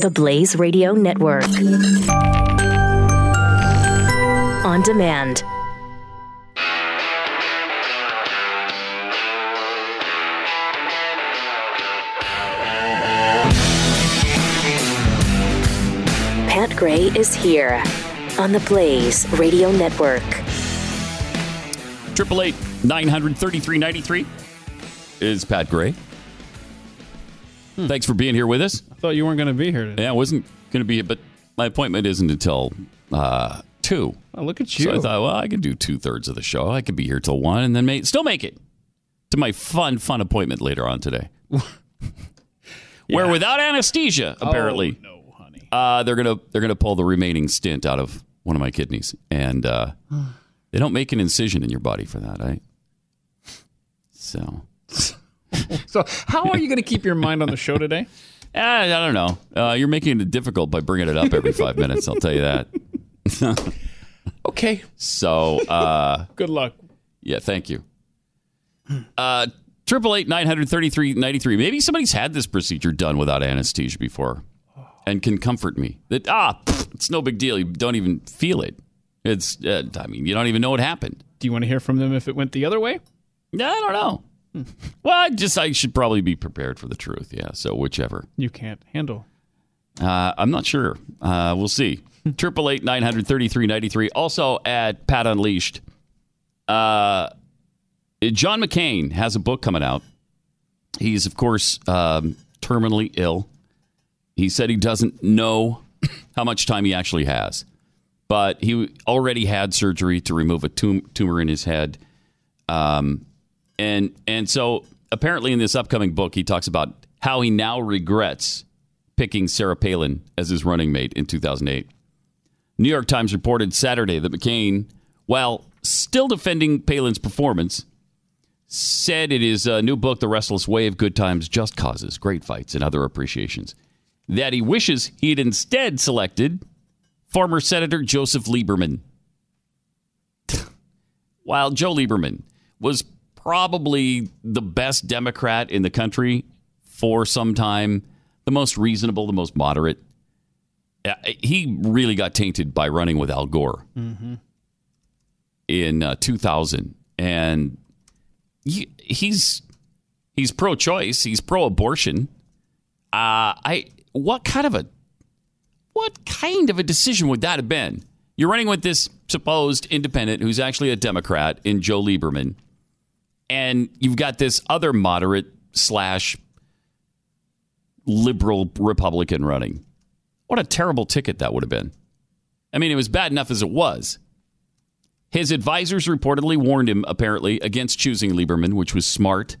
The Blaze Radio Network. On demand. Pat Gray is here on the Blaze Radio Network. Triple eight nine hundred thirty three ninety three is Pat Gray. Thanks for being here with us. I thought you weren't going to be here today. Yeah, I wasn't going to be, here, but my appointment isn't until uh, two. Oh, look at you. So I thought, well, I can do two thirds of the show. I could be here till one, and then may, still make it to my fun, fun appointment later on today. Where without anesthesia, apparently, Oh, no, honey. uh, they're gonna they're gonna pull the remaining stent out of one of my kidneys, and uh, they don't make an incision in your body for that. right? so So, how are you going to keep your mind on the show today? eh, I don't know. Uh, you're making it difficult by bringing it up every five minutes. I'll tell you that. Okay. So uh, Good luck. yeah, thank you. Uh Triple eight nine hundred thirty three ninety three. Maybe somebody's had this procedure done without anesthesia before, and can comfort me that ah, it's no big deal. You don't even feel it. It's uh, I mean, you don't even know what happened. Do you want to hear from them if it went the other way? Yeah, I don't know. Well, I just I should probably be prepared for the truth. Yeah, so whichever. You can't handle. Uh, I'm not sure. Uh, we'll see. Triple eight nine hundred thirty three ninety three. Also at Pat Unleashed. Uh, John McCain has a book coming out. He's of course um, terminally ill. He said he doesn't know how much time he actually has, but he already had surgery to remove a tum- tumor in his head. Um, and and so apparently in this upcoming book, he talks about how he now regrets picking Sarah Palin as his running mate in 2008. New York Times reported Saturday that McCain, while still defending Palin's performance, said in his uh, new book, The Restless Wave of Good Times, Just Causes, Great Fights, and Other Appreciations, that he wishes he'd instead selected former Senator Joseph Lieberman. While Joe Lieberman was probably the best Democrat in the country for some time, the most reasonable, the most moderate, uh, he really got tainted by running with Al Gore in uh, 2000. And he, he's he's pro-choice, he's pro-abortion. Uh, I what kind of a what kind of a decision would that have been? You're running with this supposed independent who's actually a Democrat in Joe Lieberman, and you've got this other moderate slash liberal Republican running. What a terrible ticket that would have been. I mean, it was bad enough as it was. His advisors reportedly warned him, apparently, against choosing Lieberman, which was smart.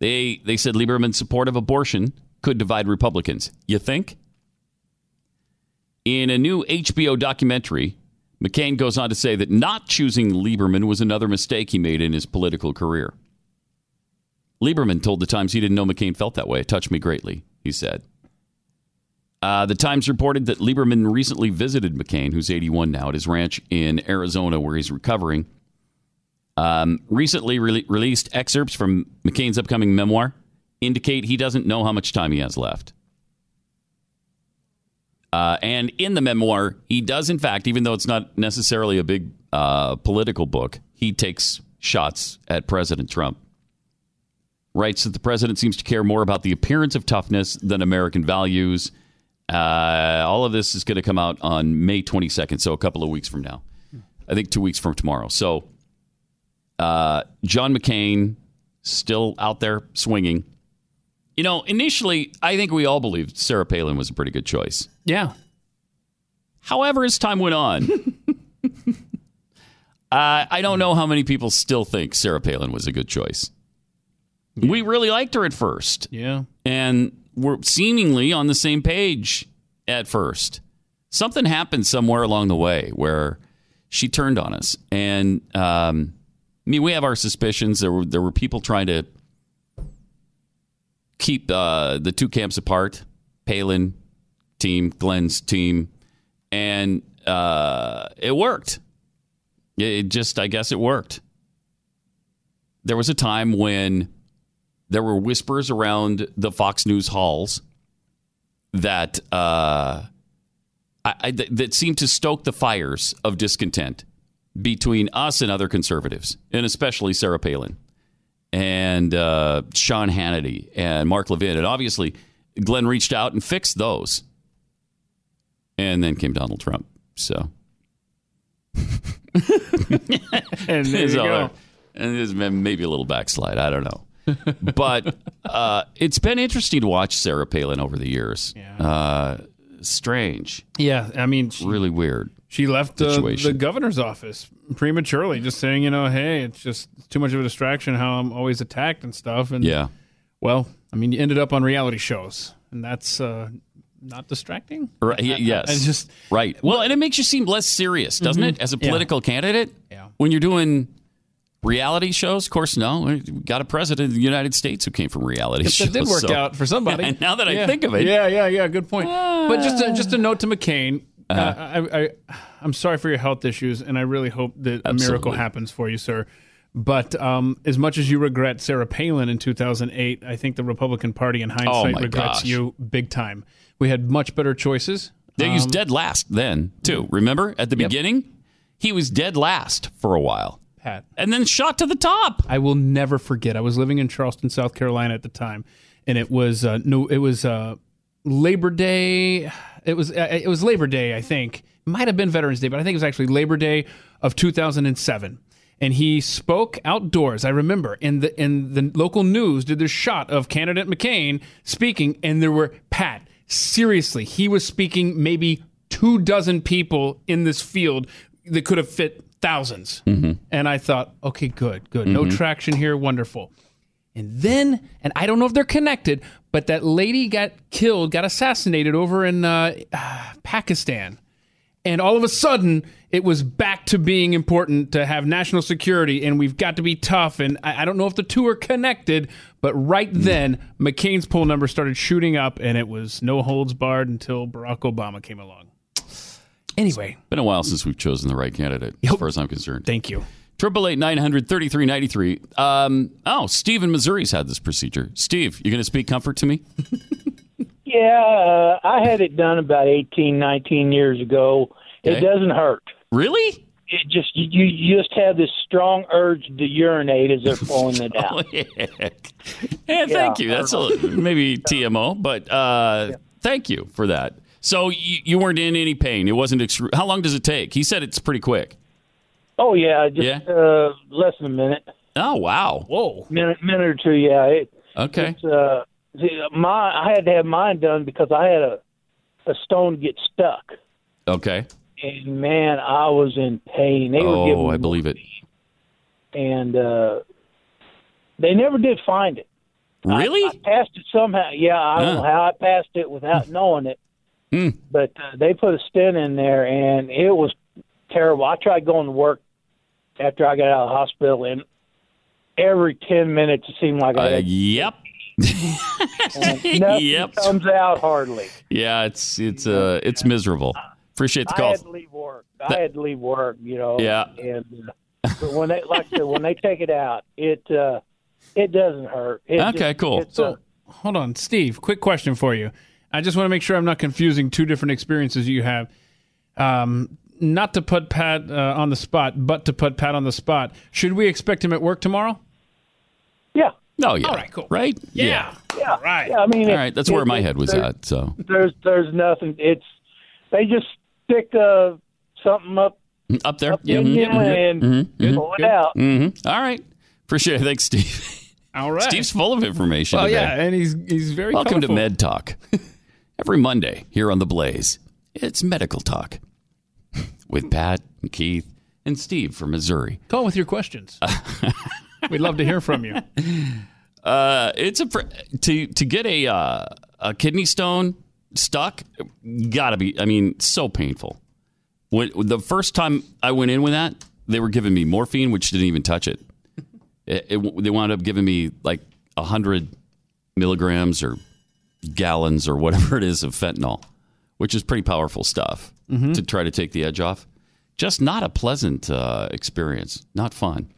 They they said Lieberman's support of abortion could divide Republicans. You think? In a new HBO documentary, McCain goes on to say that not choosing Lieberman was another mistake he made in his political career. Lieberman told the Times he didn't know McCain felt that way. It touched me greatly, he said. Uh, the Times reported that Lieberman recently visited McCain, who's 81 now, at his ranch in Arizona where he's recovering. Um, recently re- released excerpts from McCain's upcoming memoir indicate he doesn't know how much time he has left. Uh, and in the memoir, he does, in fact, even though it's not necessarily a big uh, political book, he takes shots at President Trump. Writes that the president seems to care more about the appearance of toughness than American values. Uh, all of this is going to come out on May 22nd, so a couple of weeks from now. I think two weeks from tomorrow. So, uh, John McCain still out there swinging. You know, initially, I think we all believed Sarah Palin was a pretty good choice. Yeah. However, as time went on, uh, I don't know how many people still think Sarah Palin was a good choice. We really liked her at first, Yeah. and we're seemingly on the same page at first. Something happened somewhere along the way where she turned on us, and um, I mean, we have our suspicions. There were there were people trying to keep uh, the two camps apart. Palin team, Glenn's team, and uh, it worked. It just, I guess, it worked. There was a time when there were whispers around the Fox News halls that uh, I, I, that seemed to stoke the fires of discontent between us and other conservatives, and especially Sarah Palin and uh, Sean Hannity and Mark Levin. And obviously, Glenn reached out and fixed those. And then came Donald Trump. So. and there you go. And there's maybe a little backslide. I don't know. but uh, it's been interesting to watch Sarah Palin over the years. Yeah. Uh, strange. Yeah, I mean, she, Really weird. She left uh, the governor's office prematurely, just saying, you know, hey, it's just too much of a distraction how I'm always attacked and stuff. And Yeah. well, I mean, you ended up on reality shows, and that's uh, not distracting. Right. y- yes. I just right. Well, and it makes you seem less serious, doesn't it, as a Yeah. political candidate? Yeah. When you're doing reality shows, of course, no. We got a president of the United States who came from reality shows. that did work so- out for somebody. And now that I think of it, yeah, yeah, yeah, good point. But just a, just a note to McCain. Uh. I, I, I'm sorry for your health issues, and I really hope that a miracle happens for you, sir. But um, as much as you regret Sarah Palin in 2008, I think the Republican Party, in hindsight, Oh, regrets gosh. you big time. We had much better choices. They Um, dead last then, too. Remember at the beginning? He was dead last for a while Pat. and then shot to the top. I will never forget. I was living in Charleston, South Carolina at the time, and it was uh, no, it was uh, Labor Day. It was uh, it was Labor Day, I think. It might have been Veterans Day, but I think it was actually Labor Day of 2007. And he spoke outdoors. I remember in the in the local news did this shot of candidate McCain speaking, and there were Pat. Seriously, he was speaking maybe two dozen people in this field that could have fit 1000s And I thought, okay, good, good. No traction here, wonderful. And then, and I don't know if they're connected, but that lady got killed, got assassinated over in uh, Pakistan. And all of a sudden, it was back to being important to have national security, and we've got to be tough. And I, I don't know if the two are connected, but right then, McCain's poll number started shooting up, and it was no holds barred until Barack Obama came along. Anyway, Been a while since we've chosen the right candidate, as far as I'm concerned. thank you. Triple eight nine hundred thirty three ninety three. Um, oh, Steve in Missouri's had this procedure. Steve, you going to speak comfort to me? Yeah, uh, I had it done about 18, 19 years ago. Okay. It doesn't hurt. Really? It just you, you just have this strong urge to urinate as they're pulling it out. yeah, thank you. That's a, maybe TMO, but uh, thank you for that. So you, you weren't in any pain. It wasn't. Extru- How long does it take? He said it's pretty quick. Oh yeah, just Yeah? uh, less than a minute, Oh wow. Whoa. minute, minute or two. Yeah, it, Okay. it's uh, see, my I had to have mine done because I had a a stone get stuck, Okay. and man, I was in pain. They Oh, me I believe it. and uh, they never did find it. Really? I passed it somehow. Yeah, I don't know how I passed it without knowing it. Hmm. But uh, they put a stent in there, and it was terrible. I tried going to work after I got out of the hospital, and every ten minutes it seemed like I Uh, yep. nothing yep. comes out hardly. Yeah, it's it's uh it's miserable. Appreciate the call. I had to leave work. I had to leave work. You know. Yeah. And uh, but when they like I said, when they take it out, it uh, it doesn't hurt. It Okay, just- cool. So, uh, hold on, Steve. Quick question for you. I just want to make sure I'm not confusing two different experiences you have. Um, not to put Pat uh, on the spot, but to put Pat on the spot. Should we expect him at work tomorrow? yeah. Oh yeah. All right, cool. Right? Yeah. Yeah. Right. Yeah. I mean, All it- that's where it- my head was at. So There's there's nothing. It's they just stick uh, something up up there. up in you and Mhm. pull it out. hmm All right. Appreciate it. Thanks, Steve. All right. Steve's full of information well, today. yeah, and he's he's very Welcome to. Med Talk. Every Monday here on The Blaze, it's medical talk with Pat and Keith and Steve from Missouri. Call with your questions. We'd love to hear from you. Uh, it's a to to get a uh, a kidney stone stuck. Gotta be. I mean, so painful. When the first time I went in with that, they were giving me morphine, which didn't even touch it. it, it they wound up giving me like hundred milligrams or gallons or whatever it is of fentanyl, which is pretty powerful stuff to try to take the edge off. Just not a pleasant uh, experience. Not fun.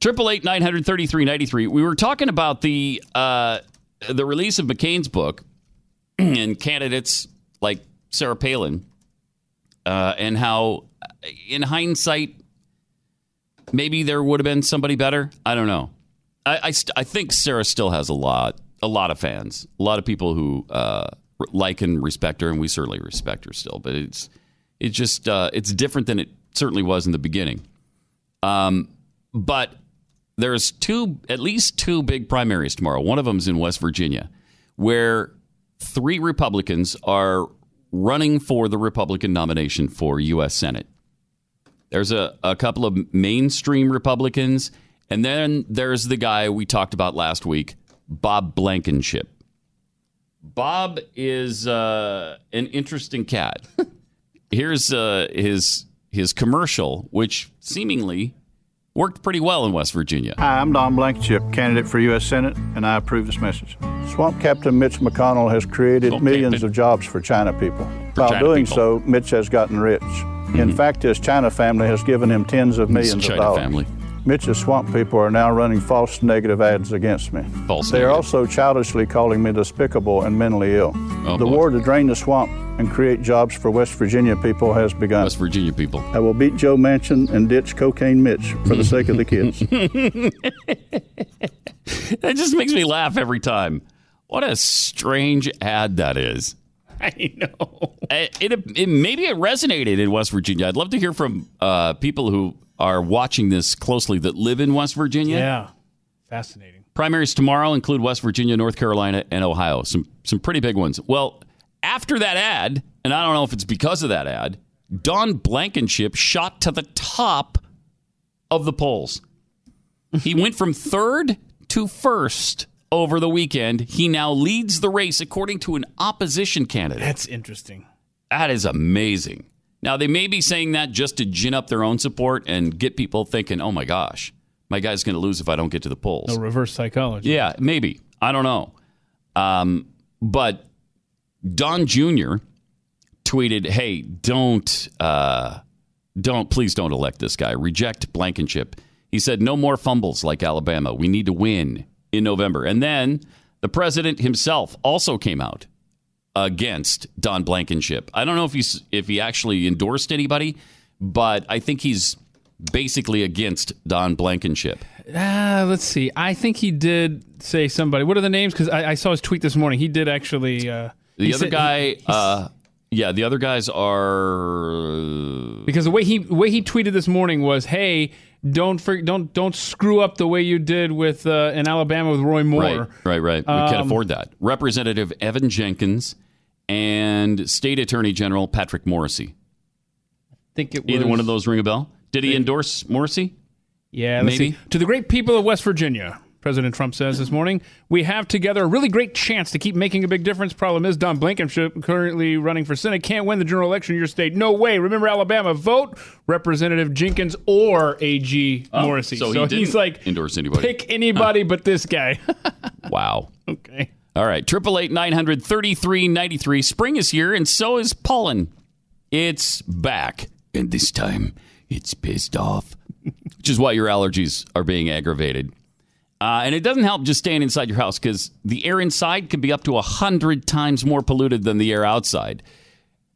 Triple eight nine hundred thirty three ninety three. We were talking about the uh, the release of McCain's book, and candidates like Sarah Palin, uh, and how, in hindsight, maybe there would have been somebody better. I don't know. I I, st- I think Sarah still has a lot a lot of fans, a lot of people who uh, like and respect her, and we certainly respect her still. But it's it's just uh, it's different than it certainly was in the beginning. Um, but there's two, at least two big primaries tomorrow. One of them's in West Virginia, where three Republicans are running for the Republican nomination for U.S. Senate. There's a, a couple of mainstream Republicans, and then there's the guy we talked about last week, Bob Blankenship. Bob is uh, an interesting cat. Here's uh, his his commercial, which seemingly worked pretty well in West Virginia. Hi, I'm Don Blankenship, candidate for U.S. Senate, and I approve this message. Swamp Captain Mitch McConnell has created Swamp millions Captain. of jobs for China people. While China doing people. Mm-hmm. so, Mitch has gotten rich. In fact, his China family has given him tens of millions China of dollars. family. Mitch's swamp people are now running false negative ads against me. False They are negative. also childishly calling me despicable and mentally ill. Oh, the boy. war to drain the swamp and create jobs for West Virginia people has begun. West Virginia people. I will beat Joe Manchin and ditch Cocaine Mitch for the sake of the kids. That just makes me laugh every time. What a strange ad that is. I know. It, it, it- maybe it resonated in West Virginia. I'd love to hear from uh, people who are watching this closely that live in West Virginia. Yeah. Fascinating. Primaries tomorrow include West Virginia, North Carolina, and Ohio. Some some pretty big ones. Well, after that ad, and I don't know if it's because of that ad, Don Blankenship shot to the top of the polls. He went from third to first over the weekend. He now leads the race according to an opposition candidate. That's interesting. That is amazing. Now, they may be saying that just to gin up their own support and get people thinking, oh my gosh, my guy's going to lose if I don't get to the polls. No reverse psychology. Yeah, maybe. I don't know. Um, but Don Jr. tweeted, "Hey, don't, uh, don't, please don't elect this guy. Reject Blankenship." He said, "No more fumbles like Alabama. We need to win in November." And then the president himself also came out against Don Blankenship. I don't know if he's if he actually endorsed anybody, but I think he's basically against Don Blankenship. Ah, let's see. I think he did say somebody. What are the names? Because I, I saw his tweet this morning. He did actually. Uh, The other said- guy, he- uh, yeah, the other guys are. because the way he way he tweeted this morning was, "Hey, don't for, don't don't screw up the way you did with uh, in Alabama with Roy Moore." Right, right, right. We can't Um, afford that. Representative Evan Jenkins and State Attorney General Patrick Morrisey. I think it was Either one of those ring a bell? Did he endorse Morrisey? Yeah, Maybe. see. To the great people of West Virginia, President Trump says this morning, we have together a really great chance to keep making a big difference. Problem is, Don Blankenship, currently running for Senate, can't win the general election in your state. No way. Remember Alabama. Vote Representative Jenkins or AG oh, Morrisey. Oh, so he he's like, endorse anybody. pick anybody but this guy. Wow. okay. All right, triple eight nine hundred thirty three ninety three. Spring is here, and so is pollen. It's back, and this time it's pissed off, which is why your allergies are being aggravated. Uh, and it doesn't help just staying inside your house because the air inside can be up to a hundred times more polluted than the air outside.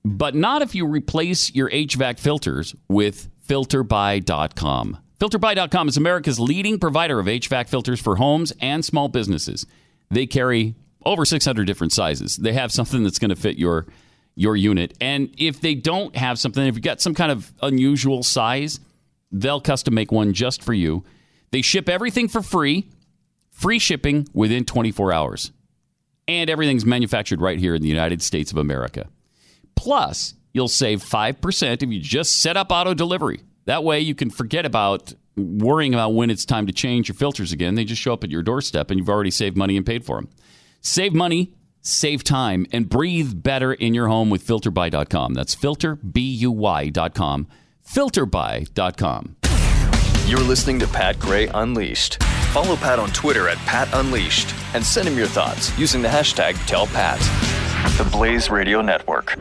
But not if you replace your HVAC filters with filterbuy.com. Filterbuy.com is America's leading provider of HVAC filters for homes and small businesses. They carry over 600 different sizes. They have something that's going to fit your your unit. And if they don't have something, if you've got some kind of unusual size, they'll custom make one just for you. They ship everything for free, free shipping within 24 hours. And everything's manufactured right here in the United States of America. Plus, you'll save 5% if you just set up auto delivery. That way, you can forget about worrying about when it's time to change your filters again. They just show up at your doorstep and you've already saved money and paid for them. Save money, save time, and breathe better in your home with filterbuy.com. That's filterbuy.com. Filterbuy.com. You're listening to Pat Gray Unleashed. Follow Pat on Twitter at Pat Unleashed and send him your thoughts using the hashtag TellPat. The Blaze Radio Network.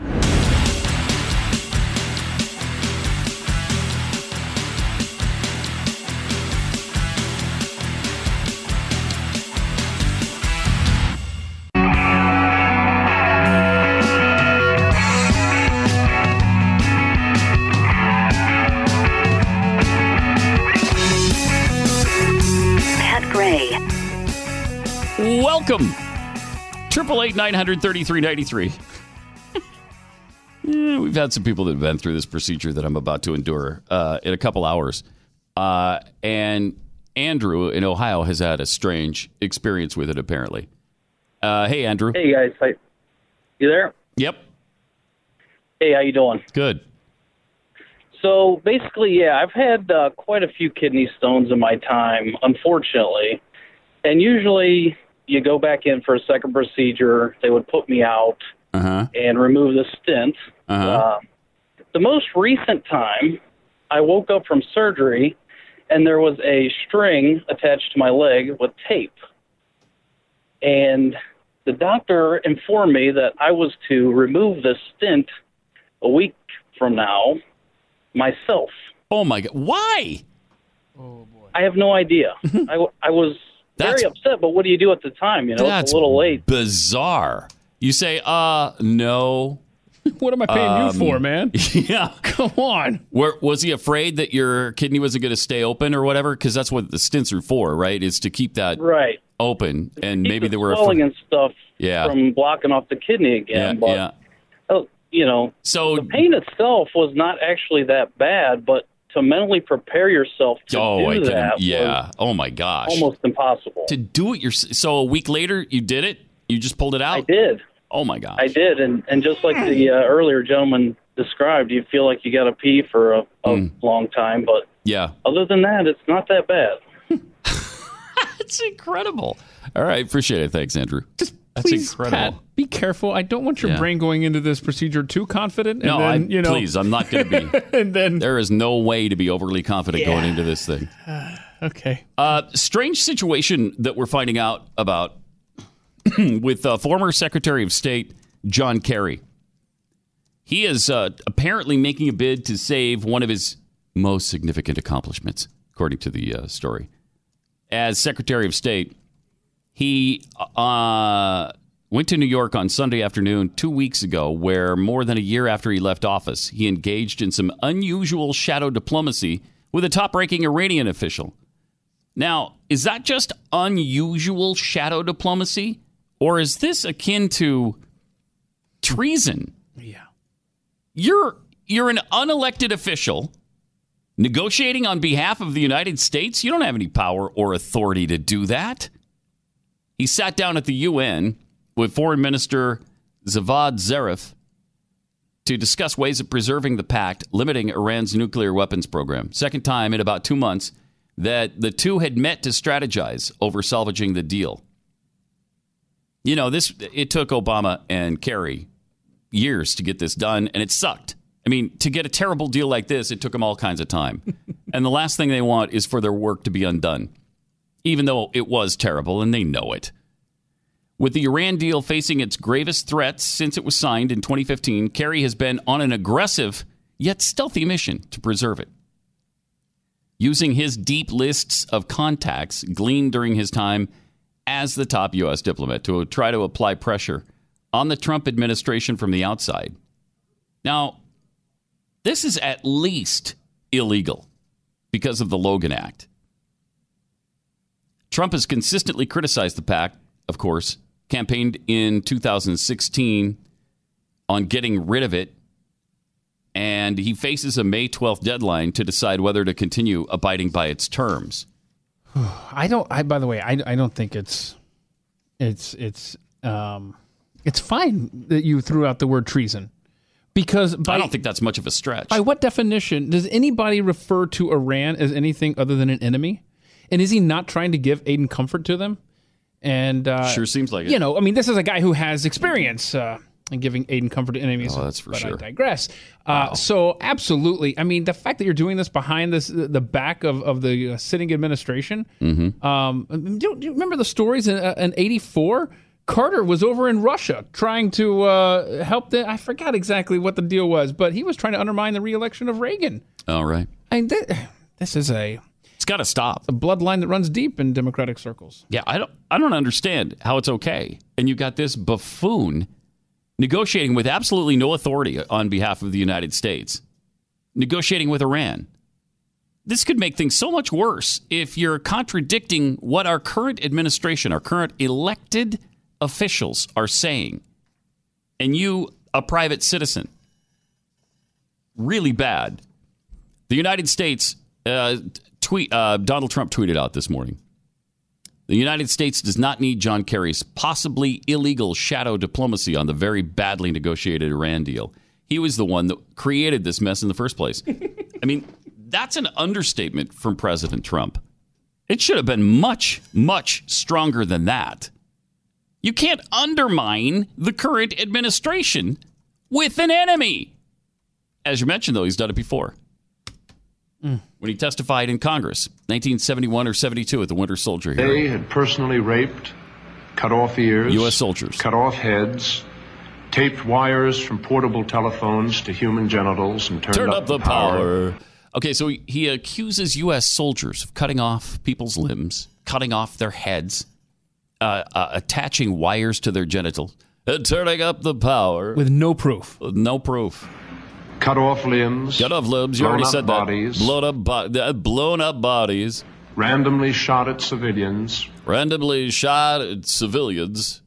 Welcome. Triple eight nine hundred thirty three ninety three. We've had some people that have been through this procedure that I'm about to endure uh, in a couple hours, uh, and Andrew in Ohio has had a strange experience with it. Apparently, uh, hey Andrew. Hey guys, Hi. you there? Yep. Hey, how you doing? Good. So basically, yeah, I've had uh, quite a few kidney stones in my time, unfortunately, and usually you go back in for a second procedure. They would put me out uh-huh. and remove the stent. Uh-huh. Um, the most recent time, I woke up from surgery, and there was a string attached to my leg with tape, and the doctor informed me that I was to remove the stent a week from now myself. Oh my god! Why? Oh boy. I have no idea. I, I was That's- very upset, but what do you do at the time? You know, That's it's a little late. Bizarre. You say, uh, no. What am I paying Um, you for, man? Yeah. Come on. Where, was he afraid that your kidney wasn't going to stay open or whatever? Because that's what the stents are for, right? Is to keep that Right. open. And Keep maybe the they were swelling and stuff Yeah. from blocking off the kidney Yeah, again. but yeah. oh, you know, So the pain itself was not actually that bad, but to mentally prepare yourself to oh, I do can. that Yeah. was Oh my gosh. almost impossible. to do it your so a week later you did it. You just pulled it out. I did. Oh my gosh. I did, and and just like the uh, earlier gentleman described, you feel like you got to pee for a, a Mm. long time, but Yeah. other than that, it's not that bad. It's incredible. All right. Appreciate it. Thanks, Andrew. That's please, incredible. Pat, be careful. I don't want your Yeah. brain going into this procedure too confident. And No, then, I, you know, please. I'm not going to be. And then, There is no way to be overly confident going into this thing. okay. Uh, strange situation that we're finding out about with uh, former Secretary of State John Kerry. He is uh, apparently making a bid to save one of his most significant accomplishments, according to the uh, story. As Secretary of State, he uh, went to New York on Sunday afternoon two weeks ago, where more than a year after he left office, he engaged in some unusual shadow diplomacy with a top ranking Iranian official. Now, is that just unusual shadow diplomacy? Or is this akin to treason? Yeah. You're you're an unelected official negotiating on behalf of the United States. You don't have any power or authority to do that. He sat down at the UN with Foreign Minister Javad Zarif to discuss ways of preserving the pact, limiting Iran's nuclear weapons program. Second time in about two months that the two had met to strategize over salvaging the deal. You know, this it took Obama and Kerry years to get this done, and it sucked. I mean, to get a terrible deal like this, it took them all kinds of time. and the last thing they want is for their work to be undone, even though it was terrible and they know it. With the Iran deal facing its gravest threats since it was signed in 2015, Kerry has been on an aggressive yet stealthy mission to preserve it. Using his deep lists of contacts gleaned during his time as the top U.S. diplomat to try to apply pressure on the Trump administration from the outside. Now, this is at least illegal because of the Logan Act. Trump has consistently criticized the pact, of course, campaigned in 2016 on getting rid of it, and he faces a May 12th deadline to decide whether to continue abiding by its terms. I don't. I by the way, I, I don't think it's it's it's um it's fine that you threw out the word treason because by, I don't think that's much of a stretch. by what definition does anybody refer to Iran as anything other than an enemy? And is he not trying to give aid and comfort to them? And uh, Sure seems like it. You know, I mean, this is a guy who has experience uh, in giving aid and comfort to enemies. Oh, that's for but sure. I digress. Uh, so, absolutely. I mean, the fact that you're doing this behind this the back of, of the uh, sitting administration. Mm-hmm. Um, do, do you remember the stories in, uh, in '84? Carter was over in Russia trying to uh, help the. I forgot exactly what the deal was, but he was trying to undermine the reelection of Reagan. All right. I mean, th- this is a got to stop. a bloodline that runs deep in Democratic circles. Yeah, I don't I don't understand how it's okay. And you got this buffoon negotiating with absolutely no authority on behalf of the United States. Negotiating with Iran. this could make things so much worse if you're contradicting what our current administration, our current elected officials are saying, and you, a private citizen. Really bad. The United States uh, tweet. Uh, Donald Trump tweeted out this morning. The United States does not need John Kerry's possibly illegal shadow diplomacy on the very badly negotiated Iran deal. He was the one that created this mess in the first place. I mean, that's an understatement from President Trump. It should have been much, much stronger than that. You can't undermine the current administration with an enemy. As you mentioned, though, he's done it before. When he testified in Congress, 1971 or 72 at the Winter Soldier hearing. They had personally raped, cut off ears, U.S. soldiers. cut off heads, taped wires from portable telephones to human genitals, and turned Turn up the power. Okay, so he, he accuses U.S. soldiers of cutting off people's limbs, cutting off their heads, uh, uh, attaching wires to their genitals, and turning up the power. with no proof. With no proof. Cut off limbs. Cut off limbs. You already said bodies, that. Blown up, bo- uh, blown up bodies. Randomly shot at civilians. Randomly shot at civilians.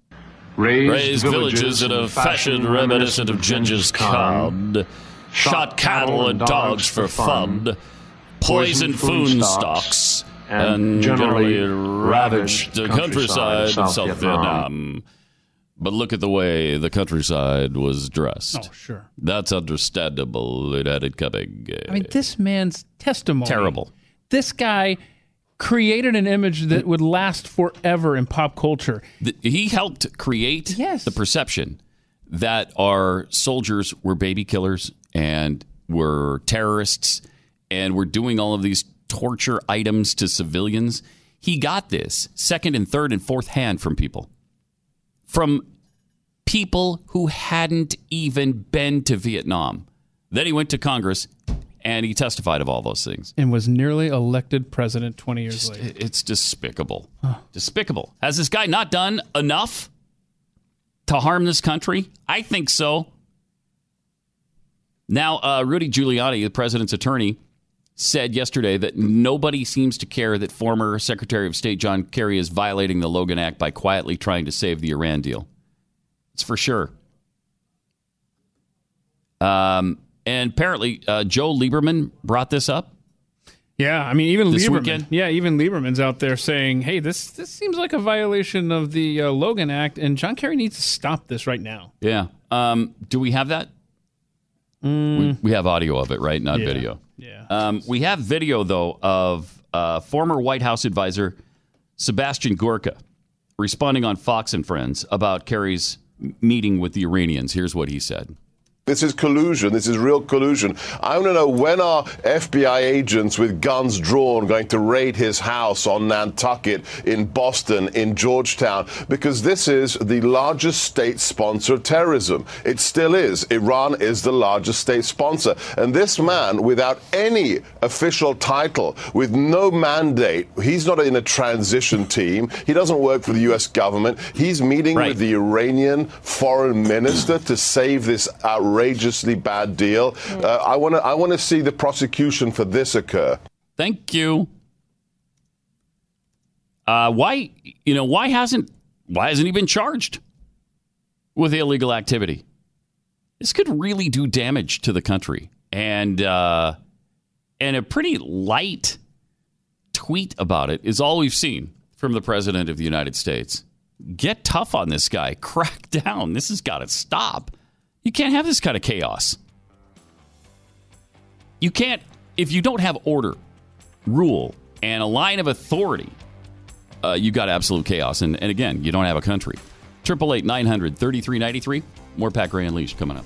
Razed, Razed villages in a fashion reminiscent of Genghis Khan. Shot cattle and dogs for fun. Poisoned food stocks. And generally ravaged the countryside of South Vietnam. But look at the way the countryside was dressed. Oh, sure. That's understandable. It had it coming. I mean, this man's testimony. Terrible. This guy created an image that would last forever in pop culture. He helped create Yes. the perception that our soldiers were baby killers and were terrorists and were doing all of these torture items to civilians. He got this second and third and fourth hand from people. From people who hadn't even been to Vietnam. Then he went to Congress and he testified of all those things. And was nearly elected president 20 years later. It's despicable. Despicable. Has this guy not done enough to harm this country? I think so. Now, uh, Rudy Giuliani, the president's attorney, said yesterday that nobody seems to care that former Secretary of State John Kerry is violating the Logan Act by quietly trying to save the Iran deal. It's for sure. Um, and apparently, uh, Joe Lieberman brought this up. Yeah, I mean, even This Lieberman. weekend? Yeah, even Lieberman's out there saying, "Hey, this this seems like a violation of the uh, Logan Act, and John Kerry needs to stop this right now." Yeah. Um, do we have that? We, we have audio of it, right? Not Yeah. video. Yeah. Um, we have video, though, of uh, former White House advisor Sebastian Gorka responding on Fox and Friends about Kerry's meeting with the Iranians. Here's what he said. This is collusion. This is real collusion. I want to know when are FBI agents with guns drawn going to raid his house on Nantucket, in Boston, in Georgetown? Because this is the largest state sponsor of terrorism. It still is. Iran is the largest state sponsor. And this man, without any official title, with no mandate, he's not in a transition team. He doesn't work for the U.S. government. He's meeting Right. with the Iranian foreign minister to save this outrageously bad deal. Uh, I want to I want to see the prosecution for this occur. Thank you. Uh, why, you know, why hasn't why hasn't he been charged with illegal activity? This could really do damage to the country, and uh, and a pretty light tweet about it is all we've seen from the president of the United States. Get tough on this guy. Crack down. This has got to stop. You can't have this kind of chaos. You can't, if you don't have order, rule, and a line of authority, uh, you got absolute chaos. And, and again, you don't have a country. Triple eight nine hundred thirty three ninety three. More Pat Gray Unleashed coming up.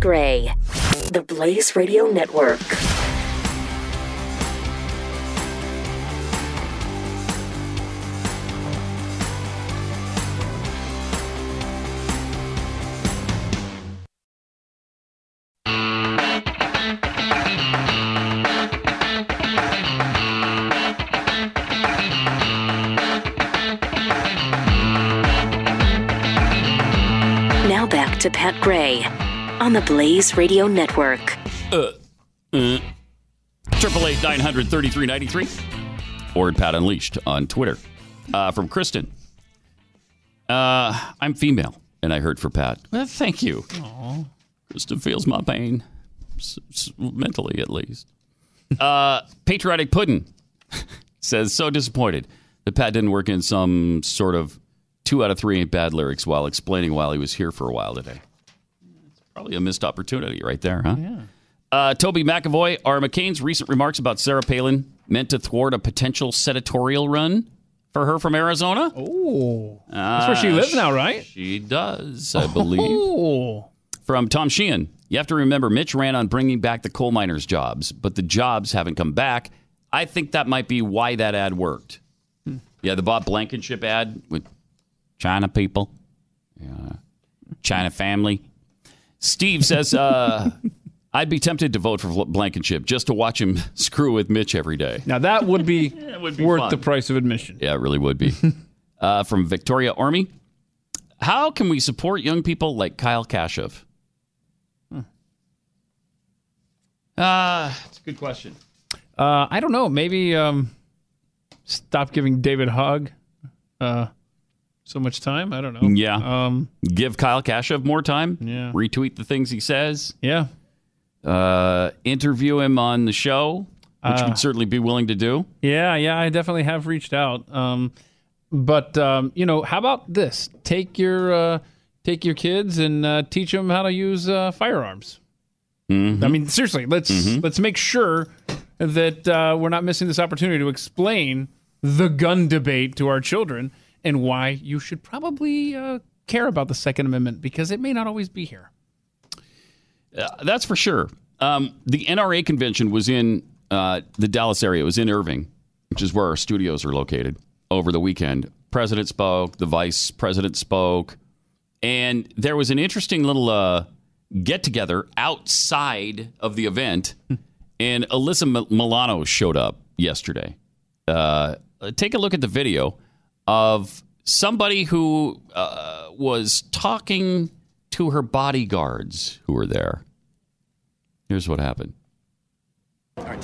Gray, the Blaze Radio Network. to Pat Gray on the Blaze Radio Network. Uh, uh, Triple eight nine hundred thirty three ninety three, or at Pat Unleashed on Twitter. Uh, from Kristen, uh, I'm female, and I heard for Pat. Well, thank you. Kristen feels my pain, s- s- mentally at least. Uh, Patriotic Puddin says so disappointed that Pat didn't work in some sort of two out of three ain't bad lyrics while explaining while he was here for a while today. Probably a missed opportunity right there, huh? Yeah. Uh, Toby McAvoy, are McCain's recent remarks about Sarah Palin meant to thwart a potential senatorial run for her from Arizona? Oh, that's where she Uh, lives now, right? She does, I believe. Oh, From Tom Sheehan, you have to remember Mitch ran on bringing back the coal miners' jobs, but the jobs haven't come back. I think that might be why that ad worked. Yeah, the Bob Blankenship ad with China people, yeah, China family. Steve says, uh, I'd be tempted to vote for Blankenship just to watch him screw with Mitch every day. now that would be, would be worth fun. the price of admission. Yeah, it really would be. uh, from Victoria Army, how can we support young people like Kyle Kashuv? Uh, it's a good question. Uh, I don't know. Maybe um, stop giving David Hogg uh, so much time. I don't know. Yeah. Um, Give Kyle Kashuv more time. Yeah. Retweet the things he says. yeah. Uh, interview him on the show, which Uh, we'd certainly be willing to do. Yeah, yeah, I definitely have reached out. Um, but um, you know, how about this? Take your uh, take your kids and uh, teach them how to use uh, firearms. I mean, seriously, let's let's make sure that uh, we're not missing this opportunity to explain the gun debate to our children and why you should probably uh, care about the Second Amendment because it may not always be here. Uh, that's for sure. Um, the NRA convention was in uh, the Dallas area. It was in Irving, which is where our studios are located. Over the weekend, president spoke, the vice president spoke, and there was an interesting little uh, get together outside of the event. and Alyssa Mil- Milano showed up yesterday. Uh, take a look at the video of somebody who uh, was talking to her bodyguards who were there. Here's what happened.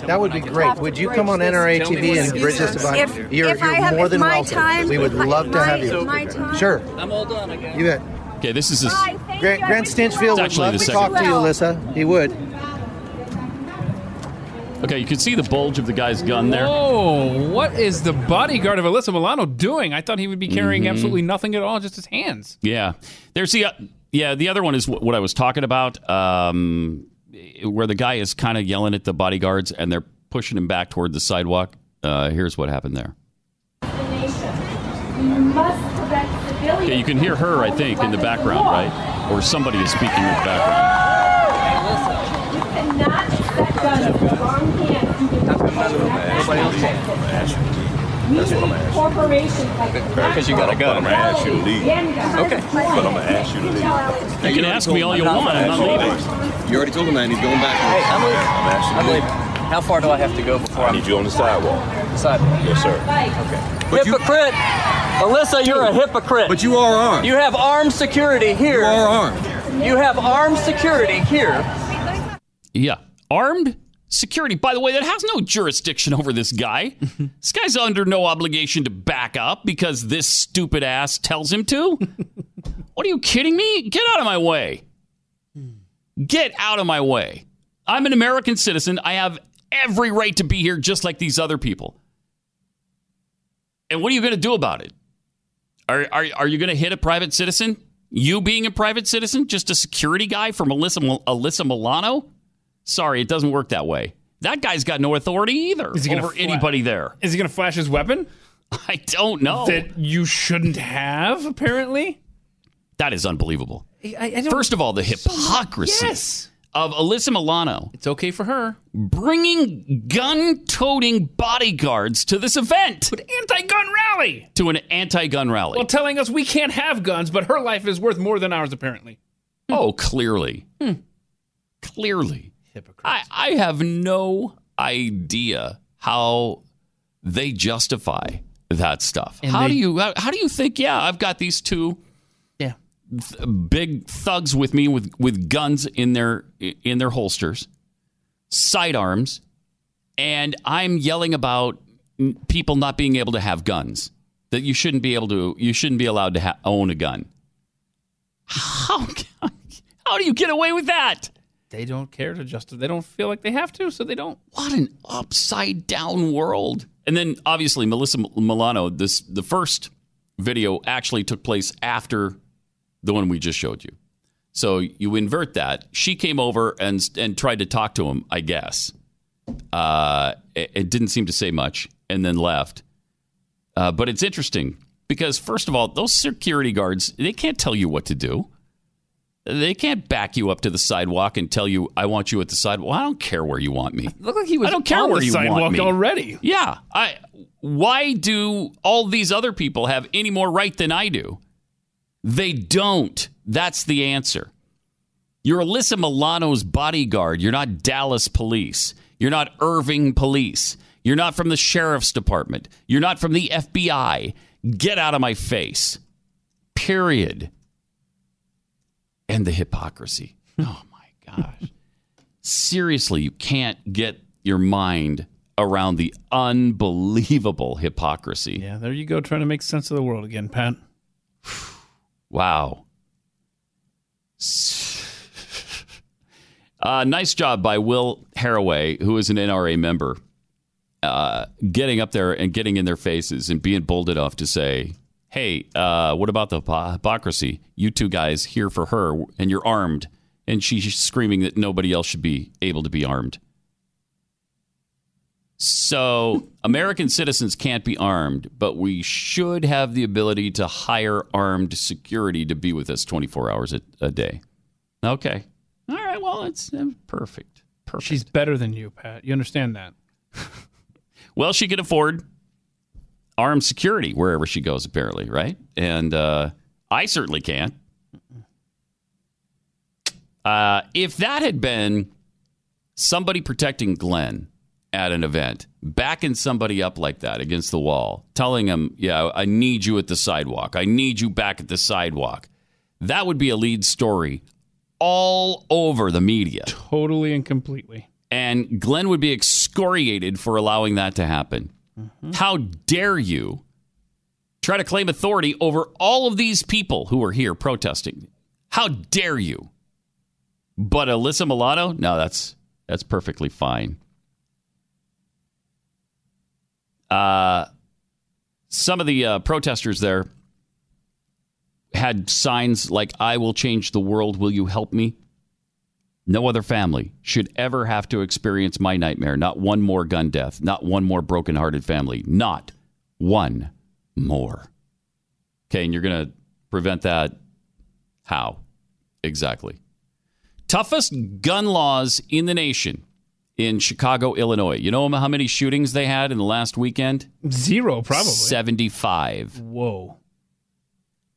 That would be great. Would you come on NRA TV and bridge us about If- You're, if you're have- more than welcome. time- we would if I- love to my- have you. my time- Sure. I'm all done again. You bet. Okay, this is his. Grant, Grant Stinchfield would actually love to second- talk to you, Alyssa. He would. Okay, you can see the bulge of the guy's gun there. Oh, what is the bodyguard of Alyssa Milano doing? I thought he would be carrying Mhm. absolutely nothing at all, just his hands. Yeah, there's the uh, yeah. The other one is wh- what I was talking about, um, where the guy is kind of yelling at the bodyguards and they're pushing him back toward the sidewalk. Uh, here's what happened there. Okay, you can hear her, I think, in the background, right? Or somebody is speaking in the background. Nobody Because you got a gun. I'm gonna ask you to leave. Okay. But I'm gonna ask you to leave. You can ask me all you want. I'm not leaving. You already told him that. and He's going back. Hey, I'm leaving. I'm I'm leaving. How far do I have to go before I I'm need you on the sidewalk. the sidewalk? Yes, sir. Okay. hypocrite! Alyssa, you're a hypocrite. But you are armed. You have armed security here. You are armed. You have armed security here. Yeah, armed security. By the way, that has no jurisdiction over this guy. this guy's under no obligation to back up because this stupid ass tells him to. what are you kidding me? Get out of my way. Get out of my way. I'm an American citizen. I have every right to be here just like these other people. And what are you going to do about it? Are, are, are you going to hit a private citizen? You being a private citizen? Just a security guy for Melissa, Alyssa Milano? Sorry, it doesn't work that way. That guy's got no authority either Is he gonna over fla- anybody there. Is he going to flash his weapon? I don't know. That you shouldn't have, apparently? That is unbelievable. I, I don't- First of all, the hypocrisy Yes. of Alyssa Milano It's okay for her. bringing gun-toting bodyguards to this event, But anti-gun rally. to an anti-gun rally. Well, telling us we can't have guns, but her life is worth more than ours, apparently. oh, clearly, hmm. clearly. I, I have no idea how they justify that stuff. And how they- do you how, how do you think? Yeah, I've got these two Yeah. th- big thugs with me with with guns in their in their holsters, sidearms, and I'm yelling about people not being able to have guns. That you shouldn't be able to you shouldn't be allowed to ha- own a gun. How how do you get away with that? They don't care to justify. They don't feel like they have to, so they don't. What an upside down world. And then obviously Alyssa Milano, this the first video actually took place after the one we just showed you. So you invert that. She came over and and tried to talk to him, I guess. Uh, it, it didn't seem to say much, and then left. Uh, but it's interesting because first of all, those security guards they can't tell you what to do. They can't back you up to the sidewalk and tell you, "I want you at the sidewalk." Well, I don't care where you want me. Look like he was I don't care on where the you sidewalk want me already. Yeah, I. Why do all these other people have any more right than I do? They don't. That's the answer. You're Alyssa Milano's bodyguard. You're not Dallas police. You're not Irving police. You're not from the sheriff's department. You're not from the FBI. Get out of my face. Period. And the hypocrisy. Oh my gosh. Seriously, you can't get your mind around the unbelievable hypocrisy. Yeah, there you go, trying to make sense of the world again, Pat. Wow. Uh, nice job by Will Haraway, who is an NRA member, uh, getting up there and getting in their faces and being bold enough to say, hey, uh, what about the hypocrisy? You two guys here for her, and you're armed. And she's screaming that nobody else should be able to be armed. So, American citizens can't be armed, but we should have the ability to hire armed security to be with us 24 hours a, a day. Okay. All right. Well, it's uh, perfect. Perfect. She's better than you, Pat. You understand that? Well, she can afford armed security wherever she goes, apparently, right? And uh, I certainly can't. Uh, if that had been somebody protecting Glenn at an event, backing somebody up like that against the wall, telling him, Yeah, I need you at the sidewalk. I need you back at the sidewalk. That would be a lead story all over the media. Totally and completely. And Glenn would be excoriated for allowing that to happen. How dare you try to claim authority over all of these people who are here protesting? How dare you? But Alyssa Milano, no, that's that's perfectly fine. Uh, some of the uh, protesters there had signs like "I will change the world. Will you help me?" No other family should ever have to experience my nightmare. Not one more gun death. Not one more broken-hearted family. Not one more. Okay, and you're going to prevent that how? Exactly. Toughest gun laws in the nation in Chicago, Illinois. You know how many shootings they had in the last weekend? Zero, probably. 75. Whoa.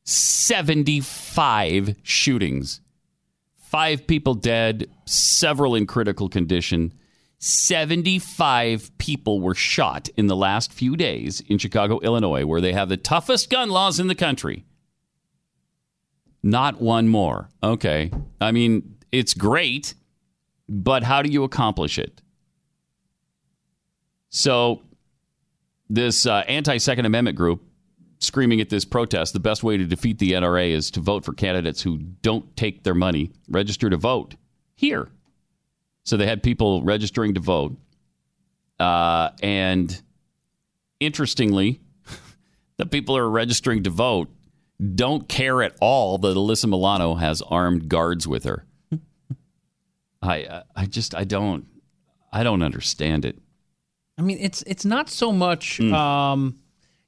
75 shootings. Five people dead, several in critical condition. 75 people were shot in the last few days in Chicago, Illinois, where they have the toughest gun laws in the country. Not one more. Okay. I mean, it's great, but how do you accomplish it? So, this uh, anti Second Amendment group screaming at this protest the best way to defeat the NRA is to vote for candidates who don't take their money, register to vote here. So they had people registering to vote. Uh, and interestingly, the people who are registering to vote don't care at all that Alyssa Milano has armed guards with her. I I just I don't I don't understand it. I mean, it's it's not so much. Mm. Um,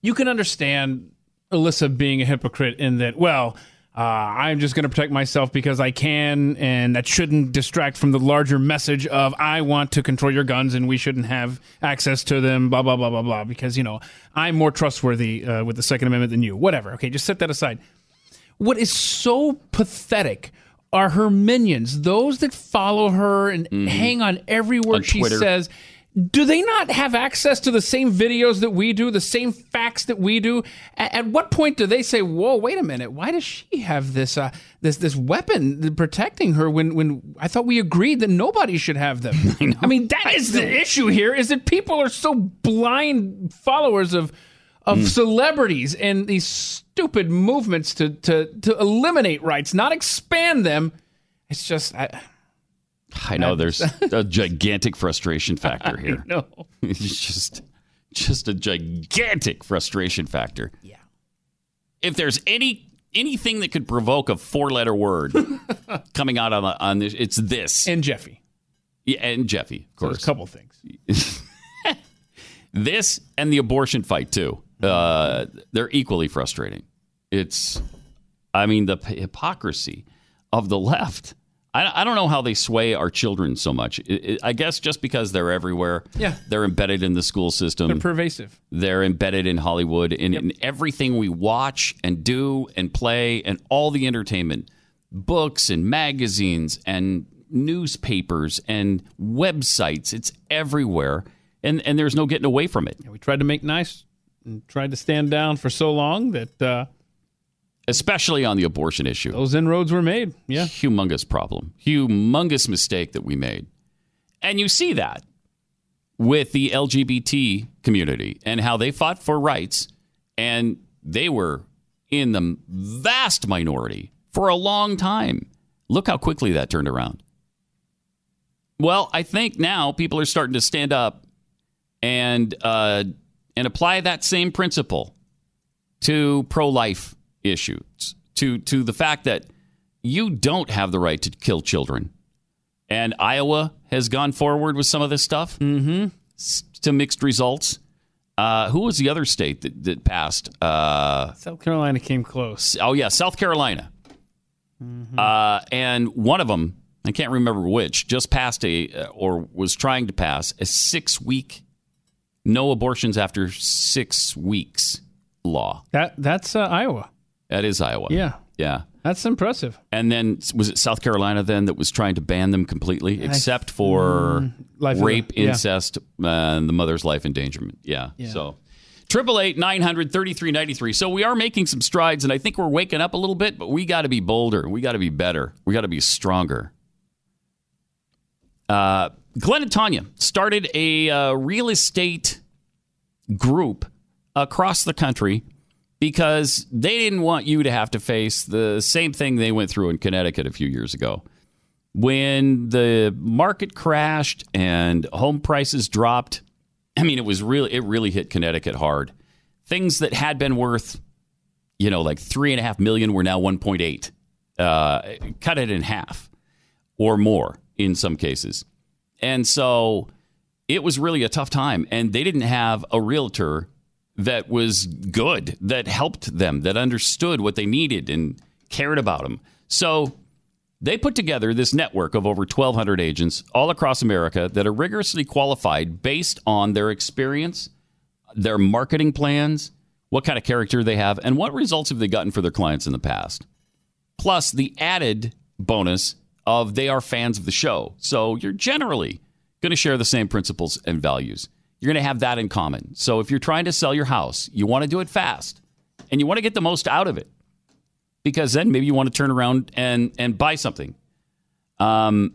you can understand Alyssa being a hypocrite in that. Well, uh, I'm just going to protect myself because I can, and that shouldn't distract from the larger message of I want to control your guns and we shouldn't have access to them. Blah blah blah blah blah. Because you know I'm more trustworthy uh, with the Second Amendment than you. Whatever. Okay, just set that aside. What is so pathetic are her minions, those that follow her and hang on every word Mm-hmm. On she says. Do they not have access to the same videos that we do, the same facts that we do? At, at what point do they say, "Whoa, wait a minute, why does she have this uh, this this weapon protecting her?" When when I thought we agreed that nobody should have them. I, mean, that is the issue here: is that people are so blind followers of of Hmm. celebrities and these stupid movements to to to eliminate rights, not expand them. It's just I, I know there's a gigantic frustration factor here. No, It's just just a gigantic frustration factor. Yeah. If there's any anything that could provoke a four-letter word coming out on on this, it's this. and Jeffy. Yeah, and Jeffy, of course. there's a couple things. this and the abortion fight too. Uh, they're equally frustrating. It's, I mean, the hypocrisy of the left. I, I don't know how they sway our children so much. I- I I guess just because they're everywhere. Yeah. they're embedded in the school system. They're pervasive. They're embedded in Hollywood in, in everything we watch and do and play and all the entertainment, books and magazines and newspapers and websites. It's everywhere, and and there's no getting away from it. We tried to make nice and tried to stand down for so long that uh, especially on the abortion issue. those inroads were made. Yeah. Humongous problem. Humongous mistake that we made. And you see that with the LGBT community and how they fought for rights. And they were in the vast minority for a long time. Look how quickly that turned around. Well, I think now people are starting to stand up and uh, and apply that same principle to pro-life issues, to to the fact that you don't have the right to kill children. And Iowa has gone forward with some of this stuff mm-hmm. to mixed results. Uh, who was the other state that, that passed? Uh, South Carolina came close. oh yeah, South Carolina. Uh, and one of them, I can't remember which, just passed a uh, or was trying to pass a six week no abortions after six weeks law. That that's uh, Iowa. That is Iowa. Yeah. Yeah. That's impressive. And then was it South Carolina then that was trying to ban them completely, except for Mm, rape, yeah. incest, uh, and the mother's life endangerment. Yeah. Yeah. So triple eight nine hundred thirty three ninety three. So we are making some strides, and I think we're waking up a little bit, but we got to be bolder. We got to be better. We got to be stronger. Uh, Glenn and Tanya started a uh, real estate group across the country because they didn't want you to have to face the same thing they went through in Connecticut a few years ago. When the market crashed and home prices dropped, I mean, it was really, it really hit Connecticut hard. Things that had been worth, you know, like three and a half million were now 1.8. Uh, cut it in half or more in some cases. And so it was really a tough time. And they didn't have a realtor that was good, that helped them, that understood what they needed and cared about them. So they put together this network of over 1,200 agents all across America that are rigorously qualified based on their experience, their marketing plans, what kind of character they have, and what results have they gotten for their clients in the past. Plus, the added bonus of they are fans of the show. So you're generally going to share the same principles and values. You're going to have that in common. So if you're trying to sell your house, you want to do it fast and you want to get the most out of it because then maybe you want to turn around and, and buy something. Um,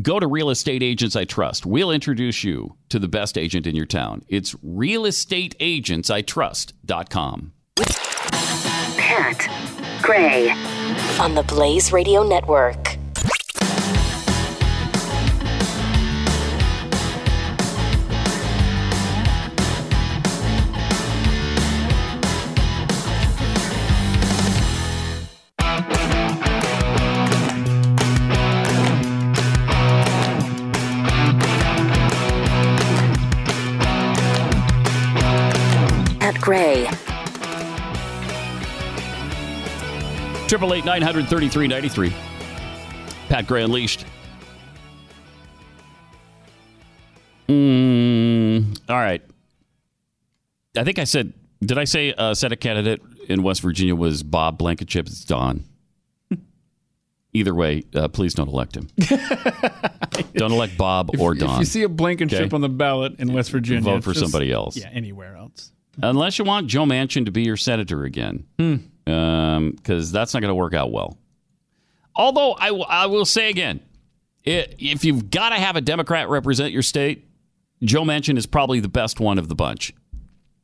go to Real Estate Agents I Trust. We'll introduce you to the best agent in your town. It's realestateagentsitrust.com. Pat Gray on the Blaze Radio Network. Triple eight nine hundred thirty three ninety three. Pat Gray Unleashed. Mm, all right. I think I said. Did I say uh, Senate candidate in West Virginia was Bob Blankenship? It's Don. Either way, uh, please don't elect him. don't elect Bob or Don. If you see a Blankenship Okay? on the ballot in West Virginia, Vote for just- somebody else. Yeah, anywhere else. Unless you want Joe Manchin to be your senator again, Hmm. Because that's not going to work out well. Although I, w- I will say again, i if you've got to have a Democrat represent your state, Joe Manchin is probably the best one of the bunch.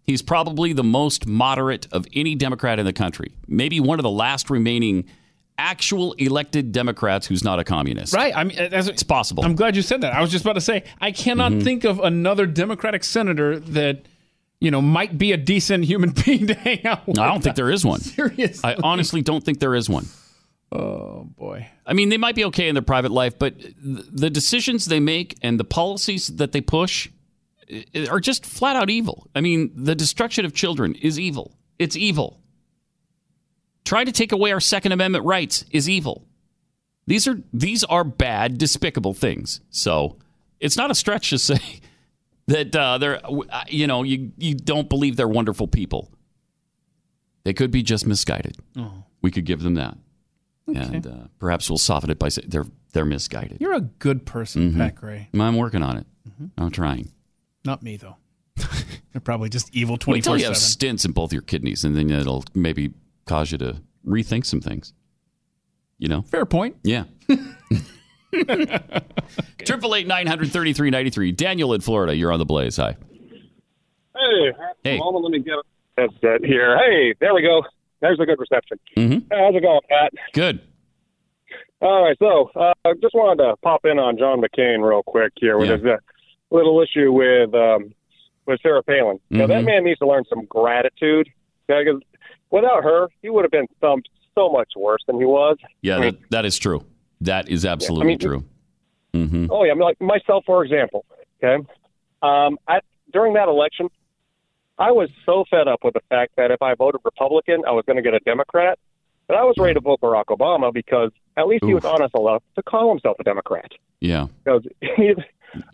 He's probably the most moderate of any Democrat in the country. Maybe one of the last remaining actual elected Democrats who's not a communist. Right. I mean, that's, It's possible. I'm glad you said that. I was just about to say I cannot Mhm. think of another Democratic senator that you know might be a decent human being to hang out with. I don't think there is one. Seriously. I honestly don't think there is one. Oh boy. I mean, they might be okay in their private life, but the decisions they make and the policies that they push are just flat out evil. I mean, the destruction of children is evil. It's evil. Trying to take away our Second Amendment rights is evil. These are these are bad, despicable things. So it's not a stretch to say that uh, they're uh, you know you you don't believe they're wonderful people. They could be just misguided. Oh. We could give them that, and uh, perhaps we'll soften it by saying they're they're misguided. You're a good person, Mhm. Pat Gray. I'm working on it. Mm-hmm. I'm trying. Not me though. They're probably just evil twenty till you have stents in both your kidneys, and then it'll maybe cause you to rethink some things. You know, fair point. Yeah. Triple eight nine hundred thirty three ninety three. Daniel in Florida, you're on the blaze. Hi. Hey, Hey. Let me get a headset here. Hey, there we go. There's a good reception. Mm-hmm. How's it going, Pat? Good. All right, so uh, just wanted to pop in on John McCain real quick here with Yeah. his uh, little issue with um, with Sarah Palin. Now that Mhm. man needs to learn some gratitude because without her, he would have been thumped so much worse than he was. Yeah, I mean, that, that is true. That is absolutely mean- true. Mm-hmm. Oh yeah, I mean, like myself, for example. Okay, um, I, during that election, I was so fed up with the fact that if I voted Republican, I was going to get a Democrat. But I was ready to vote Barack Obama because at least he was honest enough to call himself a Democrat. Yeah. Because he,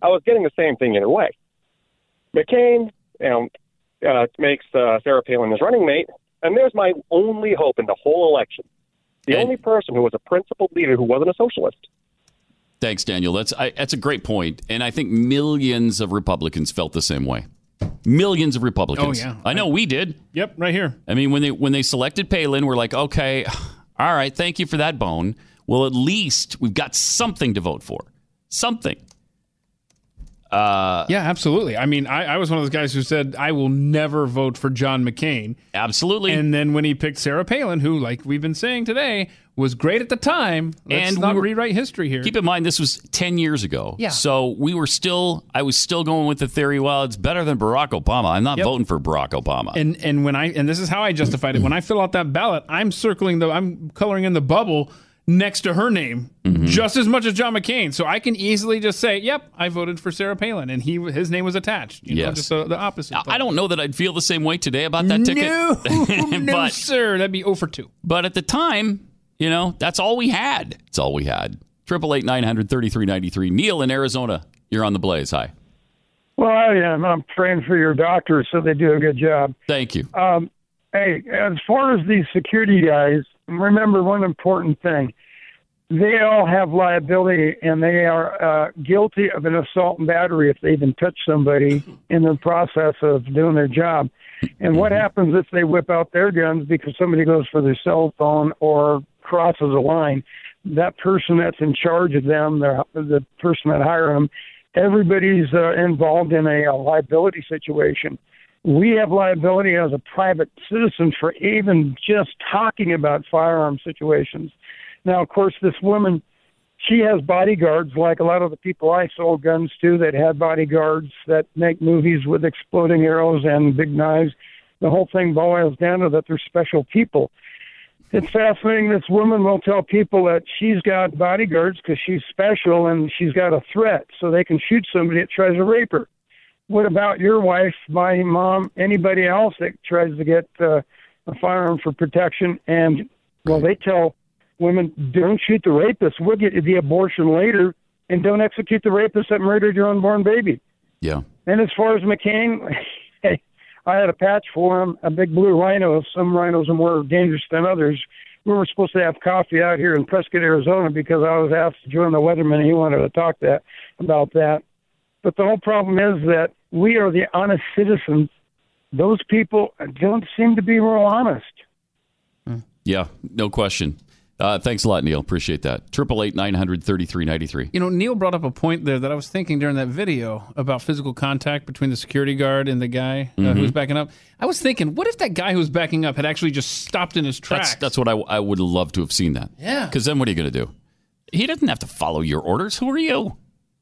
I was getting the same thing either way. McCain, you know, uh, makes uh, Sarah Palin his running mate, and there's my only hope in the whole election. The only person who was a principled leader who wasn't a socialist. Thanks, Daniel. That's I, that's a great point, and I think millions of Republicans felt the same way. Millions of Republicans. Oh, yeah. I know we did. Yep, right here. I mean, when they when they selected Palin, we're like, okay, all right, thank you for that bone. Well, at least we've got something to vote for. Something. Uh, yeah, absolutely. I mean, I, I was one of those guys who said I will never vote for John McCain. Absolutely. And then when he picked Sarah Palin, who, like we've been saying today, was great at the time. Let's And we not were- rewrite history here. Keep in mind, this was 10 years ago. Yeah. So we were still, I was still going with the theory, well, it's better than Barack Obama. I'm not Yep. voting for Barack Obama. And and when I and this is how I justified it. When I fill out that ballot, I'm circling the I'm coloring in the bubble next to her name Mm-hmm. just as much as John McCain. So I can easily just say, "Yep, I voted for Sarah Palin," and he his name was attached. You know, Yes. just the, the opposite. I don't know that I'd feel the same way today about that ticket. No, no, but, sir, that'd be over two. but at the time, you know, that's all we had. It's all we had. Triple eight nine hundred thirty three ninety three. Neil in Arizona, you're on the blaze. Hi. Well, I am. I'm trained for your doctors, so they do a good job. Thank you. Um, hey, as far as these security guys, remember one important thing. They all have liability, and they are uh, guilty of an assault and battery if they even touch somebody in the process of doing their job. And what happens if they whip out their guns because somebody goes for their cell phone or crosses a line? That person that's in charge of them, the the person that hired them, everybody's uh, involved in a, a liability situation. We have liability as a private citizen for even just talking about firearm situations. Now, of course, this woman, she has bodyguards like a lot of the people I sold guns to that had bodyguards that make movies with exploding arrows and big knives. The whole thing boils down to that they're special people. It's fascinating. This woman will tell people that she's got bodyguards because she's special and she's got a threat, so they can shoot somebody that tries to rape her. What about your wife, my mom, anybody else that tries to get uh, a firearm for protection? And well, they tell women, don't shoot the rapist. We'll get you the abortion later, and don't execute the rapist that murdered your unborn baby. Yeah. And as far as McCain, I had a patch for him, a big blue rhino. Some rhinos are more dangerous than others. we were supposed to have coffee out here in Prescott, Arizona, because I was asked to join the weatherman. and He wanted to talk that about that. But the whole problem is that we are the honest citizens. Those people don't seem to be real honest. Yeah, no question. Uh, thanks a lot, Neil. Appreciate that. Triple eight nine hundred thirty three ninety three. You know, Neil brought up a point there that I was thinking during that video about physical contact between the security guard and the guy uh, Mhm. who was backing up. I was thinking, what if that guy who was backing up had actually just stopped in his tracks? That's that's what I, I would love to have seen that. Yeah. Because then what are you going to do? He doesn't have to follow your orders. Who are you?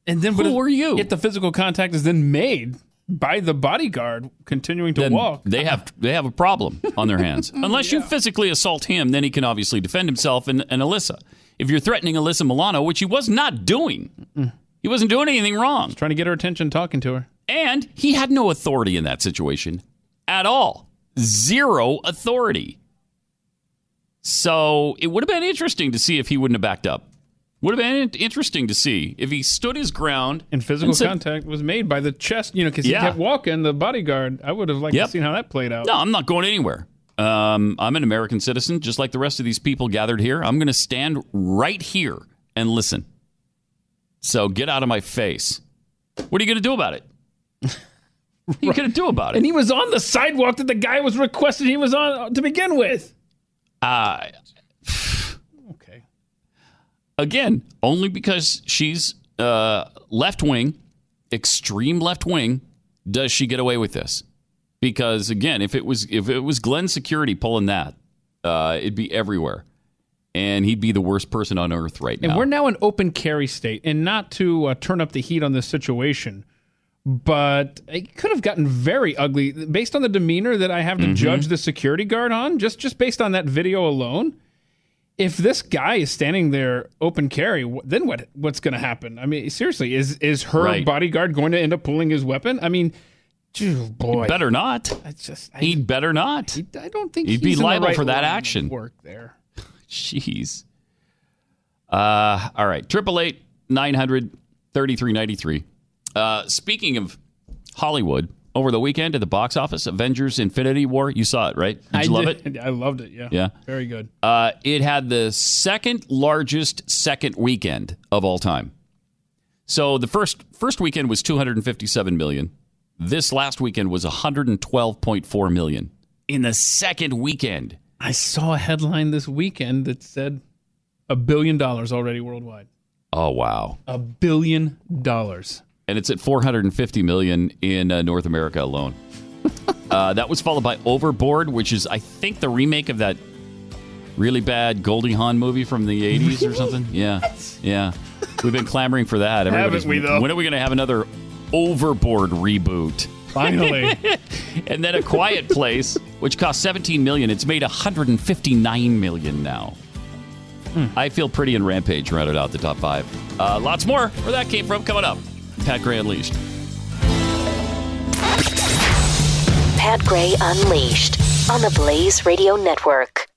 And then, but Who if, are you? If the physical contact is then made by the bodyguard continuing to Then walk, They have they have a problem on their hands. Unless you physically assault him, then he can obviously defend himself and, and Alyssa. If you're threatening Alyssa Milano, which he was not doing, he wasn't doing anything wrong. trying to get her attention, talking to her. And he had no authority in that situation at all. Zero authority. So it would have been interesting to see if he wouldn't have backed up. Would have been interesting to see if he stood his ground And physical said, contact was made by the chest, you know, because Yeah. he kept walking, the bodyguard. I would have liked Yep. to see how that played out. No, I'm not going anywhere. Um, I'm an American citizen, just like the rest of these people gathered here. I'm going to stand right here and listen. So get out of my face. What are you going to do about it? What are you going to do about it? And he was on the sidewalk that the guy was requested he was on to begin with. Uh. Again, only because she's uh, left wing, extreme left wing, does she get away with this? Because again, if it was if it was Glenn Security pulling that, uh, it'd be everywhere, and he'd be the worst person on earth right And now. we're now an open carry state, and not to uh, turn up the heat on this situation, but it could have gotten very ugly based on the demeanor that I have to Mhm. judge the security guard on. Just just based on that video alone, if this guy is standing there open carry, then what what's going to happen? I mean, seriously, is is her Right. bodyguard going to end up pulling his weapon? I mean, phew, boy, better not. I just I, He'd better not. I don't think He'd be he's in the liable right for that action. Work there. Jeez. Uh, all right. Triple eight nine hundred thirty three ninety three. Uh, speaking of Hollywood, over the weekend at the box office, Avengers: Infinity War. You saw it, right? Did I you love did- it? I loved it. Yeah. Yeah. Very good. Uh, it had the second largest second weekend of all time. So the first first weekend was 257 million. This last weekend was 112.4 million in the second weekend. I saw a headline this weekend that said a billion dollars already worldwide. Oh wow! A billion dollars. And it's at 450 million in uh, North America alone. uh, that was followed by Overboard, which is I think the remake of that really bad Goldie Hawn movie from the 80s or something. Yeah, yeah. We've been clamoring for that. Haven't we, though? When are we going to have another Overboard reboot? Finally. and then A Quiet Place, which cost 17 million. It's made 159 million now. I feel pretty in Rampage rounded out the top five. Uh, lots more where that came from coming up. Pat Gray Unleashed. Pat Gray Unleashed on the Blaze Radio Network.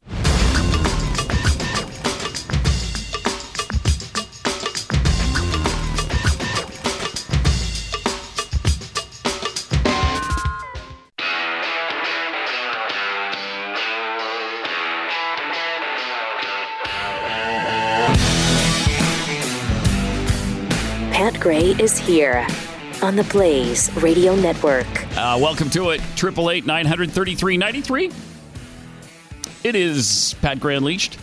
Gray is here on the Blaze Radio Network. Uh, welcome to it. Triple eight nine hundred thirty three ninety three. It is Pat Gray Unleashed.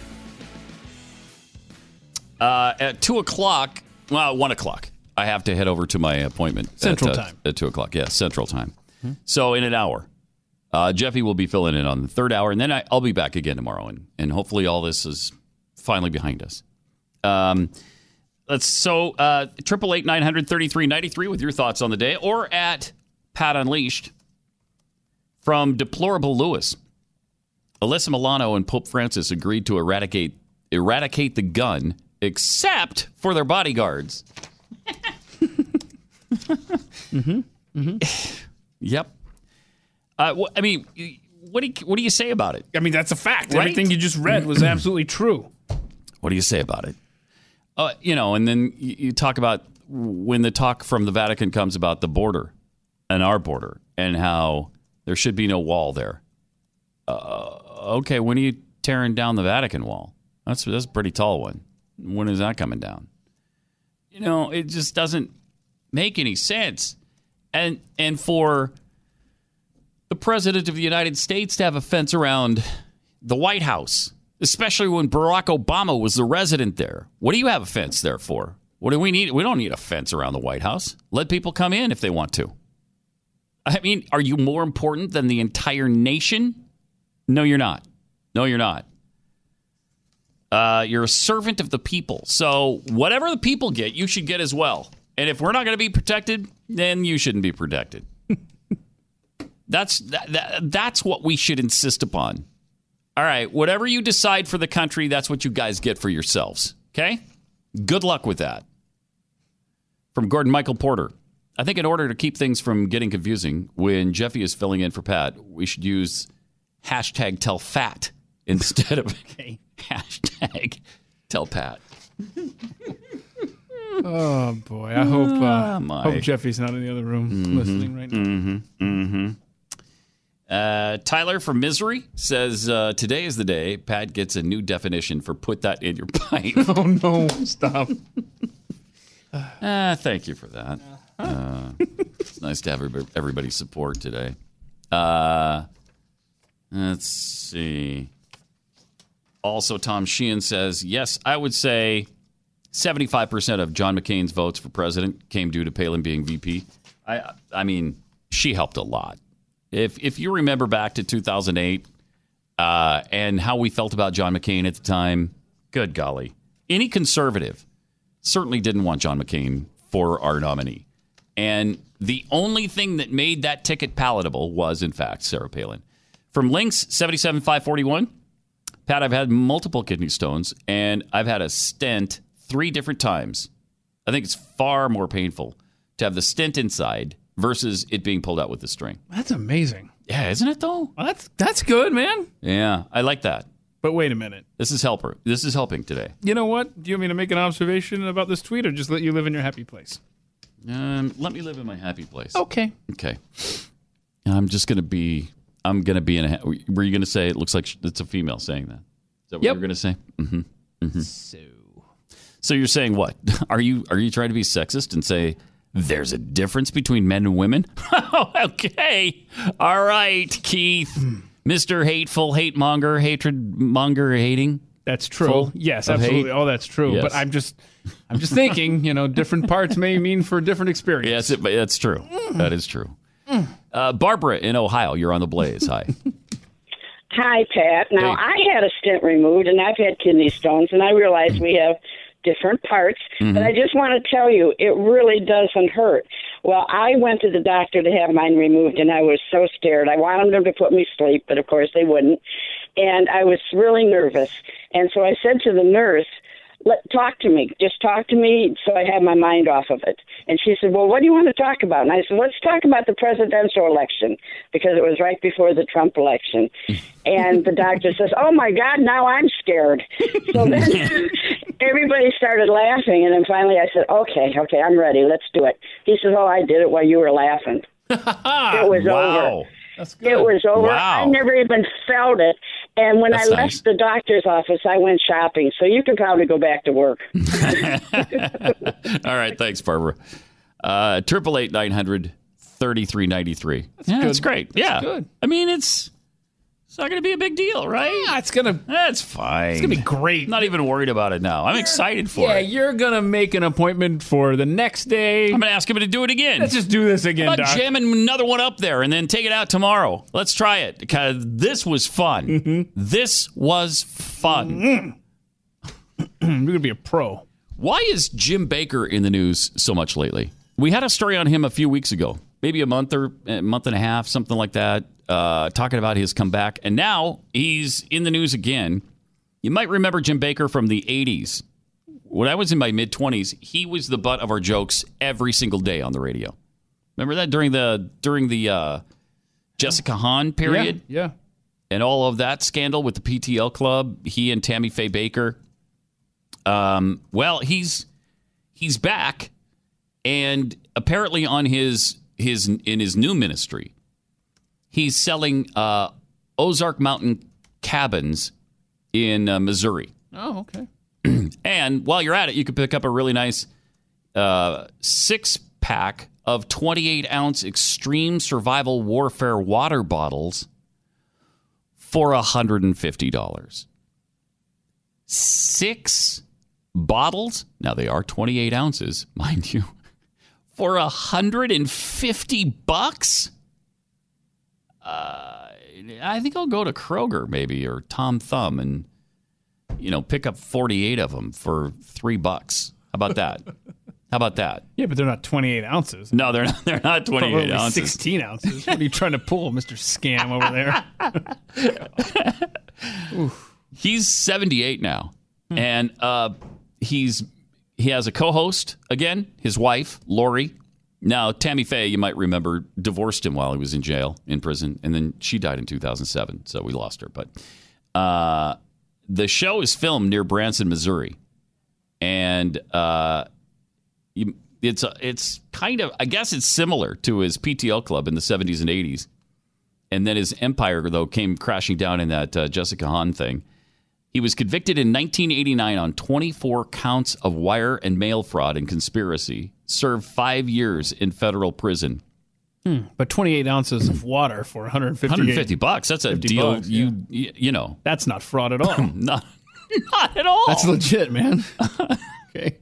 Uh, at two o'clock, well, one o'clock, I have to head over to my appointment. Central at, uh, time. At two o'clock, yes, Central time. So in an hour, uh, Jeffy will be filling in on the third hour, and then I, I'll be back again tomorrow, and, and hopefully all this is finally behind us. Um, let's so uh, triple eight nine hundred thirty three ninety three with your thoughts on the day, or at Pat Unleashed from Deplorable Lewis. Alyssa Milano and Pope Francis agreed to eradicate eradicate the gun, except for their bodyguards. Mm-hmm. Mm-hmm. Yep. Uh, wh- I mean, what do you, what do you say about it? I mean, that's a fact. Right? Everything you just read was absolutely true. What do you say about it? Uh, you know, and then you, you talk about when the talk from the Vatican comes about the border and our border and how there should be no wall there. Uh, okay, when are you tearing down the Vatican wall. That's that's a pretty tall one. When is that coming down? You know, it just doesn't make any sense. And and for the president of the United States to have a fence around the White House, especially when Barack Obama was the resident there. What do you have a fence there for? What do we need? We don't need a fence around the White House. Let people come in if they want to. I mean, are you more important than the entire nation? No, you're not. No, you're not. Uh, you're a servant of the people. So whatever the people get, you should get as well. And if we're not going to be protected, then you shouldn't be protected. that's that, that, that's what we should insist upon. All right, whatever you decide for the country, that's what you guys get for yourselves. Okay? Good luck with that. From Gordon Michael Porter. I think in order to keep things from getting confusing, when Jeffy is filling in for Pat, we should use hashtag tell fat instead of okay. hashtag tell Pat. Oh boy, I hope uh, my. hope Jeffy's not in the other room listening right now. Mm-hmm. Mm-hmm. Uh, Tyler from Misery says uh, today is the day Pat gets a new definition for put that in your pipe. oh no! Stop. Ah, thank you for that. Uh, it's nice to have everybody, everybody's support today. Uh, let's see. Also, Tom Sheehan says, yes, I would say 75% of John McCain's votes for president came due to Palin being VP. I, I mean, she helped a lot. If, if you remember back to 2008 uh, and how we felt about John McCain at the time, good golly. Any conservative certainly didn't want John McCain for our nominee. And the only thing that made that ticket palatable was, in fact, Sarah Palin. From Links 77541, Pat, I've had multiple kidney stones and I've had a stent three different times. I think it's far more painful to have the stent inside versus it being pulled out with the string. That's amazing. Yeah, isn't it though? Well, that's that's good, man. Yeah, I like that. But wait a minute. This is helper. This is helping today. You know what? Do you want me to make an observation about this tweet, or just let you live in your happy place? Um, let me live in my happy place. Okay. Okay. I'm just gonna be. I'm gonna be in a. ha- Were you gonna say it looks like sh- it's a female saying that? Is that what Yep. you're gonna say? Mm-hmm. mm-hmm. So. So you're saying what? Are you are you trying to be sexist and say there's a difference between men and women? okay. All right, Keith, hmm. Mister Hateful, Hate Monger, Hatred Monger, hating. That's true. Full yes, of absolutely. hate? Oh, that's true. Yes. But I'm just, I'm just thinking. You know, different parts may mean for different experience. Yes, it, that's true. Hmm. That is true. Hmm. Uh, Barbara in Ohio, you're on the blaze. Hi. Hi, Pat. Now, Hey. I had a stent removed and I've had kidney stones, and I realize we have different parts, Mhm. but I just want to tell you, it really doesn't hurt. Well, I went to the doctor to have mine removed, and I was so scared. I wanted them to put me to sleep, but of course they wouldn't. And I was really nervous. And so I said to the nurse, let talk to me. Just talk to me so I have my mind off of it. And she said, Well, what do you want to talk about? And I said, Let's talk about the presidential election because it was right before the Trump election. And the doctor says, Oh my God, now I'm scared. So then everybody started laughing and then finally I said, Okay, okay, I'm ready, let's do it. He says, Oh, I did it while you were laughing. it was Wow. over. It was over. Wow. I never even felt it. And when That's I left nice. the doctor's office, I went shopping. So you can probably go back to work. All right, thanks, Barbara. Uh, Triple eight nine hundred thirty three ninety three. Yeah, good. that's great. That's yeah, good. I mean, it's it's not going to be a big deal, right? Yeah, it's gonna. That's fine. It's gonna be great. I'm not even worried about it now. I'm excited for it. yeah, it. you're gonna make an appointment for the next day. I'm going to ask him to do it again. Let's just do this again, How about Doc. jamming another one up there and then take it out tomorrow? Let's try it because this was fun. Mm-hmm. This was fun. you're gonna be a pro. Why is Jim Bakker in the news so much lately? We had a story on him a few weeks ago, maybe a month or a month and a half, something like that, uh, talking about his comeback. And now he's in the news again. You might remember Jim Bakker from the 80s. When I was in my mid 20s, he was the butt of our jokes every single day on the radio. Remember that during the during the uh, Jessica Hahn period? Yeah. yeah. and all of that scandal with the PTL club, he and Tammy Faye Bakker. Um, well, he's he's back, and apparently on his his in his new ministry, he's selling uh, Ozark Mountain cabins in uh, Missouri. Oh, okay. And while you're at it, you could pick up a really nice uh, six pack of 28 ounce extreme survival warfare water bottles for $150. Six bottles, now they are 28 ounces, mind you, for 150 bucks? Uh, I think I'll go to Kroger maybe or Tom Thumb and you know pick up 48 of them for three bucks. How about that? How about that? Yeah, but they're not 28 ounces. No, they're not. They're not 28 Probably ounces. 16 ounces. What are you trying to pull, Mr. Scam over there? He's 78 now, Hmm. and uh, he's he has a co-host again. His wife Lori. Now Tammy Faye, you might remember, divorced him while he was in jail in prison, and then she died in 2007, so we lost her. But uh, the show is filmed near Branson, Missouri, and uh, it's it's kind of I guess it's similar to his PTL club in the 70s and 80s, and then his empire though came crashing down in that uh, Jessica Hahn thing. He was convicted in 1989 on 24 counts of wire and mail fraud and conspiracy. Served five years in federal prison. Hmm, But 28 ounces of water for 150 150 bucks. That's a deal. bucks, you, you you know. That's not fraud at all. not not at all. That's legit, man. okay.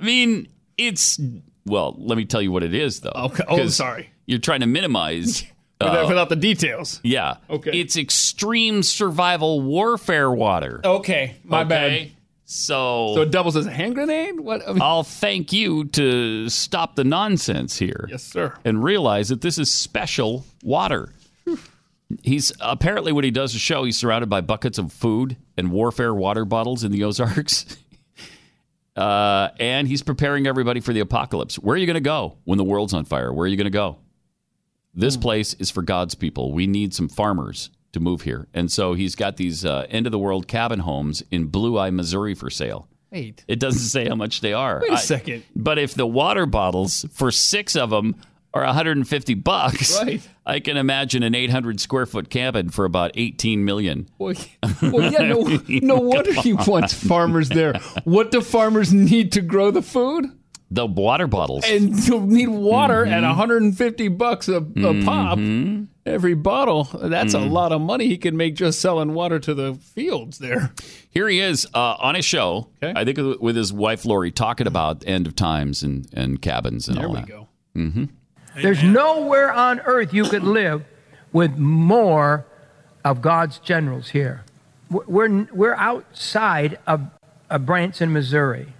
I mean, it's well. Let me tell you what it is, though. Okay. Oh, sorry. You're trying to minimize. Without, uh, without the details. yeah. Okay. It's extreme survival warfare water. Okay. My Okay? bad. So, So it doubles as a hand grenade? What? I mean, I'll thank you to stop the nonsense here. yes, sir. and realize that this is special water. He's apparently what he does is show he's surrounded by buckets of food and warfare water bottles in the Ozarks. Uh, and he's preparing everybody for the apocalypse. Where are you going to go when the world's on fire? Where are you going to go? This place is for God's people. We need some farmers to move here. And so he's got these uh, end of the world cabin homes in Blue Eye, Missouri for sale. Wait. It doesn't say how much they are. Wait a I- second. but if the water bottles for six of them are 150 bucks, Right. I can imagine an 800 square foot cabin for about 18 million. Well, well, yeah, no, no wonder he wants farmers there. What do farmers need to grow the food? The water bottles. And you'll need water Mm-hmm. at 150 bucks a, a pop every bottle. That's Mm. a lot of money he could make just selling water to the fields there. Here he is uh, on his show. I think with his wife Lori talking about end of times and, and cabins and There all we that. go. Mm-hmm. There's nowhere on earth you could live with more of God's generals here. We're, we're outside of, of Branson, Missouri,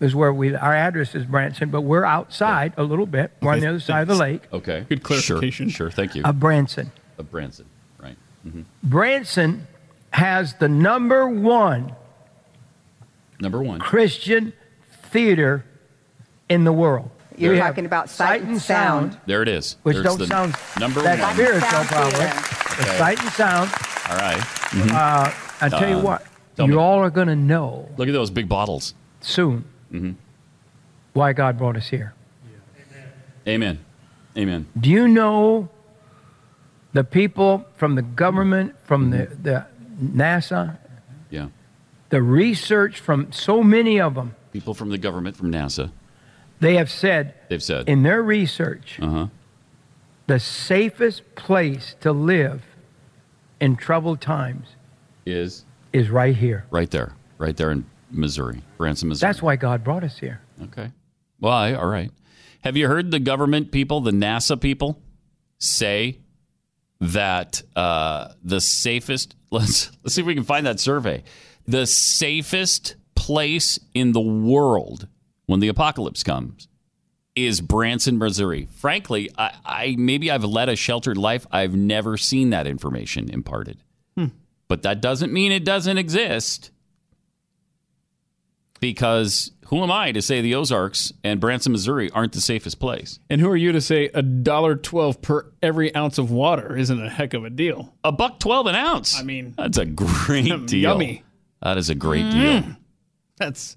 is where we, our address is Branson, but we're outside a little bit. We're on the other side of the lake Okay. Good clarification. Sure, sure. Thank you. of Branson. Of Branson. Right. hmm Branson has the number one Number one. Christian theater in the world. You're We talking about Sight and Sound, There it is. which There's don't the sound number that one. spiritual Sound probably. theater. The Okay. Sight and Sound. All right. Mhm. Uh, I tell you what, tell you me. all are going to know Look at those big bottles. soon hmm why God brought us here. Amen. Amen. Do you know the people from the government, from the, the NASA, Yeah. the research from so many of them? People from the government, from NASA, They have said they've said. in their research Uh huh. the safest place to live in troubled times Is is right here. right there, right there in Missouri, Branson, Missouri. That's why God brought us here. Okay. Why? All right. Have you heard the government people, the NASA people, say that uh, the safest? Let's let's see if we can find that survey. The safest place in the world when the apocalypse comes is Branson, Missouri. Frankly, I, I maybe I've led a sheltered life. I've never seen that information imparted, Hmm. but that doesn't mean it doesn't exist because who am I to say the Ozarks and Branson, Missouri aren't the safest place? And who are you to say a dollar twelve per every ounce of water isn't a heck of a deal? A buck twelve an ounce. I mean, That's a great deal. Yummy. That is a great Mm. deal. That's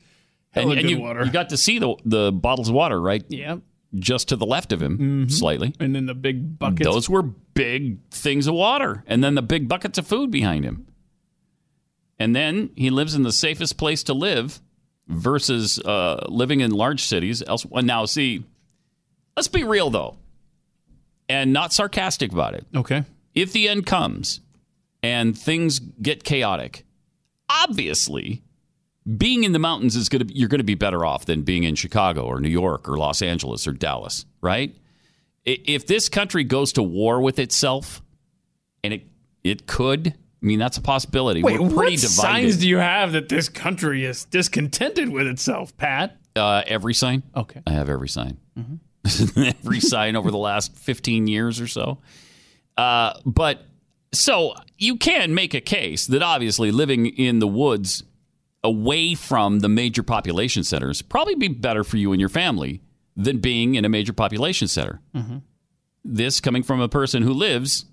And, and good you, water. you got to see the the bottles of water right yeah. just to the left of him, mm-hmm. slightly. And then the big buckets. Those were big things of water, and then the big buckets of food behind him. And then he lives in the safest place to live versus uh, living in large cities. Else, well, now, see, let's be real though, and not sarcastic about it. Okay. If the end comes and things get chaotic, obviously, being in the mountains is going to you're going to be better off than being in Chicago or New York or Los Angeles or Dallas, right? If this country goes to war with itself, and it it could, I mean, that's a possibility. Wait, We're what divided. signs do you have that this country is discontented with itself, Pat? Uh, every sign. Okay. I have every sign. every sign over the last 15 years or so. Uh, but so you can make a case that obviously living in the woods away from the major population centers probably be better for you and your family than being in a major population center. Mm-hmm. This coming from a person who lives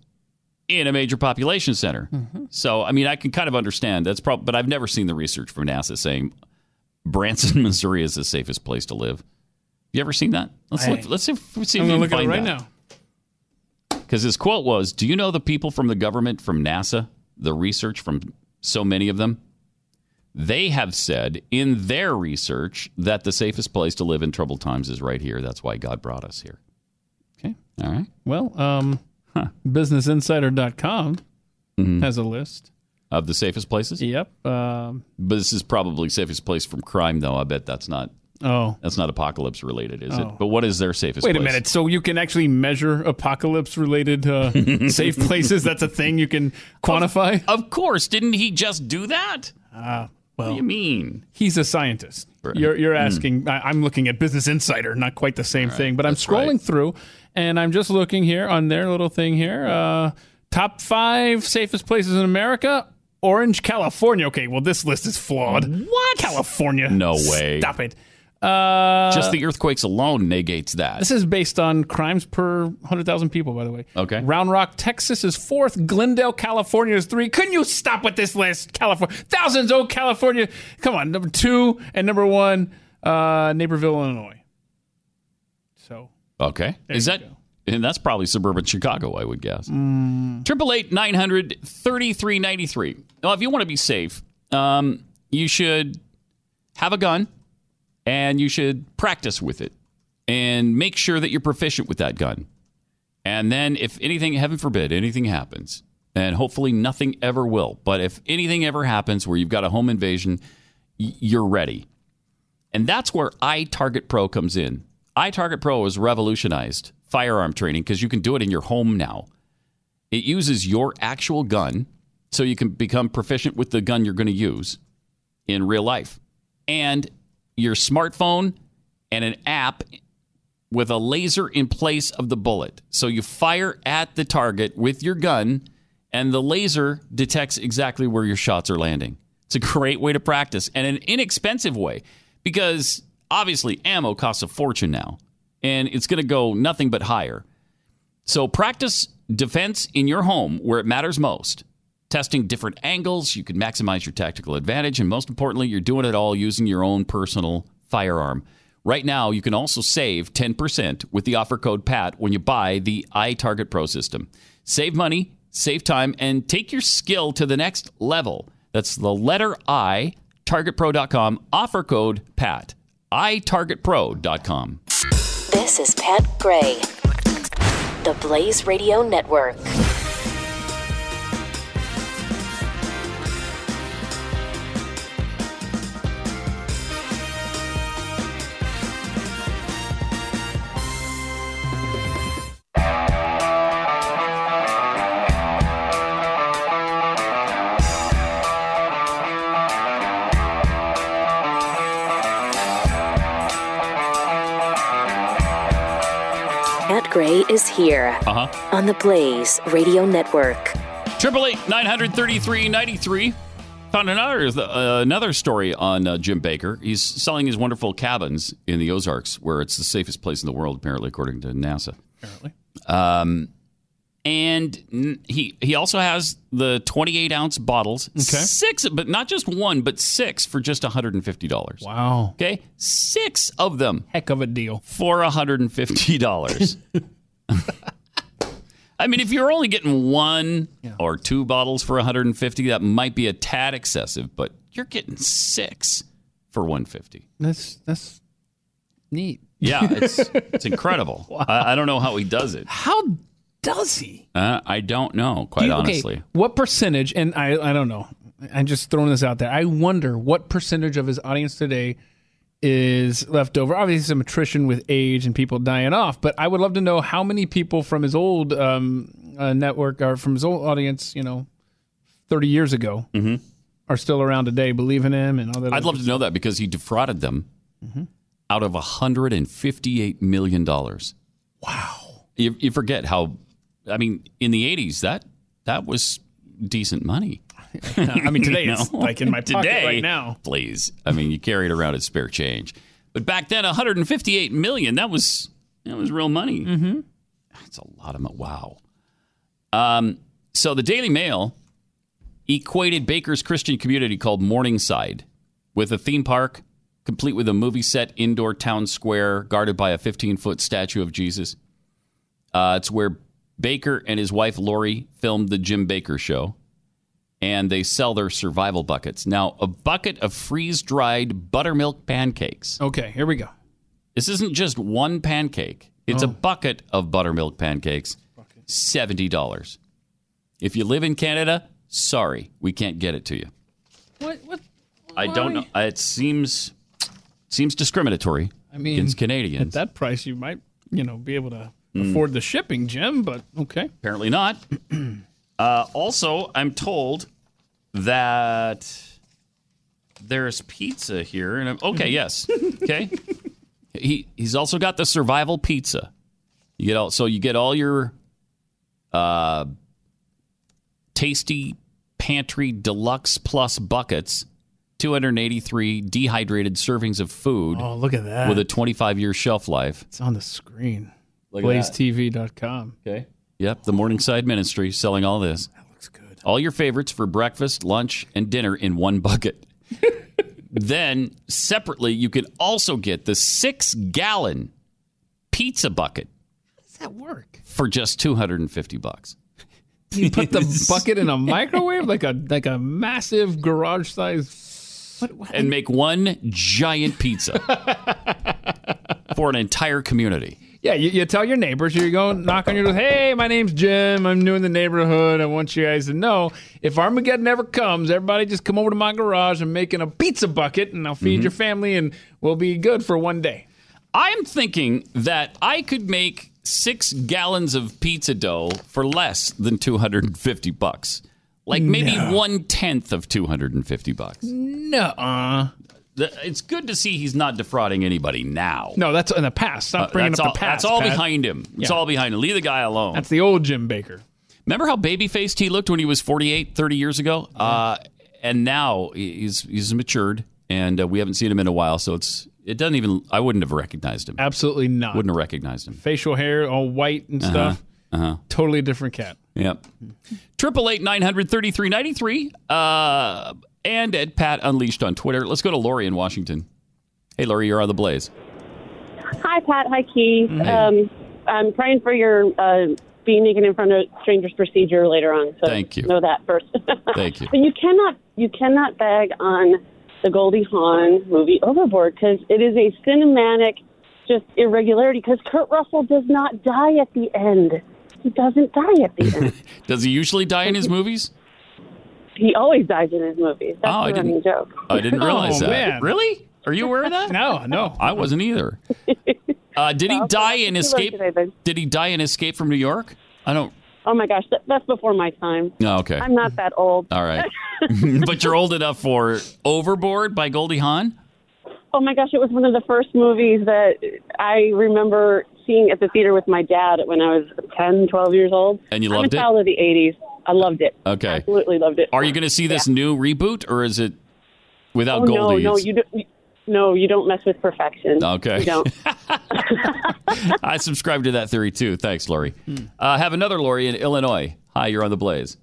in a major population center. So, I mean, I can kind of understand that's probably, but I've never seen the research from NASA saying Branson, Missouri is the safest place to live. You ever seen that? Let's I- look. Let's see if, let's see I'm if we look can at it right that. now. Because his quote was, "Do you know the people from the government, from NASA, the research from so many of them? They have said in their research that the safest place to live in troubled times is right here. That's why God brought us here." Okay. All right. Well, um, BusinessInsider.com has a list. Of the safest places. Yep. Um, But this is probably safest place from crime, though. I bet that's not. Oh. That's not apocalypse related, is it? Oh. But what is their safest wait a place? minute. So you can actually measure apocalypse-related uh, safe places? That's a thing you can quantify? Of course. Didn't he just do that? Ah, well, what do you mean? He's a scientist. You're, you're asking. I, I'm looking at Business Insider, not quite the same thing, but I'm scrolling through, and I'm just looking here on their little thing here. Uh, top five safest places in America. Orange, California. Okay, well, this list is flawed. What? California? No way. Stop it. Uh, Just the earthquakes alone negates that. This is based on crimes per 100,000 people, by the way. Okay. Round Rock, Texas is fourth. Glendale, California is three. Couldn't you stop with this list? California. Thousands, oh, California. Come on. Number two and number one, uh, Naperville, Illinois. Okay. Is that and that's probably suburban Chicago, I would guess. Mm, Triple eight nine hundred thirty three ninety three. Well, if you want to be safe, um, you should have a gun and you should practice with it and make sure that you're proficient with that gun. And then, if anything, heaven forbid, anything happens, and hopefully nothing ever will, but if anything ever happens where you've got a home invasion, y- you're ready. And that's where iTarget Pro comes in. iTarget Pro has revolutionized firearm training because you can do it in your home now. It uses your actual gun so you can become proficient with the gun you're going to use in real life. And your smartphone and an app with a laser in place of the bullet. So you fire at the target with your gun, and the laser detects exactly where your shots are landing. It's a great way to practice and an inexpensive way because obviously ammo costs a fortune now, and it's going to go nothing but higher. So practice defense in your home where it matters most. Testing different angles, you can maximize your tactical advantage, and most importantly, you're doing it all using your own personal firearm. Right now, you can also save 10% with the offer code PAT when you buy the iTarget Pro system. Save money, save time, and take your skill to the next level. That's the letter I, targetpro.com, offer code PAT. itargetpro.com. This is Pat Gray, the Blaze Radio Network. Is here Uh huh. on the Blaze Radio Network. Triple eight nine hundred thirty three ninety three. Found another uh, another story on uh, Jim Bakker. He's selling his wonderful cabins in the Ozarks, where it's the safest place in the world, apparently, according to NASA. Apparently. Um, and he he also has the twenty eight ounce bottles, Okay. six, but not just one, but six for just one hundred and fifty dollars. Wow. Okay, six of them Heck of a deal. for $150. I mean, if you're only getting one or two bottles for 150, that might be a tad excessive, but you're getting six for 150. That's that's neat. Yeah, it's it's incredible. I, I don't know how he does it. How does he? Uh, I don't know, quite Do you- okay, honestly. what percentage? And I, I don't know. I'm just throwing this out there. I wonder what percentage of his audience today is left over. Obviously, some attrition with age and people dying off. But I would love to know how many people from his old um, uh, network or from his old audience, you know, 30 years ago, are still around today, believe in him and all that. Mm-hmm. I'd love to know that because he defrauded them Mhm. out of 158 million dollars. Wow! You, you forget how? I mean, in the 80s, that that was decent money. I mean, today it's know? like in my pocket Today, right now. Please, I mean, you carry it around as spare change, but back then, 158 million that was that was real money. Mm-hmm. That's a lot of money. Wow. Um, so the Daily Mail equated Bakker's Christian community called Morningside with a theme park complete with a movie set indoor town square guarded by a 15 foot statue of Jesus. Uh, it's where Bakker and his wife Lori filmed the Jim Bakker show, and they sell their survival buckets. Now, a bucket of freeze dried buttermilk pancakes. Okay, here we go. This isn't just one pancake. It's a Oh. bucket of buttermilk pancakes. Seventy dollars. If you live in Canada, sorry, we can't get it to you. What? What? I don't know. It seems seems discriminatory I mean, against Canadians. At that price, you might, you know, be able to Mm. afford the shipping, Jim. But okay. Apparently not. uh, also, I'm told that there's pizza here, and I'm, okay, yes, okay. He he's also got the survival pizza. You get all so you get all your uh, tasty pantry deluxe plus buckets, 283 dehydrated servings of food. Oh, look at that. With a 25 year shelf life. It's on the screen. BlazeTV.com. Okay. Yep, the Morningside Ministry selling all this. That looks good. All your favorites for breakfast, lunch, and dinner in one bucket. then separately, you can also get the six gallon pizza bucket How does that work? for just two hundred and fifty bucks. You put the bucket in a microwave like a like a massive garage size. and make one giant pizza for an entire community. Yeah, you, you tell your neighbors. You go knock on your door. Hey, my name's Jim. I'm new in the neighborhood. I want you guys to know if Armageddon ever comes, everybody just come over to my garage. I'm making a pizza bucket, and I'll feed mm-hmm. your family, and we'll be good for one day. I'm thinking that I could make six gallons of pizza dough for less than 250 bucks. Like maybe No. one tenth of 250 bucks. No, It's good to see he's not defrauding anybody now. no, that's in the past. Stop Uh, bringing up all, the past. That's all Pat. behind him. It's Yeah. all behind him. Leave the guy alone. That's the old Jim Bakker. Remember how baby faced he looked when he was 48, 30 years ago? Uh, and now he's he's matured, and uh, we haven't seen him in a while. So it's it doesn't even. I wouldn't have recognized him. Absolutely not. Wouldn't have recognized him. Facial hair all white and stuff. Uh huh. Totally different cat. Yep. Triple eight nine hundred thirty three ninety three. Uh, and at Pat Unleashed on Twitter. Let's go to Lori in Washington. Hey, Lori, you're on the blaze. Hi, Pat. Hi, Keith. Hey. Um, I'm praying for your uh, being naked in front of strangers procedure later on. So Thank you. Know that first. Thank you. but you cannot you cannot bag on the Goldie Hawn movie Overboard because it is a cinematic just irregularity. Because Kurt Russell does not die at the end. He doesn't die at the end. Does he usually die in his movies? he always dies in his movies. That's Oh, I running didn't- joke. I didn't realize Oh, that. man. Really? Are you aware of that? No, no. I wasn't either. Uh, did he die in you Escape? today, babe. Did he die in Escape from New York? I don't. Oh my gosh, that, that's before my time. No, okay. I'm not that old. All right. but you're old enough for Overboard by Goldie Hawn? Oh my gosh, it was one of the first movies that I remember seeing at the theater with my dad when I was 10, 12 years old. And you loved I'm loved a it? child of the 80s. I loved it. Okay. Absolutely loved it. Are you going to see this new reboot or is it without oh, Goldie? No, no, you don't. No, you don't mess with perfection. Okay. You don't. I subscribe to that theory too. Thanks, Lori. Uh, have another Lori in Illinois. Hi, you're on the Blaze.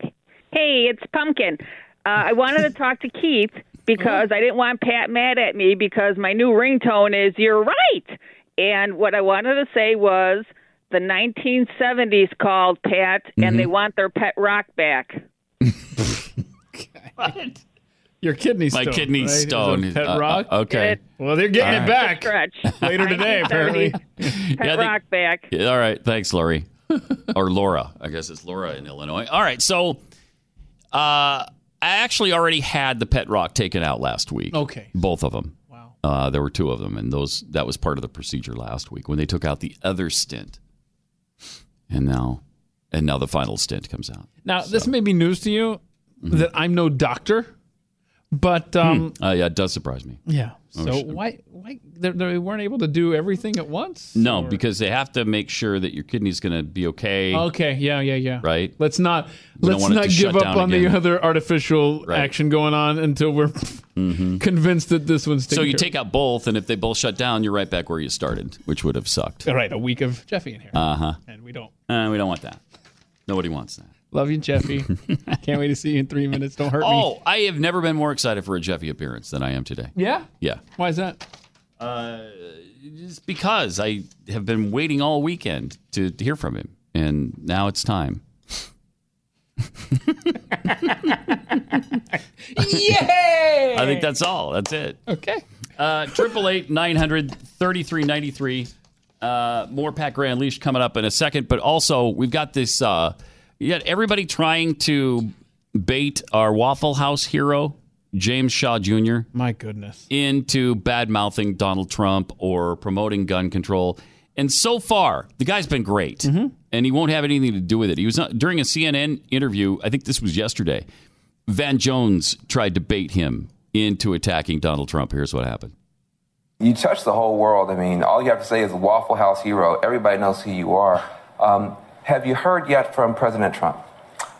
Hey, it's Pumpkin. Uh, I wanted to talk to Keith because I didn't want Pat mad at me because my new ringtone is "You're right." And what I wanted to say was the 1970s called Pat, and they Mhm. want their pet rock back. what? Your kidney stone. My kidney right? Is stone. Pet Uh, rock. uh, okay. Well, they're getting All it right. back later today, apparently. Pet Yeah, they- rock back. Yeah, all right. Thanks, Lori. or Laura. I guess it's Laura in Illinois. All right. So uh, I actually already had the pet rock taken out last week. Okay. Both of them. Uh, there were two of them, and those that was part of the procedure last week when they took out the other stent. And now, and now the final stent comes out. Now, this may be news to you Mm-hmm. that I'm no doctor, but um, Uh, yeah, it does surprise me. yeah. Oh, So sh- why why they, they weren't able to do everything at once? No, because they have to make sure that your kidney's going to be okay. Okay. Yeah. Yeah. Yeah. Right. Let's not We let's not give up on again. the other artificial Right. action going on until we're convinced that this one's. So you care take out both, and if they both shut down, you're right back where you started, which would have sucked. All right, a week of Jeffy in here, Uh huh. and we don't. Uh, we don't want that. Nobody wants that. Love you, Jeffy. Can't wait to see you in three minutes. Don't hurt me. Oh, I have never been more excited for a Jeffy appearance than I am today. Yeah. Yeah. Why is that? Uh, just because I have been waiting all weekend to hear from him, and now it's time. Yay! I think that's all. That's it. Okay. Uh, Triple eight nine hundred thirty three ninety three. Uh, more Pat Gray Unleashed coming up in a second, but also we've got this. Uh, you got everybody trying to bait our Waffle House hero James Shaw Jr. My goodness. into bad mouthing Donald Trump or promoting gun control. And so far, the guy's been great, and he won't have anything to do with it. He was not, during a CNN interview. I think this was yesterday. Van Jones tried to bait him into attacking Donald Trump. Here's what happened. You touch the whole world. I mean, all you have to say is Waffle House hero. Everybody knows who you are. Um, have you heard yet from President Trump?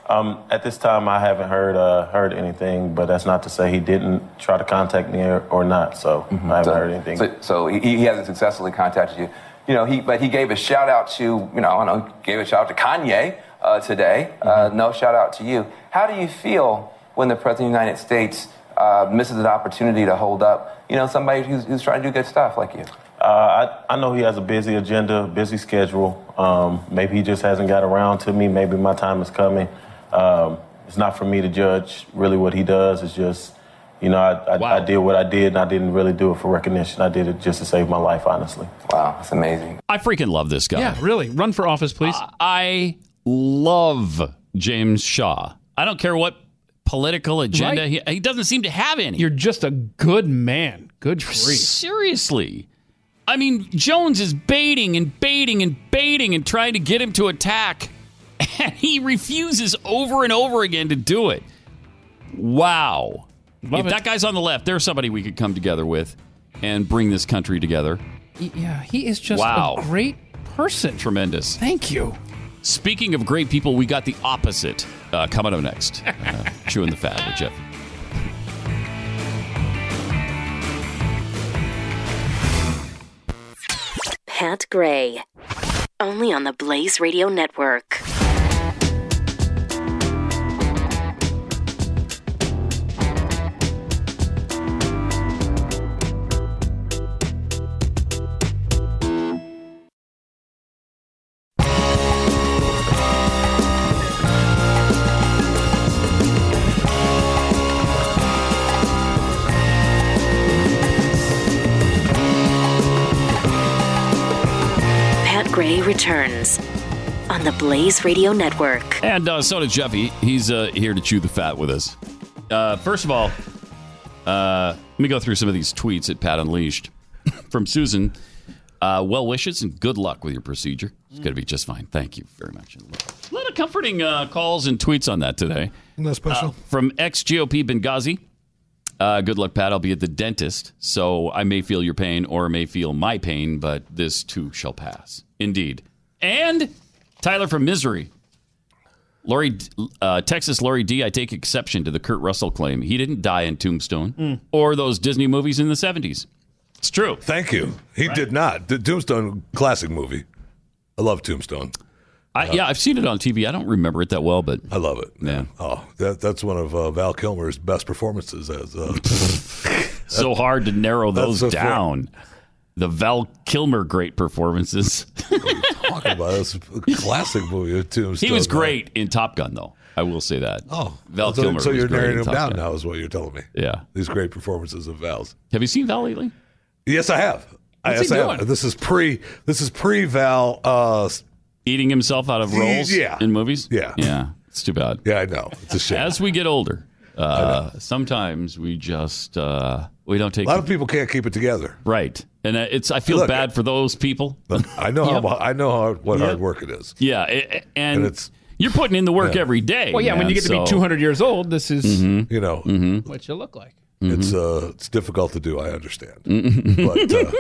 Um, at this time, I haven't heard uh, heard anything, but that's not to say he didn't try to contact me or, or not. So I haven't So- heard anything. So, so he, he hasn't successfully contacted you. You know, he but he gave a shout out to you know I don't know gave a shout out to Kanye uh, today. Uh, no shout out to you. How do you feel when the president of the United States uh, misses an opportunity to hold up you know somebody who's, who's trying to do good stuff like you? Uh, I, I know he has a busy agenda, busy schedule. Um, maybe he just hasn't got around to me. Maybe my time is coming. Um, it's not for me to judge really what he does. It's just, you know, I, I, I did what I did and I didn't really do it for recognition. I did it just to save my life, honestly. Wow, that's amazing. I freaking love this guy. Yeah, really. Run for office, please. I love James Shaw. I don't care what political agenda Right. he, he doesn't seem to have any. You're just a good man. Good grief. Seriously. I mean, Jones is baiting and baiting and baiting and trying to get him to attack, and he refuses over and over again to do it. Wow. Love if it. that guy's on the left, there's somebody we could come together with and bring this country together. Yeah, he is just Wow. a great person. Tremendous. Thank you. Speaking of great people, we got the opposite uh, coming up next. Uh, chewing the fat with Jeff. Pat Gray. Only on the Blaze Radio Network. Returns on the Blaze Radio Network. And uh, so did Jeffy. He's uh, here to chew the fat with us. Uh, first of all, uh, let me go through some of these tweets at Pat Unleashed from Susan. Uh, well wishes and good luck with your procedure. It's going to be just fine. Thank you very much. A lot of comforting uh, calls and tweets on that today. That's special. Uh, from ex GOP Benghazi. Uh, good luck, Pat. I'll be at the dentist, so I may feel your pain or may feel my pain, but this too shall pass. Indeed. And Tyler from Misery. Lori, uh, Texas Lori D. I take exception to the Kurt Russell claim. He didn't die in Tombstone Mm. or those Disney movies in the 70s. It's true. Thank you. He did not. The Tombstone classic movie. I love Tombstone. I, yeah, I've seen it on TV. I don't remember it that well, but I love it. Yeah. Oh, that that's one of uh, Val Kilmer's best performances as uh, so hard to narrow That's those just down. The Val Kilmer great performances. talking about? This classic movie of Tombstone. He was great in Top Gun, though. I will say that. Oh, Val so, Kilmer. so you're narrowing in him down Gun. now, is what you're telling me. Yeah. These great performances of Val's. Have you seen Val lately? Yes, I have. What's he yes, I have. doing? This is pre. This is pre Val. Uh, Eating himself out of roles Yeah. in movies? Yeah. Yeah. It's too bad. Yeah, I know. It's a shame. As we get older, uh, sometimes we just uh, we don't take a lot of people can't keep it together. right, and uh, it's I feel Look, bad for those people. I know Yep. how. I know how what Yep. hard work it is. Yeah, i- i- and, And it's- you're putting in the work Yeah. every day. Well, yeah, when you get to be 200 years old, this is Mhm. You know, Mhm. what you look like. It's Mm-hmm. uh, it's difficult to do. I understand, but uh,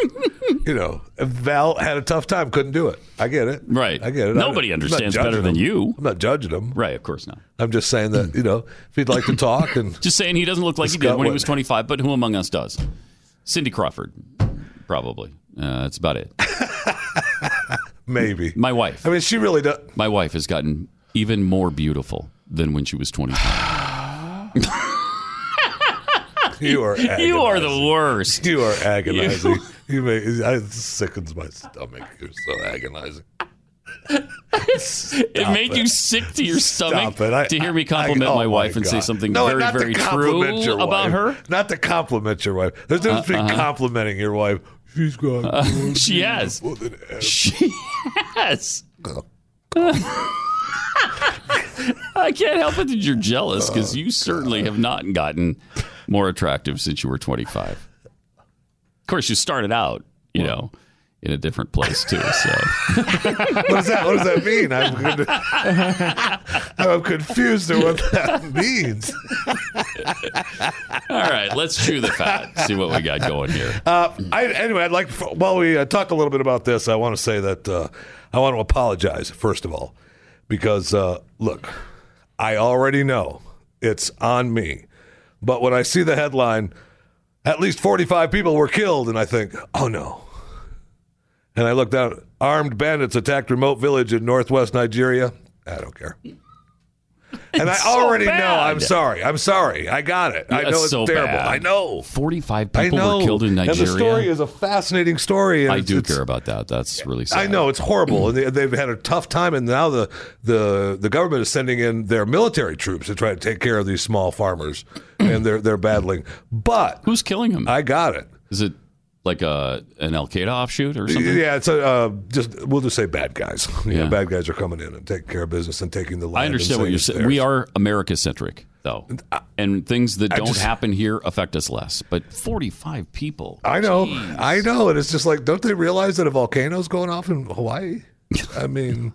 you know, Val had a tough time. Couldn't do it. I get it. Right. I get it. Nobody understands better than him. you. I'm not judging him. Right, of course not. I'm just saying that you know, if he'd like to talk and Just saying he doesn't look like he did when he was 25, but who among us does? Cindy Crawford, probably. Uh, that's about it. maybe My wife. I mean, she really does. My wife has gotten even more beautiful than when she was 25. You are. you are the worst. You are agonizing. You, make it sickens my stomach. You're so agonizing. it made you sick to your stomach I- to hear me I- compliment oh my wife and say something No, very, very true about her. Not to compliment your wife. There's difference Uh, between uh-huh. complimenting your wife. She's got. Uh, she has. She has. I can't help it that you're jealous Oh, because you certainly have not gotten more attractive since you were 25. Of course, you started out, you know, in a different place too. So what does that? What does that mean? I'm, I'm confused at what that means. All right, let's chew the fat. See what we got going here. Uh, I, anyway, I'd like while we uh, talk a little bit about this, I want to say that uh, I want to apologize first of all because uh, look, I already know it's on me, but when I see the headline, at least forty-five people were killed, and I think, oh no. And I look down, armed bandits attacked remote village in northwest Nigeria. I don't care. And I It's so already know. I'm sorry. I'm sorry. I got it. I know it's so terrible. bad. I know. 45 I people know. were killed in Nigeria. And the story is a fascinating story. And I do care about that. That's really sad. I know it's horrible, and they, they've had a tough time. And now the, the the government is sending in their military troops to try to take care of these small farmers, and they're they're battling. But who's killing them? I got it. Is it like a an Al Qaeda offshoot or something? Yeah, it's a uh, just we'll just say bad guys. You know, Yeah. bad guys are coming in and taking care of business and taking the land. I understand what you're saying. We are America centric, though, and things that I don't just- happen here affect us less. But 45 people. I know, I know, and it's just like, don't they realize that a volcano's going off in Hawaii? I mean,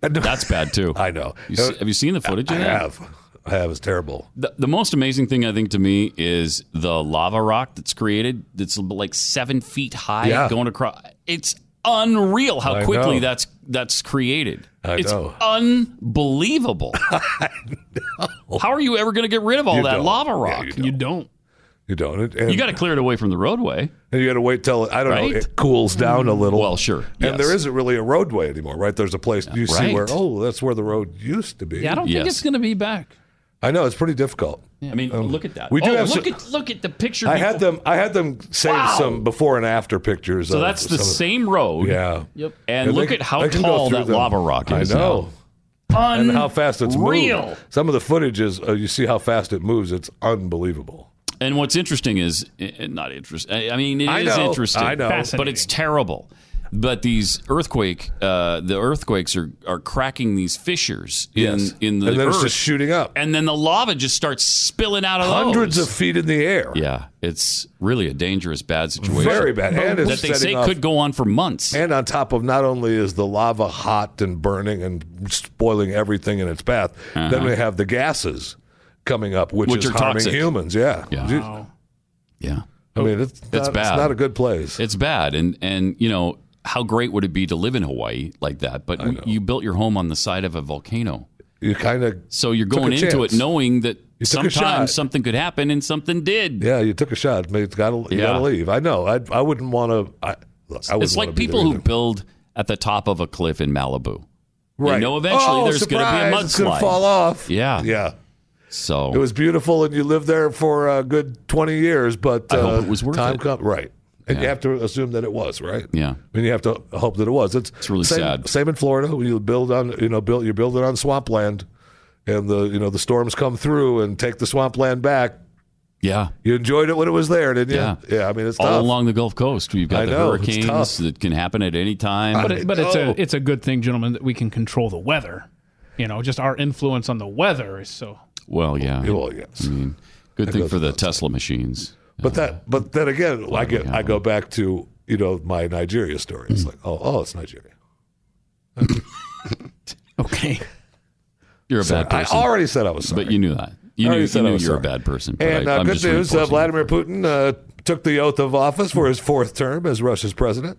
That's bad too. I know. You see- have you seen the footage? I that? have. I have. It's terrible. The, the most amazing thing I think to me is the lava rock that's created. That's like seven feet high, Yeah. going across. It's unreal how I quickly know. that's that's created. I it's know. unbelievable. How are you ever going to get rid of all You that don't. lava Yeah, rock? you You don't. You don't. And, and You got to clear it away from the roadway. And you got to wait till I don't know it cools down a little. Well, sure. And there isn't really a roadway anymore, right? There's a place you see where oh, that's where the road used to be. Yeah, I don't think it's going to be back. I know it's pretty difficult. I mean, look at that. we do oh, have look some- at look at the picture. I had before- them. I had them save Wow. some before and after pictures. So of that's the some of- same road. Yeah. Yep. And, And look they- at how they can go tall through that them. lava rock is. I know. Now. And how fast it's Unreal. moved. Some of the footage is uh, you see how fast it moves. It's unbelievable. And what's interesting is eh, not interesting. I mean, it is I know. interesting. I know. but it's terrible. But these earthquake, uh, the earthquakes are are cracking these fissures in Yes. in the and then earth, it's just shooting up. and then the lava just starts spilling out of Hundreds those. of feet in the air. Yeah, it's really a dangerous, bad situation. Very bad. And it's that they say off- could go on for months. And on top of not only is the lava hot and burning and spoiling everything in its path, then Uh-huh. we have the gases coming up, which, Which is are harming toxic. humans. Yeah. Yeah. Yeah. I mean, it's, It's not, bad. It's not a good place. It's bad, and and you know how great would it be to live in Hawaii like that? But you built your home on the side of a volcano, You kind of so you're going into it knowing that You took a shot. sometimes something could happen, and something did. yeah, you took a shot. It's got to you Yeah. got to leave. I know. I I wouldn't want to. I, I It's like people who build at the top of a cliff in Malibu. right. You know, eventually oh, there's going to be a surprise, It's gonna mudslide. fall off. Yeah. Yeah. So It was beautiful, and you lived there for a good twenty years. But I uh, hope it was worth time it. right. And you have to assume that it was right. Yeah. I mean, you have to hope that it was. It's, It's really same, sad. Same in Florida when you build on, you know, build you're building on swampland, and the you know the storms come through and take the swampland back. Yeah. You enjoyed it when it was there, didn't you? Yeah. Yeah. I mean, it's all tough. along the Gulf Coast. We've got I the know, hurricanes that can happen at any time. But, it, but it's a it's a good thing, gentlemen, that we can control the weather. You know, just our influence on the weather is so. well, yeah. Well, yes. I mean, good That thing for the Tesla machines. But that, but then again, I get, I go back to you know my Nigeria story. Hmm. It's like, oh, oh, it's Nigeria. Okay. You're a So bad person. I already said I was sorry. But you knew that. You I knew, already you I knew was you were a sorry. bad person. But And I, uh, I'm good just news: uh, reinforcing Vladimir Putin uh, took the oath of office for his fourth term as Russia's president.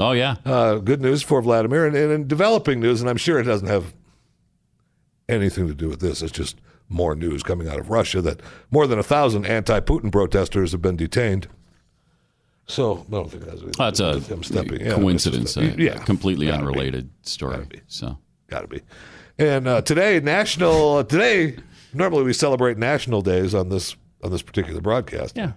Oh yeah. Uh, good news for Vladimir, and, and in developing news, and I'm sure it doesn't have anything to do with this. It's just more news coming out of Russia that more than a thousand anti-Putin protesters have been detained. So I don't think that's That's a him stepping. yeah, coincidence. a- yeah, completely Gotta be. unrelated story. So Got to be. And uh, today, national. Uh, today, normally we celebrate national days on this on this particular broadcast. Yeah.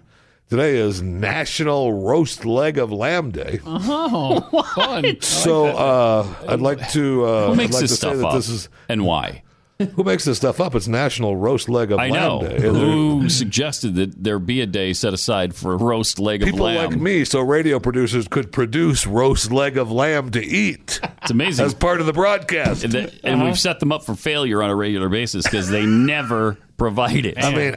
Today is National Roast Leg of Lamb Day. Oh, fun. So uh, I'd like to. Uh, who makes like this to say stuff that up? This is and why? Who makes this stuff up? It's National Roast Leg of I Lamb know. Day. Who suggested that there be a day set aside for roast leg of lamb? People lamb? like me, so radio producers could produce roast leg of lamb to eat. It's amazing. as part of the broadcast. and, that- and we've set them up for failure on a regular basis because they never provide it. I mean,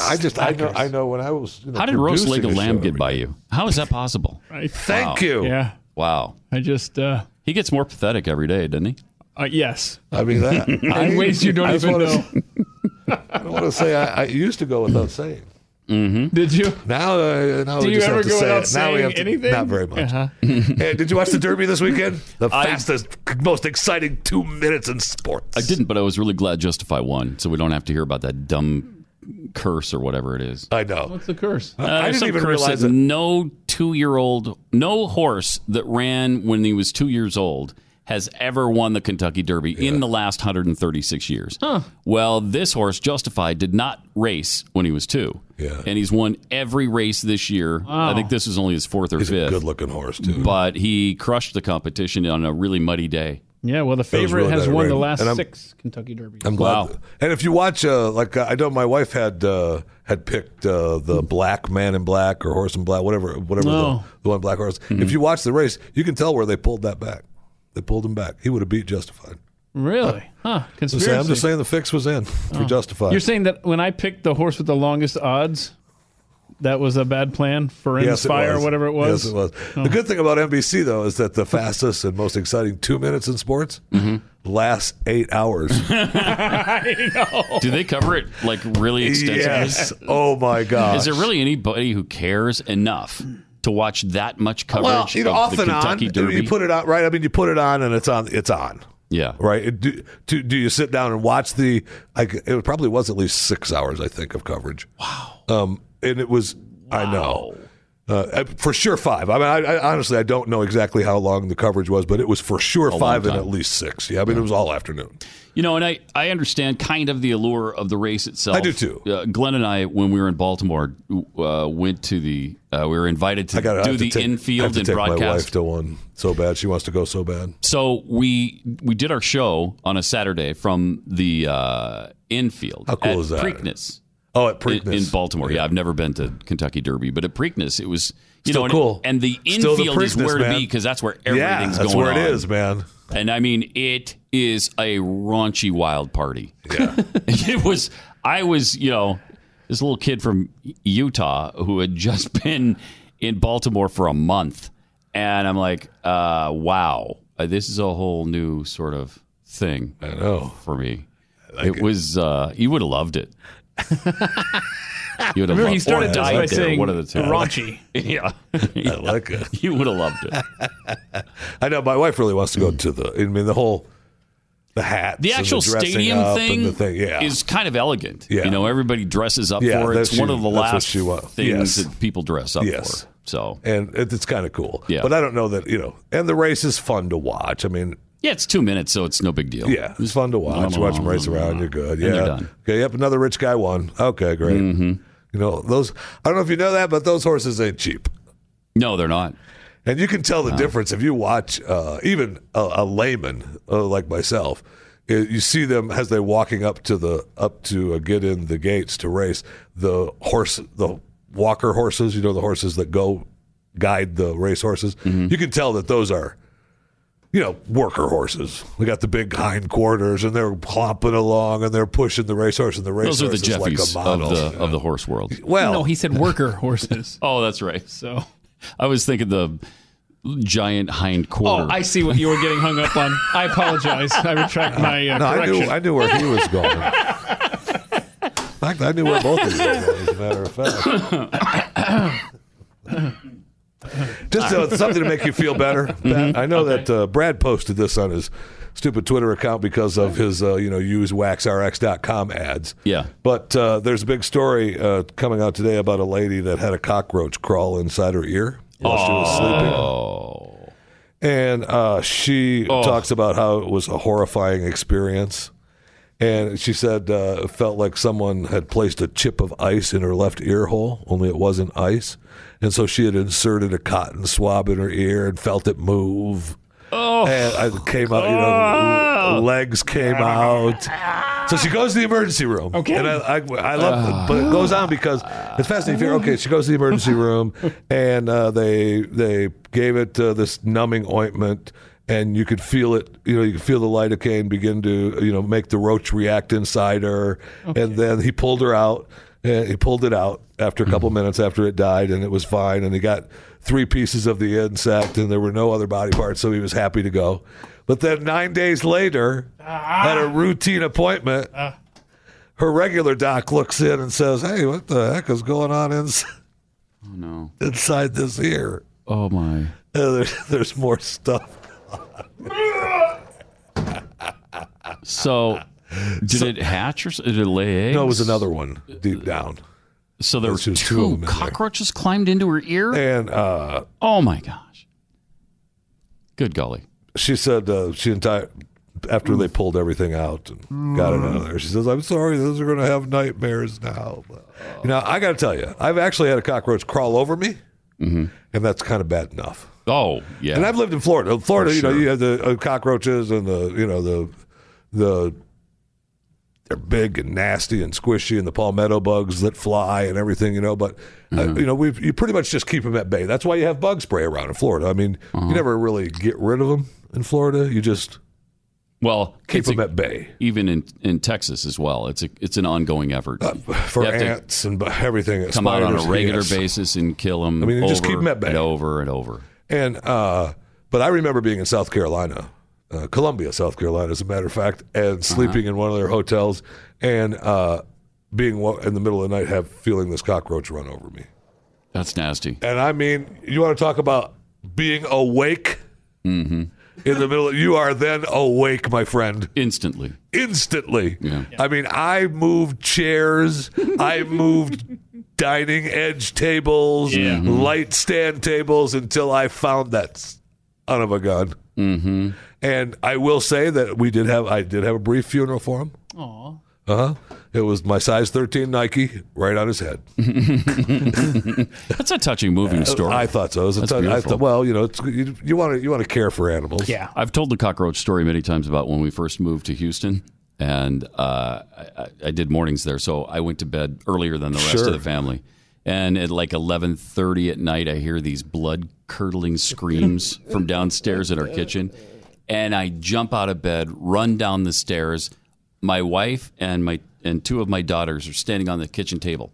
I just I know I know when I was. You know, How did roast leg of lamb get by you? How is that possible? Thank you. Yeah. Wow. I just. uh He gets more pathetic every day, doesn't he? Uh, yes. I mean that In ways you don't I just even wanna- know. I want to say I, I used to go without saying. Mm-hmm. Did you? Now, uh, now Do we you just ever have to go say without it. Now we have to, anything? Not very much. Uh-huh. Hey, did you watch the Derby this weekend? The I- fastest, most exciting two minutes in sports. I didn't, but I was really glad Justify won, so we don't have to hear about that dumb curse or whatever it is. I know. What's the curse? Uh, I didn't some even curse realize that it. no two-year-old, no horse that ran when he was two years old has ever won the Kentucky Derby in the last 136 years. Well, this horse, Justified, did not race when he was two. Yeah. And he's won every race this year. I think this is only his fourth or He's a fifth. good-looking horse too. But he crushed the competition on a really muddy day. Yeah, well, the favorite really has bad won the last six Kentucky Derbies. I'm glad. Wow. And if you watch, uh, like uh, I know, my wife had uh, had picked uh, the black man in black or horse in black, whatever, whatever Oh. the, the one black horse. Mm-hmm. If you watch the race, you can tell where they pulled that back. They pulled him back. He would have beat Justified. Really? Huh? So Conspiracy. I'm just saying the fix was in for Justified. You're saying that when I picked the horse with the longest odds, that was a bad plan for Yes, it Inspire, was. whatever it was. Yes, it was. Oh. The good thing about NBC though is that the fastest and most exciting two minutes in sports Mm-hmm. lasts eight hours. I know. Do they cover it like really extensively? yes. Oh my god. Is there really anybody who cares enough to watch that much coverage Well, you know, of off the and on. Kentucky Derby? You put it on, right? I mean, you put it on, and it's on. It's on. yeah. Right? Do, do, do you sit down and watch the? Like, it probably was at least six hours, I think, of coverage. Wow. Um, and it was. I know. Uh, for sure five. I mean, I, I honestly I don't know exactly how long the coverage was, but it was for sure long five and at least six. Yeah, I mean it was all afternoon. You know, and I, I understand kind of the allure of the race itself. I do, too. Uh, Glenn and I, when we were in Baltimore, uh, went to the. Uh, we were invited to I got do to the take, I have infield to and take my wife broadcast. to one so bad. She wants to go so bad. So we we did our show on a Saturday from the uh, infield. How cool at is that? Preakness. Oh, at in, Preakness in Baltimore. Yeah. I've never been to Kentucky Derby, but at Preakness, it was you Still know, and- cool. And, the Still the infield is Preakness, where to man. be because that's where yeah, everything's that's going where on. it is, man. And I mean, it is a raunchy wild party. Yeah. it was. I was, you know, this little kid from Utah who had just been in Baltimore for a month, and I'm like, uh, wow, uh, this is a whole new sort of thing. I know for me. like it, it. was. Uh, you would have loved it. You would have Remember, loved he started or just died by there, saying one of the two. raunchy. yeah, I like it. You would have loved it. I know my wife really wants to go to the. I mean, the whole the hats, The actual dressing stadium thing, the thing, yeah. is kind of elegant. Yeah. You know, everybody dresses up Yeah, for it. It's one of the last things yes. that people dress up Yes. for. So and it, it's kind of cool. Yeah. but I don't know that you know. And the race is fun to watch. I mean, yeah, it's two minutes, so it's no big deal. yeah, it's fun to watch. You watch them race around. You're good. Yeah. done. Okay. Yep. Another rich guy won. Okay. Great. Mm-hmm. You know those. I don't know if you know that, but those horses ain't cheap. No, they're not. And you can tell the difference if you watch uh, even a, a layman uh, like myself. uh, You see them as they're walking up to the up to uh, get in the gates to race. The horse, the walker horses, you know, the horses that go guide the race horses. Mm-hmm. You can tell that those are, you know, worker horses. We got the big hind quarters, and they're clomping along, and they're pushing the racehorse, and the Those are the racehorse is like Jeffies a of model. the of the horse world. Well, no, he said worker horses. Oh, that's right. So I was thinking the giant hind quarter. Oh, I see what you were getting hung up on. I apologize. I retract my uh, no, I knew I knew where he was going. In fact, I knew where both of you were going, as a matter of fact. Just uh, something to make you feel better. Pat. I know that uh, Brad posted this on his stupid Twitter account because of his, uh, you know, use waxrx.com ads. Yeah. But uh, there's a big story uh, coming out today about a lady that had a cockroach crawl inside her ear while she was sleeping. Oh. And uh, she Oh. talks about how it was a horrifying experience. And she said uh, it felt like someone had placed a chip of ice in her left ear hole, only it wasn't ice. And so she had inserted a cotton swab in her ear and felt it move. Oh. And I came out, you know, the legs came out. So she goes to the emergency room. Okay. And I, I, I love it, but it goes on because it's fascinating. Okay, she goes to the emergency room, and uh, they they gave it uh, this numbing ointment, and you could feel it. You know, you could feel the lidocaine begin to you know make the roach react inside her, and then he pulled her out. And he pulled it out after a couple minutes after it died, and it was fine. And he got three pieces of the insect, and there were no other body parts, so he was happy to go. But then nine days later, had a routine appointment. Her regular doc looks in and says, "Hey, what the heck is going on ins- Oh no. inside this ear?" Oh my. Uh, there's, there's more stuff. So, did it hatch or did it lay eggs? No, it was another one deep down. So there were two, two of them in there. cockroaches climbed into her ear. And uh, oh my gosh! Good golly! she said uh, she entire after they pulled everything out and got it out of there. She says, "I'm sorry, those are going to have nightmares now." You know, I got to tell you, I've actually had a cockroach crawl over me, and that's kind of bad enough. Oh yeah. And I've lived in Florida. Florida, For you know, sure. you have the uh, cockroaches and the you know the the they're big and nasty and squishy and the palmetto bugs that fly and everything, you know. But uh, you know, we you pretty much just keep them at bay. That's why you have bug spray around in Florida. I mean, you never really get rid of them in Florida. You just well keep it's a- them at bay Even in, in Texas as well, it's a it's an ongoing effort for have to ants and everything. Come out on a regular ants. basis and kill them. I mean, just keep them at bay. and over and over. And uh, but I remember being in South Carolina, uh, Columbia, South Carolina, as a matter of fact, and sleeping in one of their hotels, and uh, being in the middle of the night, have feeling this cockroach run over me. That's nasty. And I mean, you want to talk about being awake Mm-hmm. in the middle? Of, you are then awake, my friend, instantly. Instantly. Yeah. I mean, I moved chairs. I moved dining edge tables, light stand tables until I found that son of a gun. Mm-hmm. And I will say that we did have I did have a brief funeral for him. Aw. Uh huh. It was my size 13 Nike right on his head. That's a touching, moving story. I thought so. It was a That's ton- I beautiful. thought, well, you know, it's, you, you want to you want to care for animals. Yeah, I've told the cockroach story many times about when we first moved to Houston, and uh, I, I- I did mornings there, so I went to bed earlier than the rest Sure. of the family. And at like eleven thirty at night, I hear these blood curdling screams from downstairs in our kitchen, and I jump out of bed, run down the stairs. My wife and my and two of my daughters are standing on the kitchen table,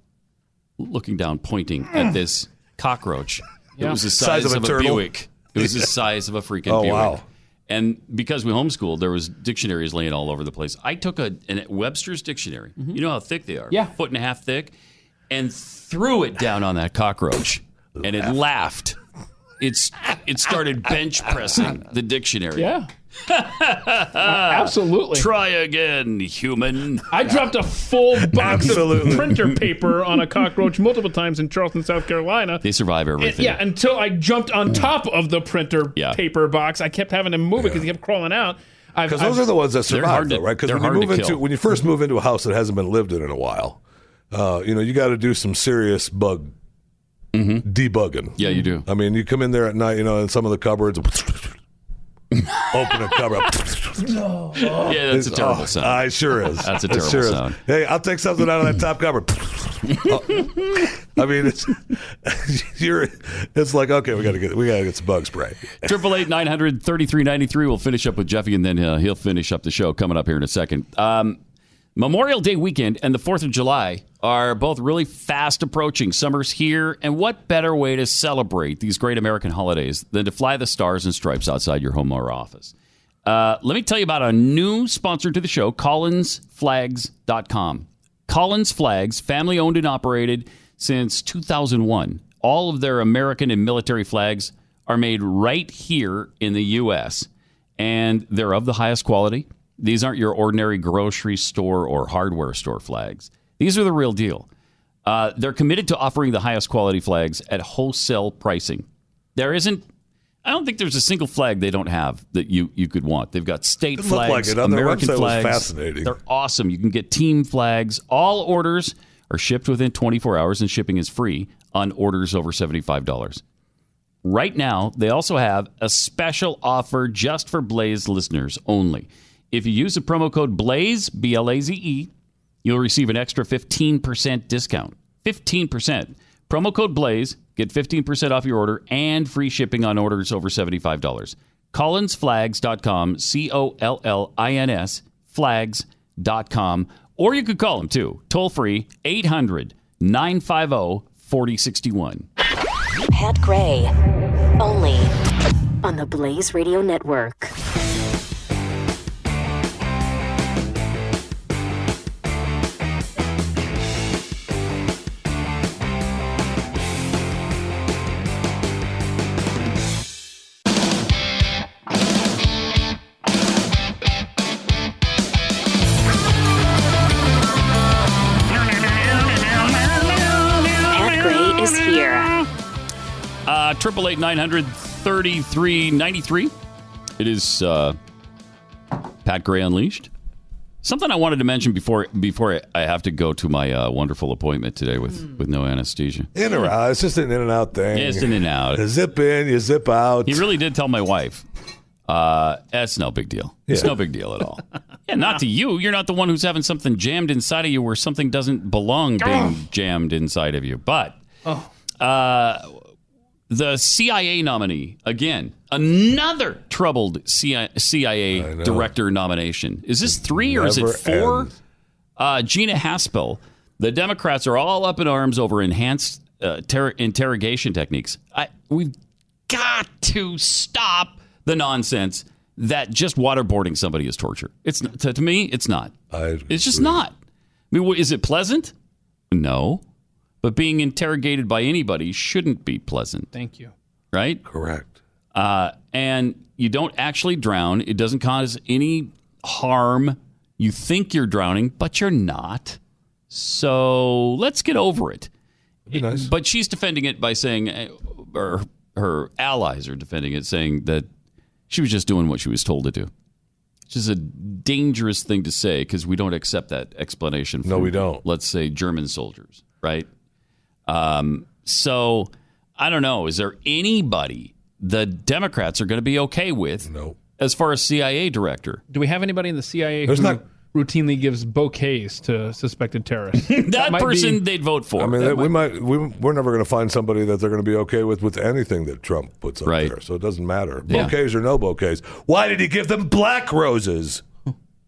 looking down, pointing hmm. at this cockroach. It was the Size size, of a of, a, turtle? Buick. It was the size of a freaking Oh, Buick. wow. And because we homeschooled, there was dictionaries laying all over the place. I took a an Webster's dictionary. Mm-hmm. You know how thick they are, Yeah. foot and a half thick, and threw it down on that cockroach, and it laughed. It's it started bench pressing the dictionary. Yeah. absolutely. Try again, human. I dropped a full box Absolutely. of printer paper on a cockroach multiple times in Charleston, South Carolina. They survive And- everything. yeah, until I jumped on top of the printer Yeah. paper box. I kept having to move it because he kept crawling out. I've- Because those I've- are the ones that They're survive, hard to- though, right? Because when you move into kill. when you first move into a house that hasn't been lived in in a while, uh, you know, you got to do some serious bug debugging. Yeah, you do. I mean, you come in there at night, you know, in some of the cupboards, open a cupboard. Yeah, that's a terrible Oh, sound. uh, it sure is. That's a terrible sure is. sound. Hey, I'll take something out of that top cupboard. I mean, it's you're. It's like okay, we got to get we got to get some bug spray. Triple eight nine hundred thirty three ninety three. We'll finish up with Jeffy, and then uh, he'll finish up the show coming up here in a second. Um, Memorial Day weekend and the Fourth of July are both really fast approaching. Summer's here, and what better way to celebrate these great American holidays than to fly the stars and stripes outside your home or office? Uh, let me tell you about a new sponsor to the show, CollinsFlags.com. Collins Flags, family owned and operated since 2001. All of their American and military flags are made right here in the U.S., and they're of the highest quality. These aren't your ordinary grocery store or hardware store flags. These are the real deal. Uh, they're committed to offering the highest quality flags at wholesale pricing. There isn't I don't think there's a single flag they don't have that you, you could want. They've got state Didn't flags, like it. On American it flags. fascinating. They're awesome. You can get team flags. All orders are shipped within 24 hours, and shipping is free on orders over $75. Right now, they also have a special offer just for Blaze listeners only. If you use the promo code BLAZE, B L A Z E, you'll receive an extra 15% discount. 15%. Promo code BLAZE, get 15% off your order and free shipping on orders over $75. CollinsFlags.com, C O L L I N S, flags.com. Or you could call them too, toll free, 800 950 4061. Pat Gray, only on the Blaze Radio Network. Triple eight nine hundred thirty three ninety three. It is uh, Pat Gray Unleashed. Something I wanted to mention before before I have to go to my uh, wonderful appointment today with, hmm. with no anesthesia. In or out? It's just an in and out thing. It's an in and out. You zip in, you zip out. He really did tell my wife. Uh, that's no big deal. It's yeah. no big deal at all. yeah, not to you. You're not the one who's having something jammed inside of you where something doesn't belong ah. being jammed inside of you. But oh. uh, the CIA nominee, again, another troubled CIA, director nomination. Is this three or is it four? Uh, Gina Haspel. The Democrats are all up in arms over enhanced uh, ter- interrogation techniques. I, we've got to stop the nonsense that just waterboarding somebody is torture. It's to, to me, it's not. I it's just not. I mean, is it pleasant? No, but being interrogated by anybody shouldn't be pleasant, Thank you. right? Correct. Uh, and you don't actually drown. It doesn't cause any harm. You think you're drowning, but you're not. So let's get over it. But she's defending it by saying, uh, or her allies are defending it, saying that she was just doing what she was told to do. Which is a dangerous thing to say because we don't accept that explanation. No, we don't. Let's say German soldiers, right? Um, so I don't know. Is there anybody the Democrats are going to be okay with? No. As far as CIA director, Do we have anybody in the CIA There's who not- routinely gives bouquets to suspected terrorists? that, might person be- they'd vote for. I mean, That we might- might we, we're never going to find somebody that they're going to be okay with with anything that Trump puts up Right. there. So it doesn't matter. Yeah. Bouquets or no bouquets. Why did he give them black roses?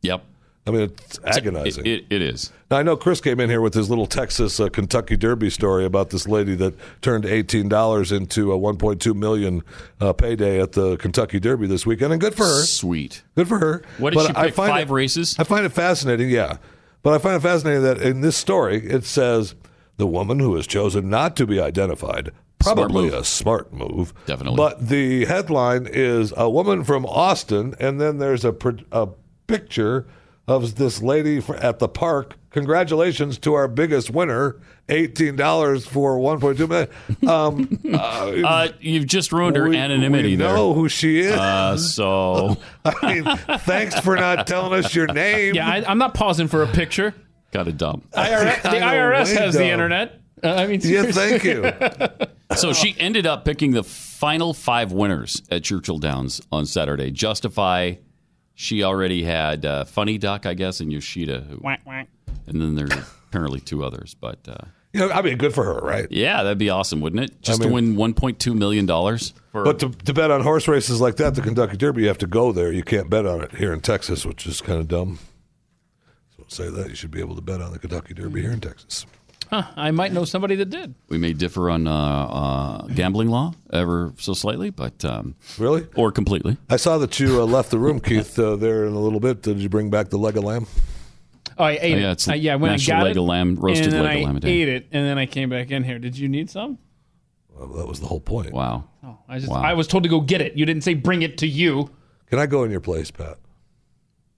Yep. I mean, it's agonizing. It, it is. Now, I know Chris came in here with his little Texas uh, Kentucky Derby story about this lady that turned eighteen dollars into a one point two million uh, payday at the Kentucky Derby this weekend, and good for her. Sweet. Good for her. What did But she I find Five it- races? I find it fascinating. Yeah, but I find it fascinating that in this story it says the woman who has chosen not to be identified. Probably move. a smart move. Definitely. But the headline is a woman from Austin, and then there's a, a picture of this lady at the park. Congratulations to our biggest winner, eighteen dollars for one point two million. Um, uh, Uh, you've just ruined her we- anonymity we there. know who she is. Uh, so I mean, thanks for not telling us your name. yeah, I, I'm not pausing for a picture. got a dump. IRS, the IRS way has the internet. Uh, I mean, Yeah, thank you. So she ended up picking the final five winners at Churchill Downs on Saturday. Justify, she already had uh, Funny Duck, I guess, and Yoshida. Who, Whack, whack. and then there's apparently two others. But uh, You know, I mean, good for her, right? yeah, that'd be awesome, wouldn't it? Just I to mean- win $1.2 million for. But to, to bet on horse races like that, the Kentucky Derby, you have to go there. You can't bet on it here in Texas, which is kind of dumb. So don't say that you should be able to bet on the Kentucky Derby here in Texas. Huh, I might know somebody that did. we may differ on uh, uh, gambling law ever so slightly, but. Um, really? Or completely. I saw that you uh, left the room, Keith, uh, there in a little bit. Did you bring back the leg of lamb? Oh, I ate Oh, yeah, it. it's Uh, yeah, when National I got Leg it, of Lamb, roasted and then leg of lamb I ate it, and then I came back in here. Did you need some? Well, that was the whole point. Wow. Oh, I just Wow. I was told to go get it. You didn't say bring it to you. Can I go in your place, Pat?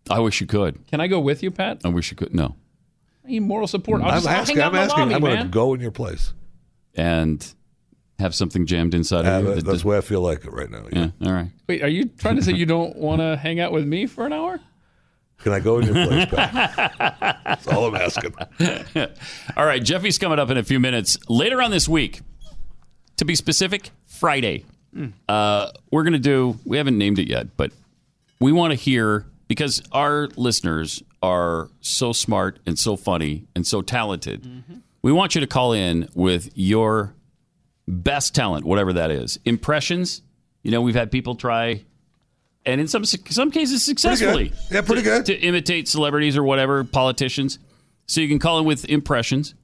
I wish you could. Can I go with you, Pat? I wish you could. No. I need moral support. I'll I'm just asking. hang I'm asking. lobby, I'm going to go in your place. And have something jammed inside Have of you. it. That's the way I feel like it right now. Yeah. All right. Wait, are you trying to say you don't want to hang out with me for an hour? Can I go in your place, Pat? That's all I'm asking. All right, Jeffy's coming up in a few minutes. Later on this week, to be specific, Friday, Hmm. uh, we're going to do, we haven't named it yet, but we want to hear, because our listeners are so smart and so funny and so talented, we want you to call in with your best talent, whatever that is. Impressions, you know, we've had people try. And in some some cases, successfully, Yeah, pretty good to imitate celebrities or whatever politicians. So you can call in with impressions,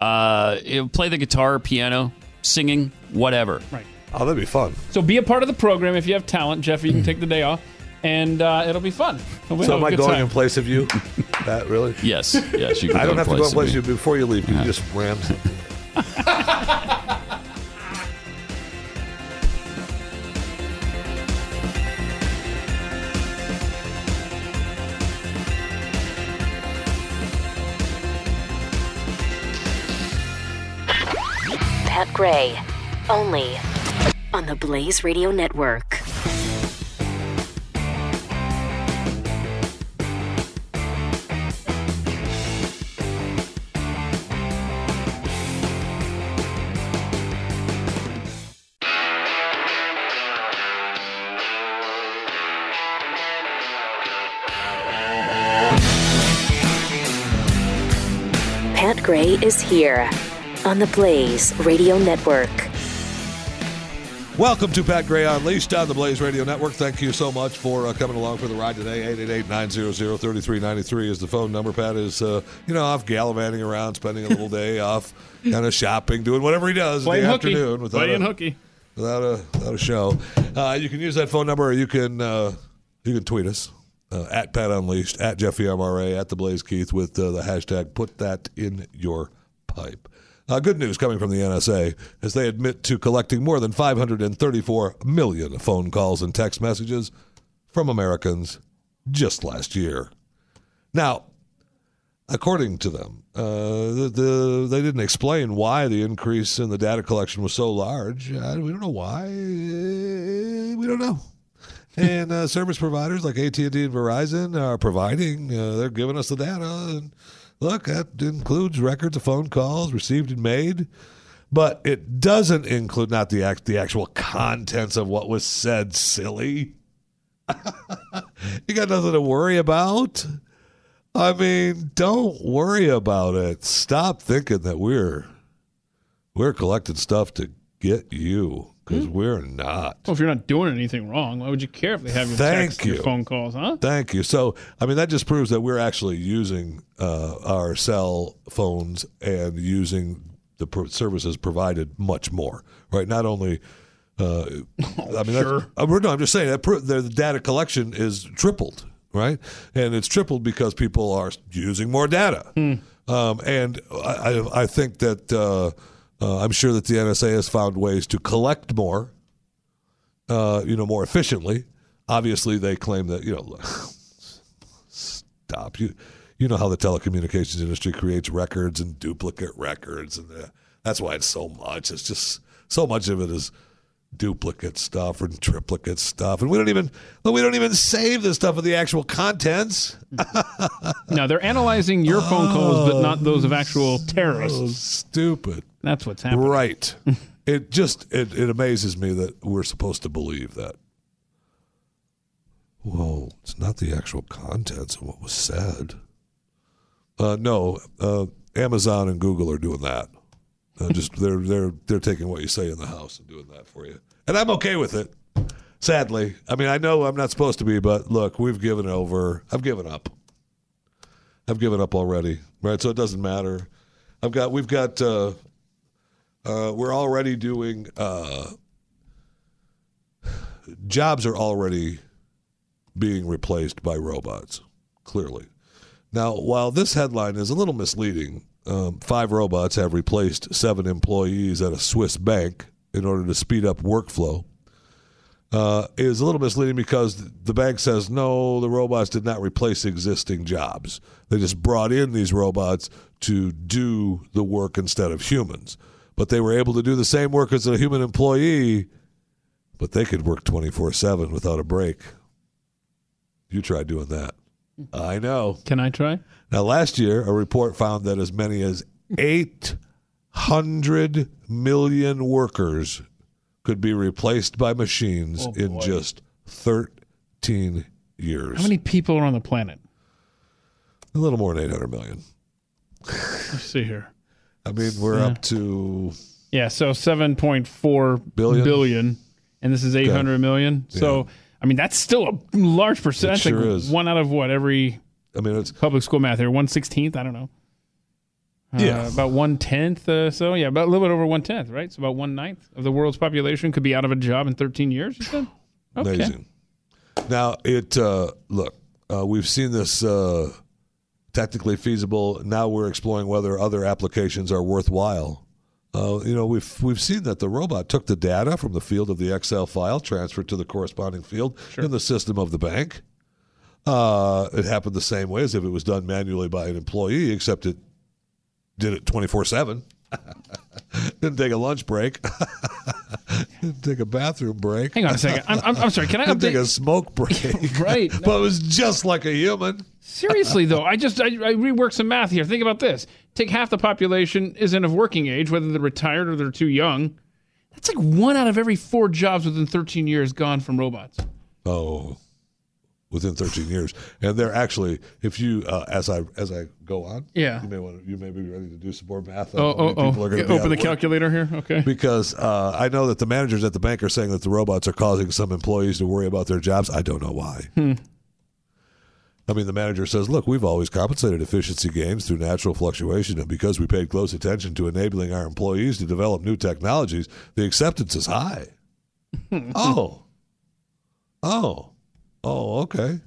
uh, you know, play the guitar, piano, singing, whatever. Right. Oh, that'd be fun. So be a part of the program if you have talent, Jeffrey. You can take the day off, and uh, it'll be fun. We'll so am I going time. in place of you? Pat, really? Yes, yes. You can I don't have to go in place of place me. of you before you leave. You just ram something. Pat Gray, only on the Blaze Radio Network. Gray is here on the Blaze Radio Network. Welcome to Pat Gray Unleashed on the Blaze Radio Network. Thank you so much for uh, coming along for the ride today. 888-900-3393 is the phone number. Pat is, uh, you know, off gallivanting around, spending a little day off, kind of shopping, doing whatever he does Playing in the hooky. afternoon without Playing a, hooky. without a without a show. Uh, you can use that phone number, or you can uh, you can tweet us uh, at Pat Unleashed, at Jeffy MRA, at the Blaze Keith with uh, the hashtag Put That in Your Pipe. Uh, good news coming from the NSA as they admit to collecting more than 534 million phone calls and text messages from Americans just last year. Now, according to them, uh, the, the, they didn't explain why the increase in the data collection was so large. Uh, we don't know why. Uh, we don't know. And uh, service providers like AT&T and Verizon are providing. Uh, they're giving us the data. And look, that includes records of phone calls received and made, but it doesn't include not the act, the actual contents of what was said. Silly. you got nothing to worry about. I mean, don't worry about it. Stop thinking that we're we're collecting stuff to get you because we're not. Well, if you're not doing anything wrong, why would you care if they have your Thank texts and your phone calls, huh? Thank you. So, I mean, that just proves that we're actually using uh, our cell phones and using the pro- services provided much more, right? Not only. Uh, I mean, sure. that's- uh, no, I'm just saying that pro- the data collection is tripled, right? And it's tripled because people are using more data. Um, and I, I, I think that uh, uh, I'm sure that the NSA has found ways to collect more, uh, you know, more efficiently. Obviously, they claim that you know, stop you. You know how the telecommunications industry creates records and duplicate records, and uh, that's why it's so much. It's just so much of it is duplicate stuff and triplicate stuff, and we don't even we don't even save the stuff of the actual contents. No, they're analyzing your phone calls, but not those of actual terrorists. Oh, stupid. That's what's happening. Right. it just it, it amazes me that we're supposed to believe that. Whoa, it's not the actual contents of what was said. Uh, no, uh, Amazon and Google are doing that. Uh, just they're they're they're taking what you say in the house and doing that for you, and I'm okay with it. Sadly, I mean I know I'm not supposed to be, but look, we've given over. I've given up. I've given up already, right? So it doesn't matter. I've got we've got uh, uh, we're already doing uh, jobs are already being replaced by robots. Clearly, now while this headline is a little misleading, um, five robots have replaced seven employees at a Swiss bank in order to speed up workflow. Uh, is a little misleading because the bank says no, the robots did not replace existing jobs. They just brought in these robots to do the work instead of humans. But they were able to do the same work as a human employee, but they could work 24 7 without a break. You try doing that. I know. Can I try? Now, last year, a report found that as many as 800 million workers could be replaced by machines Oh, in just 13 years. How many people are on the planet? A little more than 800 million. Let's see here. I mean, we're Yeah. up to Yeah, so seven point four Billion? billion, and this is eight hundred million. So I mean, that's still a large percent. It That's like sure is. one out of what every. I mean, it's public school math here. One sixteenth. I don't know. Uh, Yeah. about one tenth. Uh, so yeah, about a little bit over one tenth, right? So about one ninth of the world's population could be out of a job in thirteen years. you said? Okay. amazing. Now, it uh, look, uh, we've seen this uh, technically feasible. Now we're exploring whether other applications are worthwhile. Uh, you know, we've we've seen that the robot took the data from the field of the Excel file, transferred to the corresponding field in the system of the bank. Uh, it happened the same way as if it was done manually by an employee, except it did it twenty four seven. Didn't take a lunch break. Didn't take a bathroom break. Hang on a second. I'm, I'm, I'm sorry. Can I Didn't take a smoke break. right. but it was just like a human. Seriously though, I just I, I reworked some math here. Think about this: take half the population isn't of working age, whether they're retired or they're too young. That's like one out of every four jobs within 13 years gone from robots. Oh, within 13 years, and they're actually, if you uh, as I as I go on, Yeah. you may want to, you may be ready to do some more math. on Oh, oh, oh! Yeah, Open the work. calculator here. Okay. Because uh, I know that the managers at the bank are saying that the robots are causing some employees to worry about their jobs. I don't know why. Hmm. I mean, the manager says, look, we've always compensated efficiency gains through natural fluctuation. And because we paid close attention to enabling our employees to develop new technologies, the acceptance is high. oh. Oh. Oh, okay.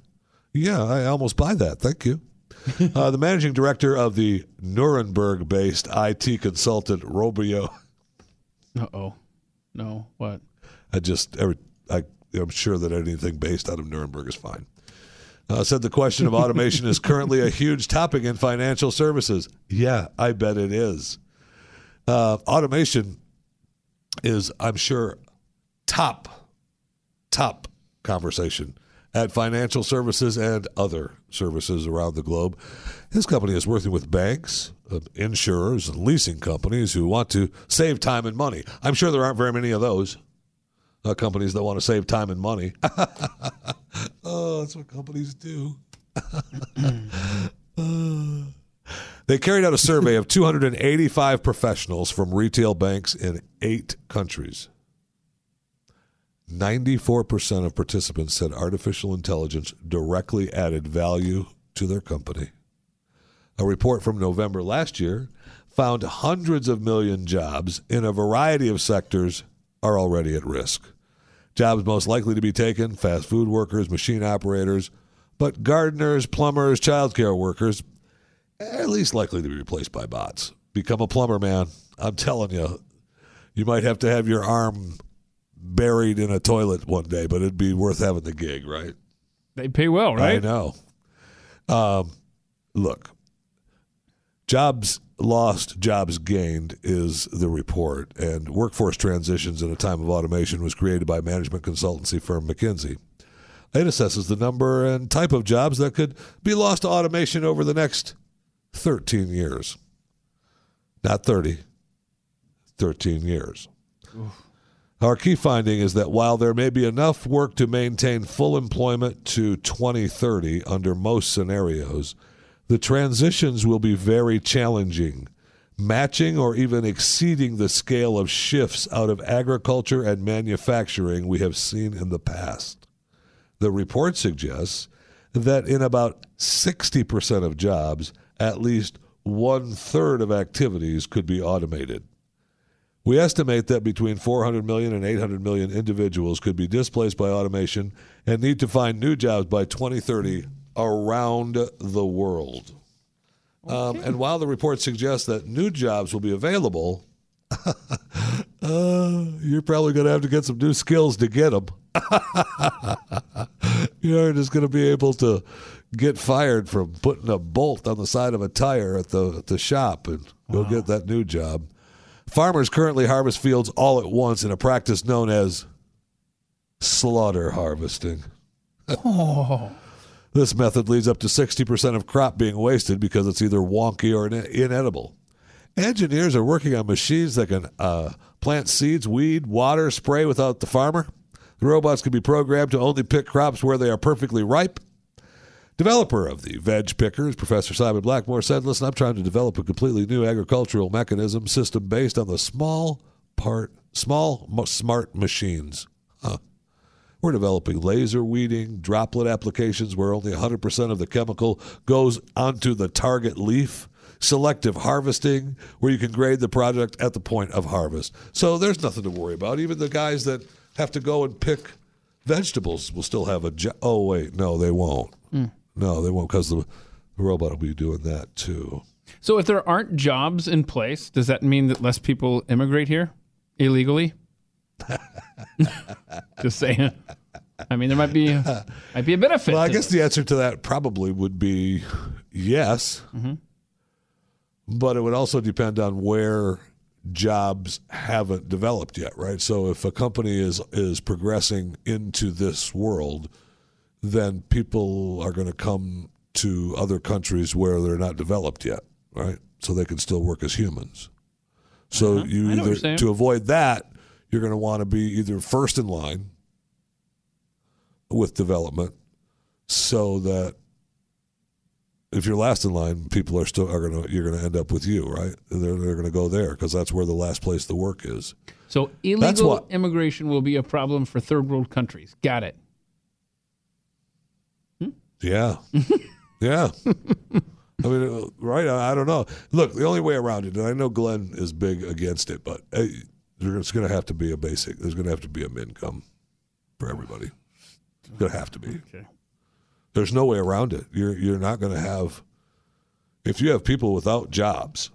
Yeah, I almost buy that. Thank you. uh, the managing director of the Nuremberg based IT consultant, Roboyo. Uh oh. No. What? I just, every, I, I'm sure that anything based out of Nuremberg is fine. Uh, said the question of automation is currently a huge topic in financial services. Yeah, I bet it is. Uh, automation is, I'm sure, top, top conversation at financial services and other services around the globe. His company is working with banks, uh, insurers, and leasing companies who want to save time and money. I'm sure there aren't very many of those uh, companies that want to save time and money. oh, that's what companies do. Uh, they carried out a survey of 285 professionals from retail banks in eight countries. 94% of participants said artificial intelligence directly added value to their company. A report from November last year found hundreds of million jobs in a variety of sectors are already at risk. Jobs most likely to be taken fast food workers, machine operators, but gardeners, plumbers, childcare workers at least likely to be replaced by bots. Become a plumber, man. I'm telling you, you might have to have your arm buried in a toilet one day, but it'd be worth having the gig, right? They pay well, right? I know. Um, look, jobs lost, jobs gained is the report, and workforce transitions in a time of automation was created by management consultancy firm McKinsey. It assesses the number and type of jobs that could be lost to automation over the next 13 years. Not 30, 13 years. Our key finding is that while there may be enough work to maintain full employment to 2030 under most scenarios, the transitions will be very challenging, matching or even exceeding the scale of shifts out of agriculture and manufacturing we have seen in the past. The report suggests that in about 60% of jobs, at least one third of activities could be automated. We estimate that between 400 million and 800 million individuals could be displaced by automation and need to find new jobs by 2030 around the world. Um, and while the report suggests that new jobs will be available, uh, you're probably going to have to get some new skills to get them. you're not just going to be able to get fired from putting a bolt on the side of a tire at the at the shop and go get that new job. Farmers currently harvest fields all at once in a practice known as slaughter harvesting. Oh. This method leads up to 60% of crop being wasted because it's either wonky or ine- inedible. Engineers are working on machines that can uh, plant seeds, weed, water, spray without the farmer. The robots can be programmed to only pick crops where they are perfectly ripe. Developer of the veg pickers, Professor Simon Blackmore said, Listen, I'm trying to develop a completely new agricultural mechanism system based on the small part, small smart machines. Huh. We're developing laser weeding, droplet applications where only 100% of the chemical goes onto the target leaf, selective harvesting where you can grade the product at the point of harvest. So there's nothing to worry about. Even the guys that have to go and pick vegetables will still have a job. Oh, wait, no, they won't. Mm. No, they won't because the, the robot will be doing that too. So if there aren't jobs in place, does that mean that less people immigrate here illegally? Just saying. I mean, there might be might be a benefit. Well, I guess the answer to that probably would be yes, Mhm. but it would also depend on where jobs haven't developed yet, right? So if a company is is progressing into this world, then people are going to come to other countries where they're not developed yet, right? So they can still work as humans. So Uh-huh. you I know what you're either to avoid that, you're going to want to be either first in line with development so that if you're last in line, people are still are gonna you're gonna end up with you, right? They're they're gonna go there because that's where the last place the work is. So illegal what- immigration will be a problem for third world countries. Got it. Yeah, yeah. I mean, uh, right? I, I don't know. Look, the only way around it, and I know Glenn is big against it, but uh, there's going to have to be a basic. There's going to have to be a income for everybody. It's going to have to be. Okay. There's no way around it. You're you're not going to have if you have people without jobs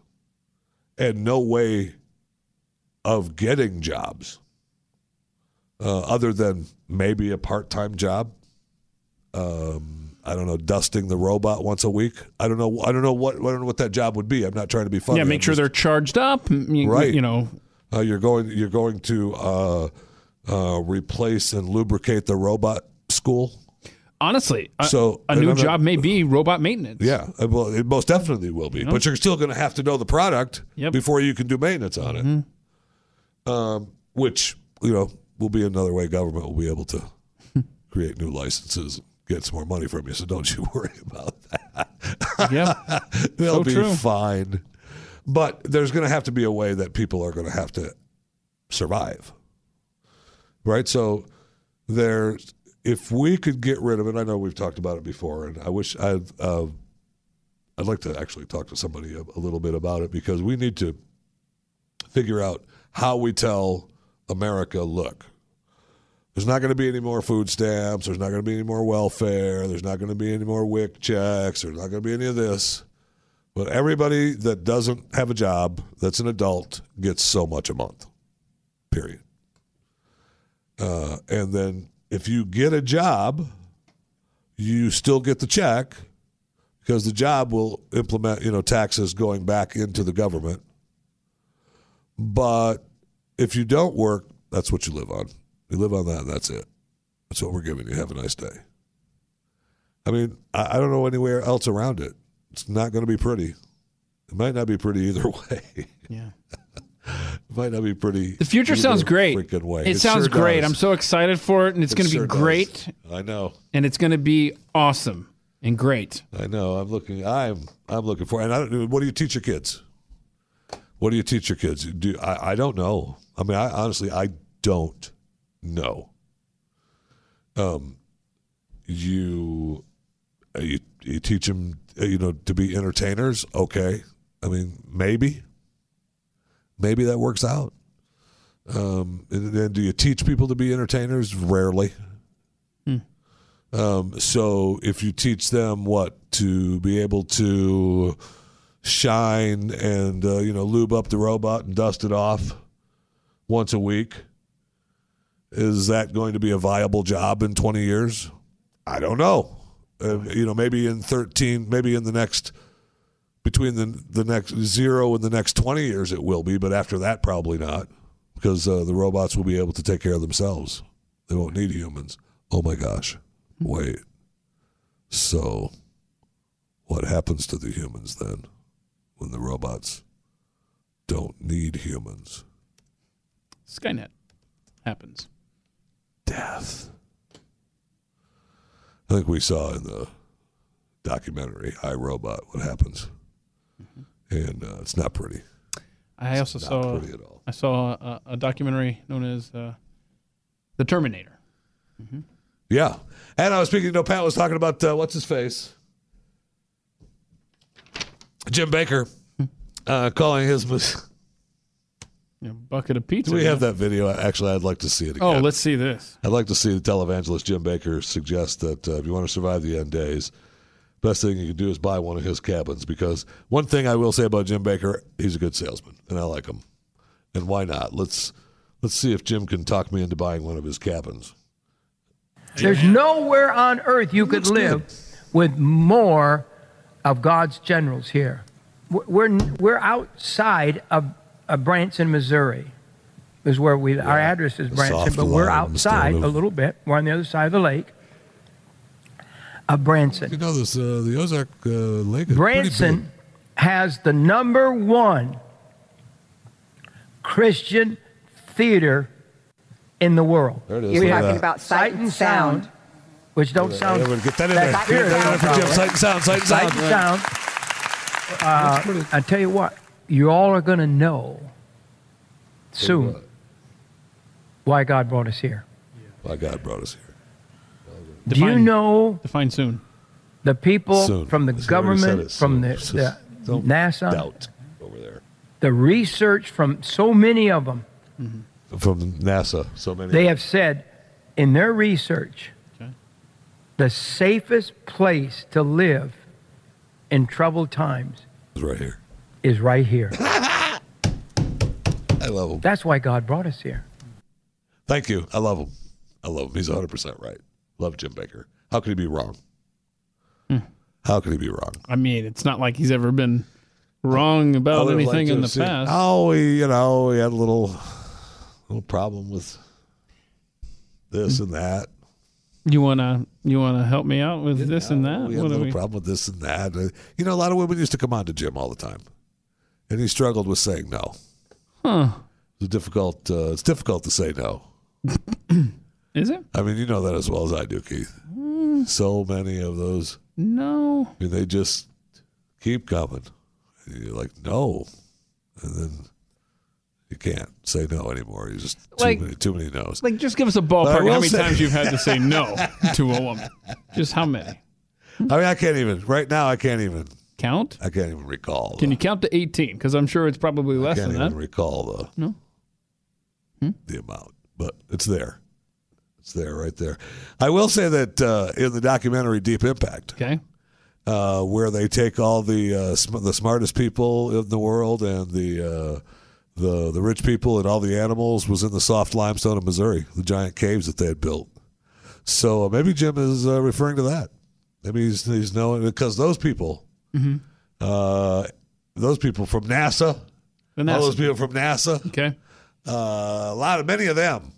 and no way of getting jobs uh, other than maybe a part-time job. Um, I don't know, dusting the robot once a week. I don't know. I don't know what. I don't know what that job would be. I'm not trying to be funny. yeah, make I'm sure just- they're charged up. You, right. You know, uh, you're going. You're going to uh, uh, replace and lubricate the robot school. honestly, So, a and new I'm not- job may be robot maintenance. Yeah, uh, well, it most definitely will be. You know? But you're still going to have to know the product Yep. before you can do maintenance on it. Mhm. Um, which you know will be another way government will be able to create new licenses, get some more money from you. So don't you worry about that. Yeah, they'll So be true. fine. But there's going to have to be a way that people are going to have to survive, right? So there's if we could get rid of it. I know we've talked about it before, and I wish I. Uh, I'd like to actually talk to somebody a, a little bit about it because we need to figure out how we tell America, look, there's not going to be any more food stamps. There's not going to be any more welfare. There's not going to be any more WIC checks. There's not going to be any of this. But everybody that doesn't have a job, that's an adult, gets so much a month. Period. Uh, and then if you get a job, you still get the check because the job will implement, you know, taxes going back into the government. But if you don't work, that's what you live on. You live on that, and that's it. That's what we're giving you. Have a nice day. I mean, I, I don't know anywhere else around it. It's not going to be pretty. It might not be pretty either way. Yeah. it might not be pretty. The future sounds great. Freaking way. It, sounds sure great. does. I'm so excited for it, and it's It going to sure be does. great, I know. and it's going to be awesome and great. I know. I'm looking. I'm. I'm looking for. And I don't. What do you teach your kids? What do you teach your kids? Do I? I don't know. I mean, I honestly, I don't know. Um, you, uh, you, you teach them, uh, you know, to be entertainers. Okay. I mean, maybe, maybe that works out. Um, and then do you teach people to be entertainers? Rarely. Um, so if you teach them what to be able to shine and uh, you know lube up the robot and dust it off once a week, is that going to be a viable job in 20 years? I don't know. Uh, you know, maybe in 13, maybe in the next between the the next zero and the next 20 years it will be, but after that probably not because uh, the robots will be able to take care of themselves. They won't need humans. Oh my gosh. Wait. So, what happens to the humans then when the robots don't need humans? Skynet happens. Death. I think we saw in the documentary I Robot what happens, and uh, it's not pretty. I also not saw pretty at all. I saw a, a documentary known as uh, The Terminator. Yeah, and I was speaking. No, Pat was talking about uh, what's his face, Jim Bakker, uh, calling his. mis- A bucket of pizza. Do we have that video? Actually, I'd like to see it again. Oh, let's see this. I'd like to see the televangelist Jim Bakker suggest that uh, if you want to survive the end days, best thing you can do is buy one of his cabins. Because one thing I will say about Jim Bakker, he's a good salesman, and I like him. And why not? Let's let's see if Jim can talk me into buying one of his cabins. There's nowhere on earth you could live with more of God's generals here. We're, we're outside of, of Branson, Missouri, is where we, our address is The Branson, but we're outside a little bit. We're on the other side of the lake of Branson. You know this uh, the Ozark uh, Lake is pretty. Branson has the number one Christian theater in the world. There it is. We Look at have that. about Sight and Sound, which don't sound. Yeah, get that in that there. Get that in there for Jim. Sight and Sound. Sight and Sound. Sight and Sound. Uh, I tell you what, you all are going to know soon why God brought us here. Why God brought us here. Do you know Define soon. the people Soon. from the He's already said government, from the, the don't NASA, doubt over there the research from so many of them? Mm-hmm. from NASA. So many. They have said in their research the safest place to live in troubled times It's right here. Is right here. I love him. That's why God brought us here. Thank you. I love him. I love him. He's 100 percent right. Love Jim Bakker. How could he be wrong? Hmm. How could he be wrong? I mean, it's not like he's ever been wrong about would anything liked to in have the seen- past. Oh, he, you know, he had a little, little problem with this and that. You wanna you wanna help me out with this and that? We had a What are little we- problem with this and that. Uh, You know, a lot of women used to come on to Jim all the time, and he struggled with saying no. Huh? It's difficult. Uh, it's difficult to say no. Is it? I mean, you know that as well as I do, Keith. So many of those. No. I mean, they just keep coming. And you're like, no, and then you can't say no anymore. You just too Like- many, too many no's. Like, just give us a ballpark. How many say- times you've had to say no to a woman? Just how many? I mean, I can't even right now. I can't even count. I can't even recall. Can you count to eighteen? Because I'm sure it's probably less than that. I can't even recall the No. the amount, but it's there. It's there, right there. I will say that uh, in the documentary Deep Impact, okay, uh, where they take all the uh, sm- the smartest people in the world and the uh, the the rich people and all the animals was in the soft limestone of Missouri, the giant caves that they had built. So uh, maybe Jim is uh, referring to that. Maybe he's he's knowing because those people, Mm-hmm. uh, those people from NASA, The all those people from NASA, Okay. uh, a lot of many of them,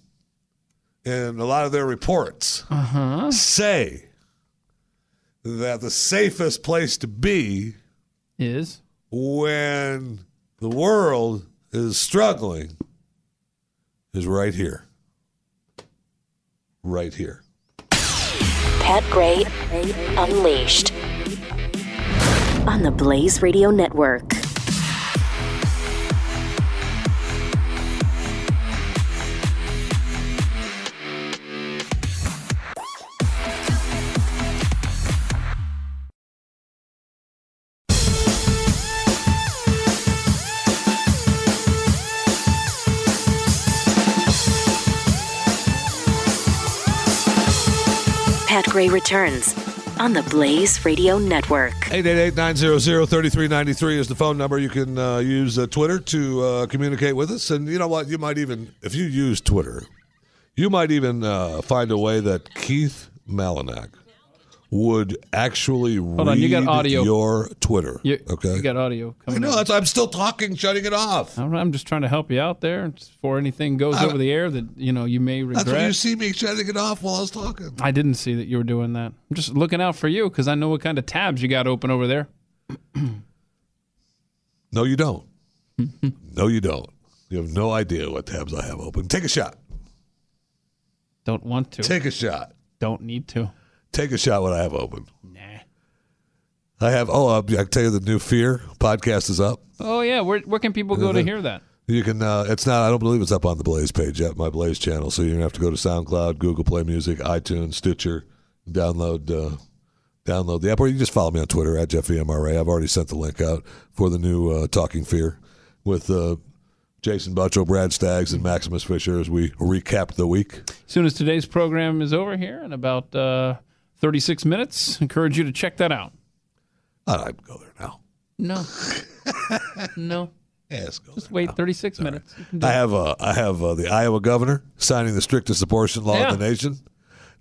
in a lot of their reports, Uh-huh. say that the safest place to be is when the world is struggling is right here. Right here. Pat Gray Unleashed on the Blaze Radio Network. Pat Gray returns on the Blaze Radio Network. 888-900-3393 is the phone number. You can uh, use uh, Twitter to uh, communicate with us. And you know what? You might even, if you use Twitter, you might even uh, find a way that Keith Malinak would actually Hold on, read you got audio. your Twitter. You, okay. you got audio I coming. That's, I'm still talking, shutting it off. I'm I'm just trying to help you out there before anything goes I- over the air that you know you may regret. That's when you see me shutting it off while I was talking. I didn't see that you were doing that. I'm just looking out for you because I know what kind of tabs you got open over there. No, you don't. no, you don't. You have no idea what tabs I have open. Take a shot. Don't want to. Take a shot. Don't need to. Take a shot what I have open. Nah. I have. Oh, I can tell you the new Fear podcast is up. Oh yeah, where where can people go to hear that? You can. Uh, it's not. I don't believe it's up on the Blaze page yet. My Blaze channel. So you're gonna have to go to SoundCloud, Google Play Music, iTunes, Stitcher, download. Uh, download the app, or you can just follow me on Twitter at JeffyMRA. I've already sent the link out for the new uh, Talking Fear with uh, Jason Buttrill, Brad Staggs, and Maximus Fisher as we recap the week. As soon as today's program is over here in about uh, 36 minutes, encourage you to check that out. I'd go there now. No, no. Yeah, go. Just wait 36 minutes. I have uh, I have uh, the Iowa governor signing the strictest abortion law Yeah. in the nation.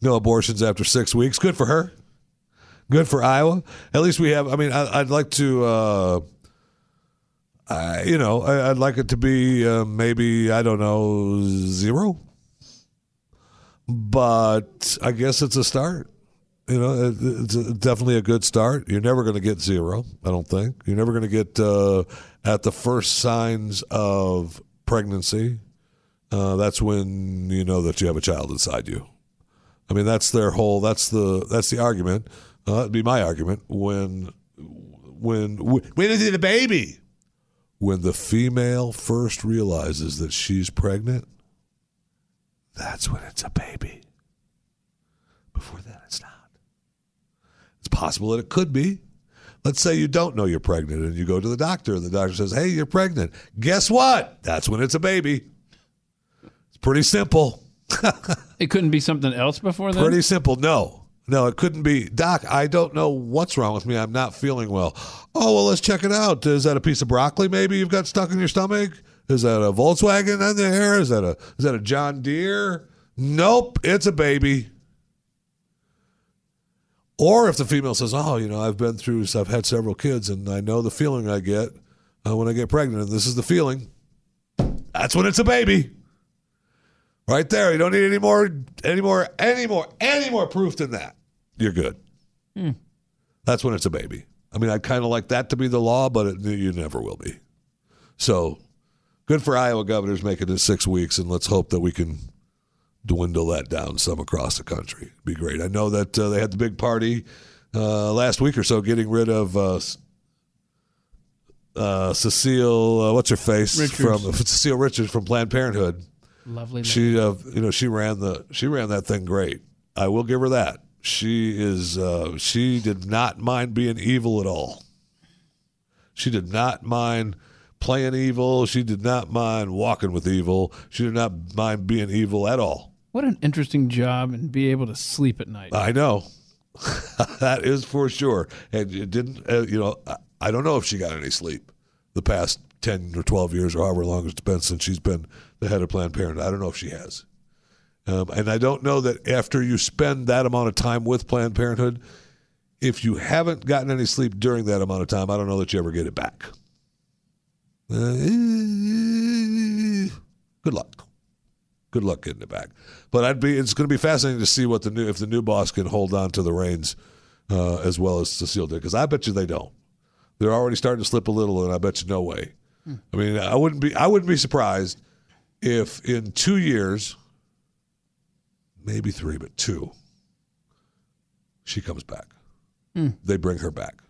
No abortions after six weeks. Good for her. Good for Iowa. At least we have. I mean, I, I'd like to. Uh, I, you know, I, I'd like it to be uh, maybe I don't know zero, but I guess it's a start. You know, it's definitely a good start. You're never going to get zero. I don't think you're never going to get uh, at the first signs of pregnancy. Uh, that's when you know that you have a child inside you. I mean, that's their whole. That's the that's the argument. Uh, that'd be my argument when when when is it a baby? When the female first realizes that she's pregnant, that's when it's a baby. Before that, it's not. Possible that it could be. Let's say you don't know you're pregnant and you go to the doctor and the doctor says, Hey, you're pregnant. Guess what? That's when it's a baby. It's pretty simple. It couldn't be something else before then. Pretty simple. No. No, it couldn't be. Doc, I don't know what's wrong with me. I'm not feeling well. Oh, well, let's check it out. Is that a piece of broccoli maybe you've got stuck in your stomach? Is that a Volkswagen in there? Is that a is that a John Deere? Nope, it's a baby. Or if the female says, "Oh, you know, I've been through, I've had several kids, and I know the feeling I get uh, when I get pregnant, and this is the feeling," that's when it's a baby. Right there. You don't need any more, any more, any more, any more proof than that. You're good. Hmm. That's when it's a baby. I mean, I'd kind of like that to be the law, but it, you never will be. So, good for Iowa governors making it six weeks, and let's hope that we can dwindle that down some across the country. It'd Be great. I know that uh, they had the big party uh, last week or so, getting rid of uh, uh, Cecile. Uh, what's her face Richards. from Cecile Richards from Planned Parenthood. Lovely. She, uh, you know, she ran the she ran that thing great. I will give her that. She is. Uh, she did not mind being evil at all. She did not mind playing evil. She did not mind walking with evil. She did not mind being evil at all. What an interesting job and be able to sleep at night. I know. that is for sure. And it didn't, uh, you know, I, don't know if she got any sleep the past 10 or 12 years or however long it's been since she's been the head of Planned Parenthood. I don't know if she has. Um, and I don't know that after you spend that amount of time with Planned Parenthood, if you haven't gotten any sleep during that amount of time, I don't know that you ever get it back. Uh, good luck. Good luck getting it back. But I'd be. It's going to be fascinating to see what the new if the new boss can hold on to the reins uh, as well as Cecile did. Because I bet you they don't. They're already starting to slip a little, and I bet you no way I mean, I wouldn't be I wouldn't be surprised if in two years, maybe three, but two, she comes back. Hmm. They bring her back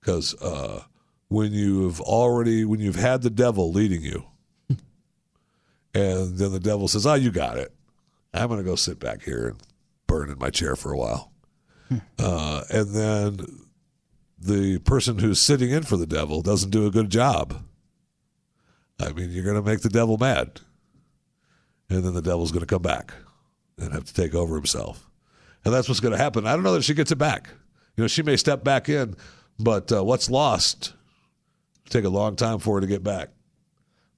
because uh, when you've already when you've had the devil leading you, and then the devil says, "Oh, you got it. I'm going to go sit back here and burn in my chair for a while," uh, and then the person who's sitting in for the devil doesn't do a good job. I mean, you're going to make the devil mad. And then the devil's going to come back and have to take over himself. And that's what's going to happen. I don't know that she gets it back. You know, she may step back in, but uh, what's lost take a long time for her to get back.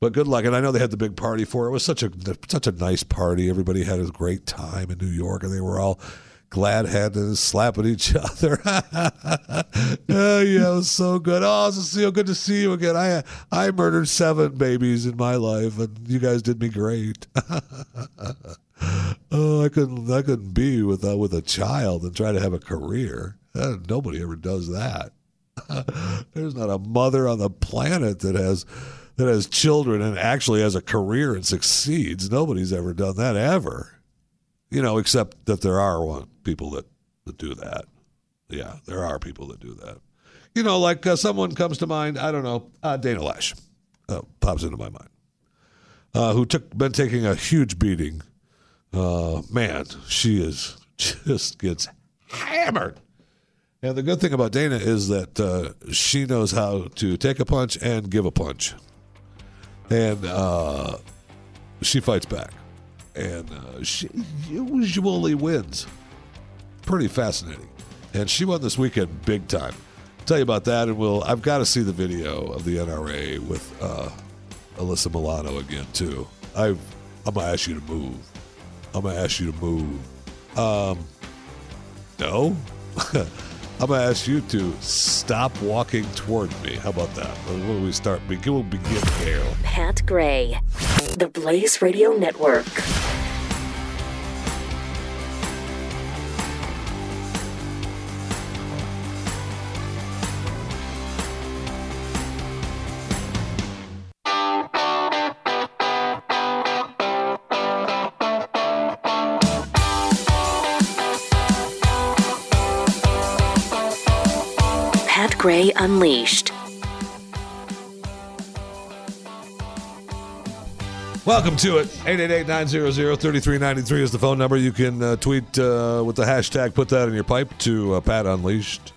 But good luck. And I know they had the big party for it. It was such a such a nice party. Everybody had a great time in New York, and they were all glad handed slapping each other. oh, yeah, it was so good. Oh, Cecile, good to see you again. I I murdered seven babies in my life, and you guys did me great. oh, I couldn't I couldn't be with with a child and try to have a career. Uh, nobody ever does that. There's not a mother on the planet that has that has children and actually has a career and succeeds. Nobody's ever done that ever. You know, except that there are one people that, that do that. Yeah, there are people that do that. You know, like uh, someone comes to mind. I don't know, uh, Dana Loesch uh, pops into my mind, uh, who took been taking a huge beating. Uh, man, she is just gets hammered. And the good thing about Dana is that uh, she knows how to take a punch and give a punch, and uh, she fights back, and uh, she usually wins. Pretty fascinating, and she won this weekend big time. tell you about that, and we'll. I've got to see the video of the NRA with uh, Alyssa Milano again too. I've. I'm gonna ask you to move. I'm gonna ask you to move. Um, no. I'm going to ask you to stop walking toward me. How about that? When we start, we'll begin there. Pat Gray, the Blaze Radio Network. Unleashed. Welcome to it. 888-900-3393 is the phone number. You can uh, tweet uh, with the hashtag, put that in your pipe to uh, Pat Unleashed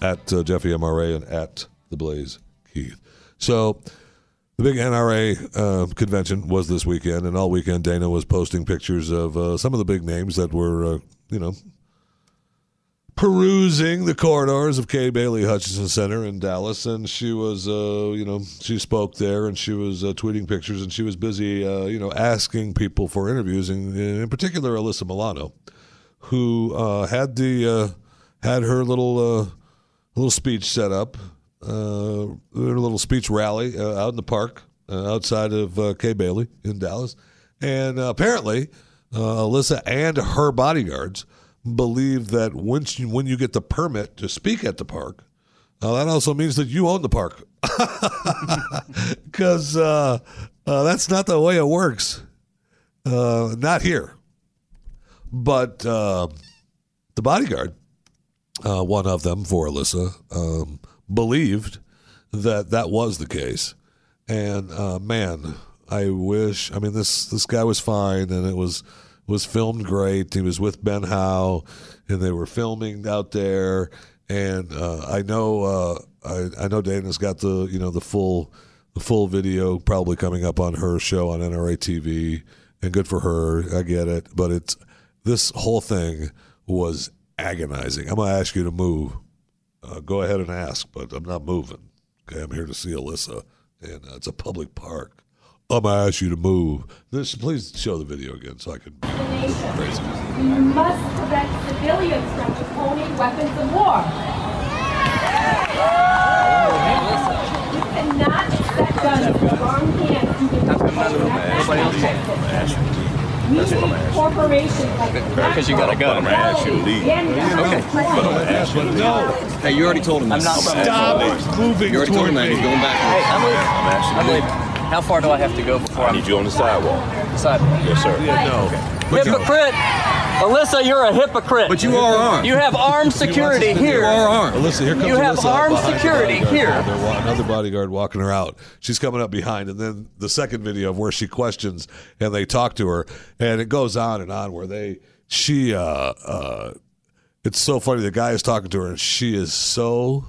at uh, Jeffy MRA and at The Blaze Keith. So the big NRA uh, convention was this weekend, and all weekend Dana was posting pictures of uh, some of the big names that were, you know, perusing the corridors of Kay Bailey Hutchinson Center in Dallas, and she was, uh, you know, she spoke there, and she was uh, tweeting pictures, and she was busy, uh, you know, asking people for interviews, and in particular Alyssa Milano, who uh, had the uh, had her little uh, little speech set up, her little speech rally out in the park outside of uh, Kay Bailey in Dallas, and apparently Alyssa and her bodyguards believe that once you, when you get the permit to speak at the park, uh, that also means that you own the park. Because uh, uh, that's not the way it works. Uh, not here. But uh, the bodyguard, uh, one of them for Alyssa, um, believed that that was the case. And man, I wish. I mean, this this guy was fine, and it was was filmed great. He was with Ben Howe, and they were filming out there. And uh, I know uh, I, I know Dana's got the you know the full the full video probably coming up on her show on NRA TV, and good for her. I get it, but it's this whole thing was agonizing. I'm gonna ask you to move. Uh, go ahead and ask, but I'm not moving. Okay, I'm here to see Alyssa, and uh, it's a public park. I'm gonna ask you to move. This, please show the video again so I can. Crazy. We must prevent civilians from owning weapons of war. We cannot accept guns in the wrong hands due to Nobody else. We need corporations like Because you got a gun. Fidelity, I'm gonna you to leave. Okay. But I'm gonna Yes, but no. Hey, you already told him. I'm not- Stop moving You already told him that. He's going back. Hey, I'm leaving. I'm asking I'm you. leaving. How far do I have to go before I I'm need you on the sidewalk. sidewalk? Yes, sir. Yeah, no. Hypocrite! Alyssa, you're a hypocrite. But you are armed. You have armed security here. You are armed. Alyssa, here comes You have Alyssa armed security here. They're Another bodyguard walking her out. She's coming up behind, and then the second video of where she questions and they talk to her, and it goes on and on where they she uh uh it's so funny. The guy is talking to her, and she is so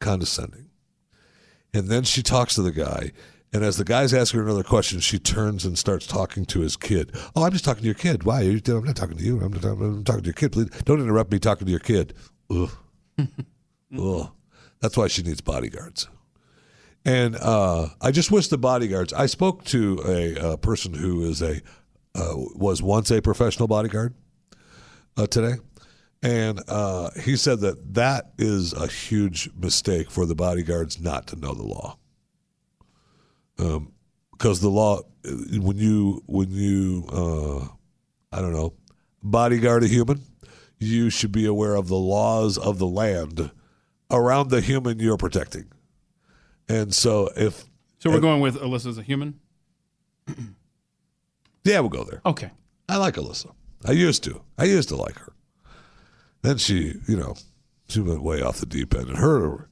condescending. And then she talks to the guy, and as the guy's asking her another question, she turns and starts talking to his kid. Oh, I'm just talking to your kid. Why? You- I'm not talking to you. I'm, I'm talking to your kid. Please don't interrupt me talking to your kid. Ugh. Ugh. That's why she needs bodyguards. And uh, I just wish the bodyguards. I spoke to a, uh person who is a uh, was once a professional bodyguard uh, today, and uh, he said that that is a huge mistake for the bodyguards not to know the law. Um, because the law, when you when you uh, I don't know, bodyguard a human, you should be aware of the laws of the land around the human you're protecting. And so if So we're going with Alyssa as a human. yeah, we'll go there. Okay. I like Alyssa. I used to. I used to like her. Then she, you know, she went way off the deep end. And her,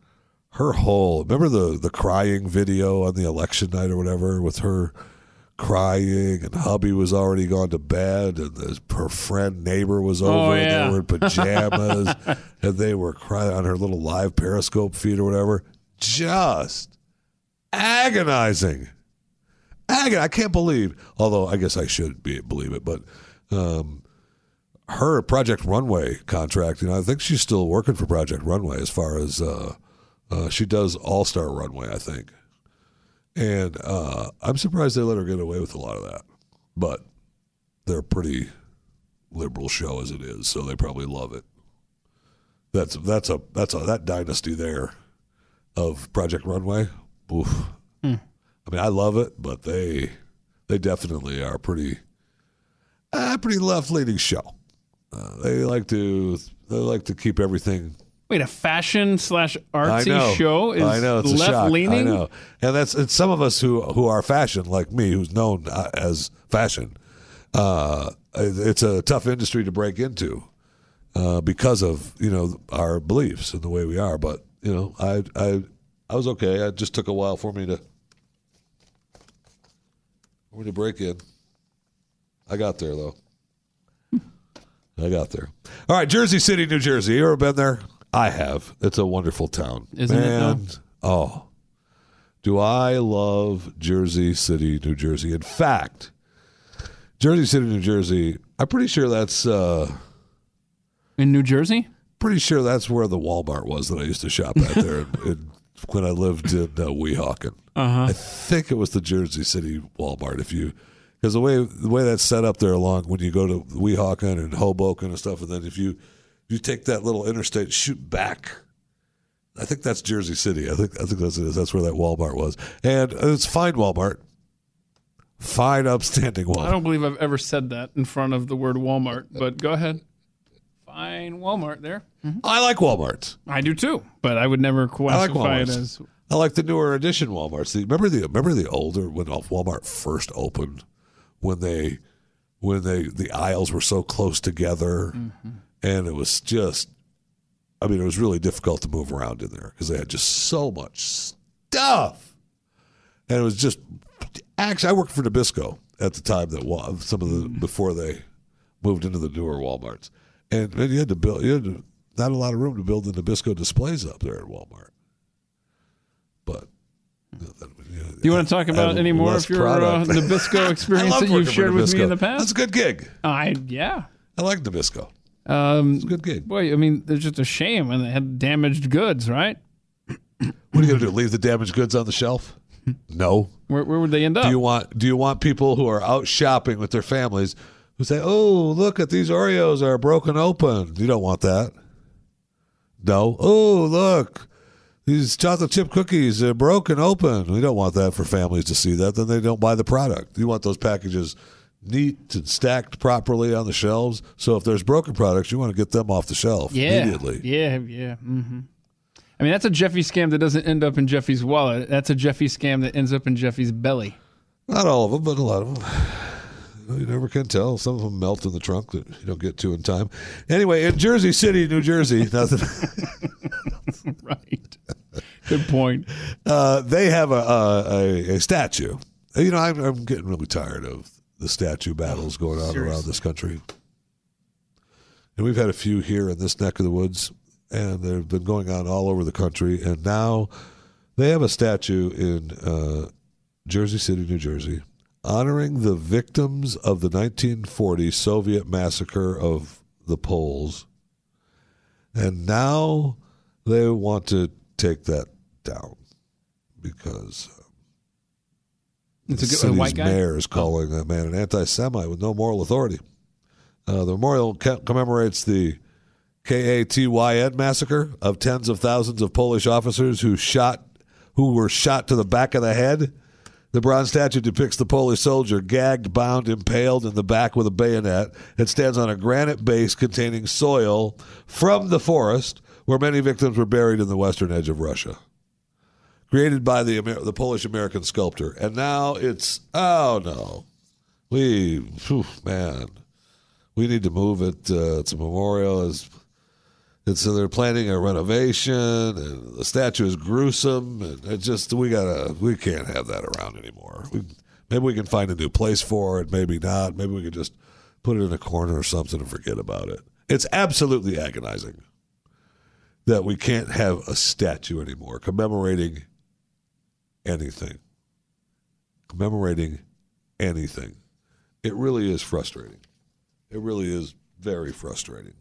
her whole remember the the crying video on the election night or whatever with her crying and hubby was already gone to bed and the, her friend neighbor was over Oh, and yeah. they were in pajamas and they were crying on her little live periscope feed or whatever just agonizing Agon- I can't believe, although I guess I should be believe it, but um, her Project Runway contract, you know, I think she's still working for Project Runway as far as uh, uh, she does All Star Runway, I think. And uh, I'm surprised they let her get away with a lot of that, but they're a pretty liberal show as it is, so they probably love it. That's that's a that's a that dynasty there of Project Runway. Oof. I mean, I love it, but they they definitely are pretty uh, pretty left leaning show. Uh, they like to they like to keep everything. Wait, a fashion slash I know. artsy show is I know it's a shock. left leaning. I know, and that's it's some of us who who are fashion like me, who's known uh, as fashion. Uh, it's a tough industry to break into uh, because of you know our beliefs and the way we are. But you know, I I I was okay. It just took a while for me to for me to break in. I got there though. I got there. All right, Jersey City, New Jersey. You ever been there? I have. It's a wonderful town. Isn't it, though? Oh, do I love Jersey City, New Jersey? In fact, Jersey City, New Jersey. I'm pretty sure that's uh, in New Jersey. Pretty sure that's where the Walmart was that I used to shop at there in, in, when I lived in uh, Weehawken. Uh-huh. I think it was the Jersey City Walmart. If you because the way the way that's set up there along when you go to Weehawken and Hoboken and stuff, and then if you you take that little interstate, shoot back. I think that's Jersey City. I think I think that's it. Is. That's where that Walmart was, and it's fine Walmart, fine upstanding Walmart. I don't believe I've ever said that in front of the word Walmart, but go ahead. Fine Walmart there. Mm-hmm. I like Walmarts. I do too, but I would never I like classify it as. I like the newer edition Walmarts. Remember the remember the older when Walmart first opened, when they when they the aisles were so close together, Mm-hmm. and it was just, I mean, it was really difficult to move around in there because they had just so much stuff, and it was just. Actually, I worked for Nabisco at the time that was some of the before they moved into the newer WalMarts, and, and you had to build. You had to, not a lot of room to build the Nabisco displays up there at Walmart. But Do you want to talk about any more of your uh. Nabisco experience that you've shared with me in the past? That's a good gig. I yeah. I like Nabisco. Um, it's a good gig. Boy, I mean, it's just a shame when they had damaged goods, right? What are you going to do? Leave the damaged goods on the shelf? No. Where, where would they end up? Do you want Do you want people who are out shopping with their families who say, "Oh, look at these Oreos are broken open"? You don't want that. No. Oh, look, these chocolate chip cookies are broken open. We don't want that for families to see that. Then they don't buy the product. You want those packages neat and stacked properly on the shelves. So if there's broken products, you want to get them off the shelf Yeah. immediately. Yeah, yeah. hmm I mean, that's a Jeffy scam that doesn't end up in Jeffy's wallet. That's a Jeffy scam that ends up in Jeffy's belly. Not all of them, but a lot of them. You never can tell. Some of them melt in the trunk that you don't get to in time. Anyway, in Jersey City, New Jersey, nothing. right. Good point. Uh, they have a, a, a statue. You know, I'm, I'm getting really tired of the statue battles going on around this country. And we've had a few here in this neck of the woods, and they've been going on all over the country. And now they have a statue in uh, Jersey City, New Jersey, honoring the victims of the 1940 Soviet massacre of the Poles. And now they want to take that down because uh, It's the a good- a city's white guy? mayor is calling that man an anti-Semite with no moral authority. Uh, the memorial co- commemorates the KATYN massacre of tens of thousands of Polish officers who shot, who were shot to the back of the head. The bronze statue depicts the Polish soldier gagged, bound, impaled in the back with a bayonet. It stands on a granite base containing soil from the forest where many victims were buried in the western edge of Russia. Created by the Amer- the Polish American sculptor, and now it's oh no, we phew, man, we need to move it. Uh, it's a memorial. It's, it's so they're planning a renovation, and the statue is gruesome, and it just we gotta we can't have that around anymore. We, maybe we can find a new place for it. Maybe not. Maybe we can just put it in a corner or something and forget about it. It's absolutely agonizing that we can't have a statue anymore commemorating anything. Commemorating anything. It really is frustrating. It really is very frustrating.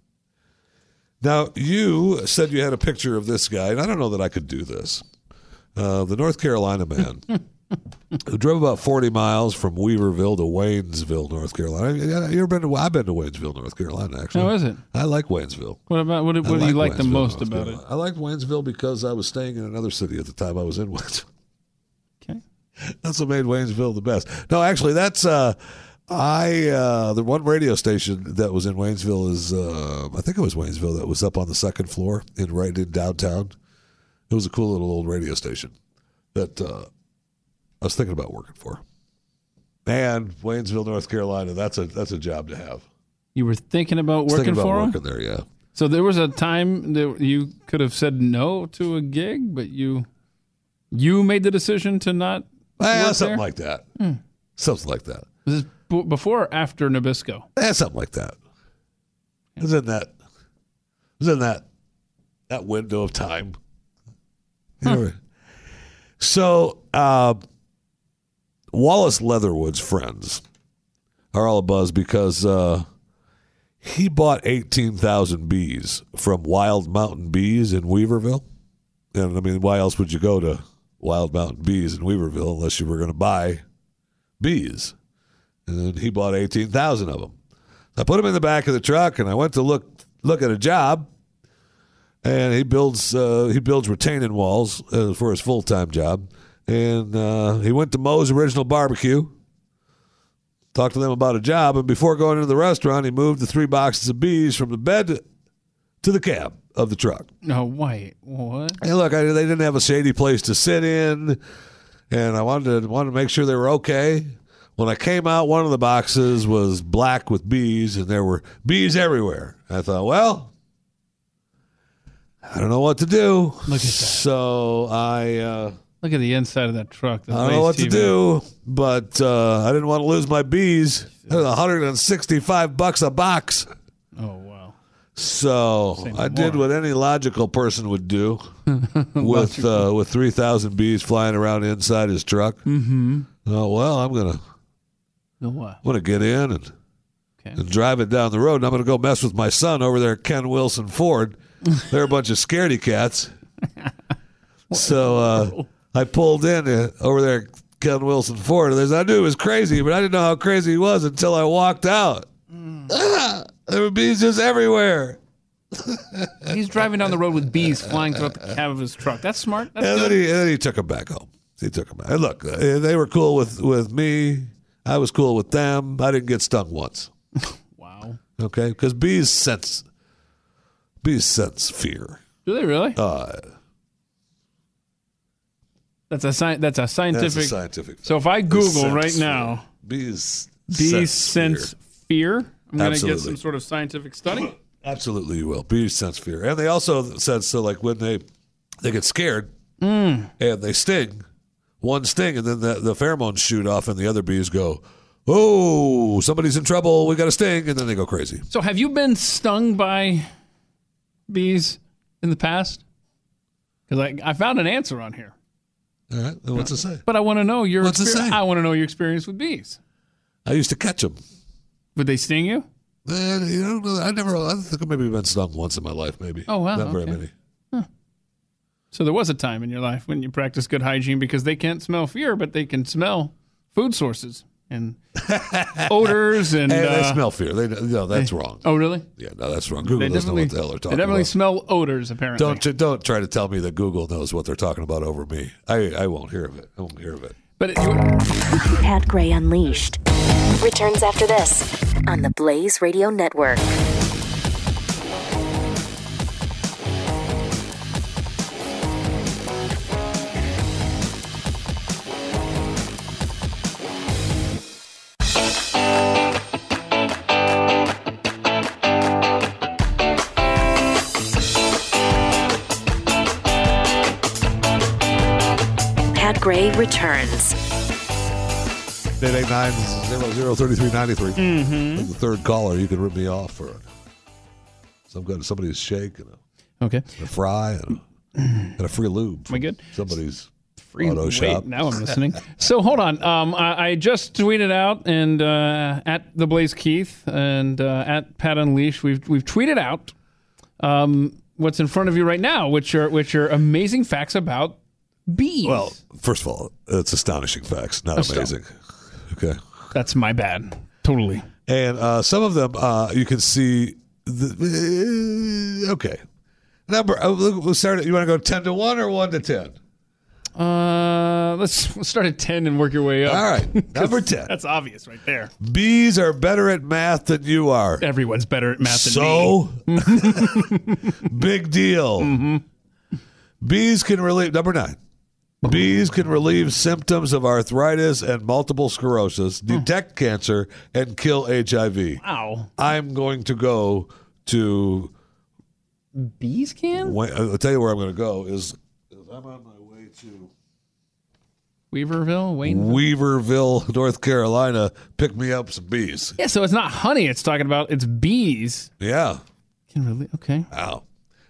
Now, you said you had a picture of this guy, and I don't know that I could do this. Uh, the North Carolina man who drove about 40 miles from Weaverville to Waynesville, North Carolina. You ever been to? I've been to Waynesville, North Carolina. Actually, How is it? I like Waynesville. What about what, I what do you like the most North about it? I liked Waynesville because I was staying in another city at the time I was in Waynesville. Okay. That's what made Waynesville the best. No, actually, that's uh, I uh, the one radio station that was in Waynesville is uh, I think it was Waynesville that was up on the second floor in right in downtown. It was a cool little old radio station that uh, I was thinking about working for. And Waynesville, North Carolina, that's a that's a job to have. You were thinking about I was working thinking about for him? working there, yeah. So there was a time that you could have said no to a gig, but you you made the decision to not. Eh, something there? like that. Hmm. Something like that. Was this b- before or after Nabisco? Eh, something like that. It was in that. It was in that that window of time. Anyway. So uh, Wallace Leatherwood's friends are all abuzz because uh, he bought eighteen thousand bees from Wild Mountain Bees in Weaverville. And I mean, why else would you go to Wild Mountain Bees in Weaverville unless you were going to buy bees? And he bought eighteen thousand of them. I put them in the back of the truck, and I went to look look at a job. And he builds uh, he builds retaining walls uh, for his full time job. And uh, he went to Moe's Original Barbecue. Talked to them about a job, and before going into the restaurant, he moved the three boxes of bees from the bed to the cab of the truck. No, wait, what? Hey, look, I, they didn't have a shady place to sit in, and I wanted to wanted to make sure they were okay. When I came out, one of the boxes was black with bees, and there were bees everywhere. I thought, well, I don't know what to do. Look at that. So I uh, Look at the inside of that truck. I don't know what Blaze to do, but uh, I didn't want to lose my bees. It was 165 bucks a box. Oh wow! So I did what any logical person would do with uh, with 3,000 bees flying around inside his truck. Mm-hmm. Oh well, I'm gonna What? I'm gonna get in and and drive it down the road. And I'm gonna go mess with my son over there, at Ken Wilson Ford. They're a bunch of scaredy cats. so uh, I pulled in uh, over there, at Ken Wilson Ford. And I knew it was crazy, but I didn't know how crazy he was until I walked out. Ah, there were bees just everywhere. He's driving down the road with bees flying throughout the cab of his truck. That's smart. That's and then he, and then he took them back home. He took them back. And look, uh, they were cool with, with me. I was cool with them. I didn't get stung once. Wow. Okay, because bees sense bees sense fear. Do they really? Uh, That's a sci- That's a scientific. scientific So if I Google right fear. now, bees bees sense sense fear. I'm going to get some sort of scientific study. Absolutely, you will. Bees sense fear, and they also sense so like when they they get scared Mm. and they sting, one sting, and then the, the pheromones shoot off, and the other bees go, "Oh, somebody's in trouble. We got a sting," and then they go crazy. So have you been stung by bees in the past? Because I, I found an answer on here, All right, what's it say? but I want to know your. What's it say? I want to know your experience with bees. I used to catch them. Would they sting you? Man, you know. I never. I think I've maybe been stung once in my life. Maybe. Oh, wow, Not very many. So there was a time in your life when you practiced good hygiene because they can't smell fear, but they can smell food sources and odors and. Hey, they uh, smell fear. They no, that's they- wrong. Oh, really? Yeah, no, that's wrong. Google they doesn't know what the hell they're talking. they talking definitely about. smell odors, apparently. Don't don't try to tell me that Google knows what they're talking about over me. I I won't hear of it. I won't hear of it. But it, Pat Gray Unleashed returns after this on the Blaze Radio Network. Three ninety three. Mhm. The third caller, you can rip me off for some good somebody's shake and a, Okay. a fry and a, and a free lube. We good? Somebody's Free- auto wait, shop. now I'm listening. so hold on. Um, I, I just tweeted out and uh, at the Blaze Keith and uh, at Pat Unleash. We've we've tweeted out um, what's in front of you right now, which are which are amazing facts about bees. Well, first of all, it's astonishing facts, not Aston- amazing. Okay. That's my bad. Totally. And uh, some of them uh, you can see. The, okay. Number. Uh, look, we'll start. At, you want to go ten to one or one to ten? Uh, let's let's start at ten and work your way up. All right, number 10. That's obvious right there. Bees are better at math than you are. Everyone's better at math than so, me. big deal. Mm-hmm. Bees can relate. number nine. Bees can relieve symptoms of arthritis and multiple sclerosis, detect cancer, and kill HIV. Wow. I'm going to go to. Bees can? Wait, uh, I'll tell you where I'm going to go. Is, is I'm on my way to Weaverville, Wayne. Weaverville, North Carolina. Pick me up some bees. Yeah, so it's not honey. It's talking about it's bees. Yeah. Can really okay. Wow.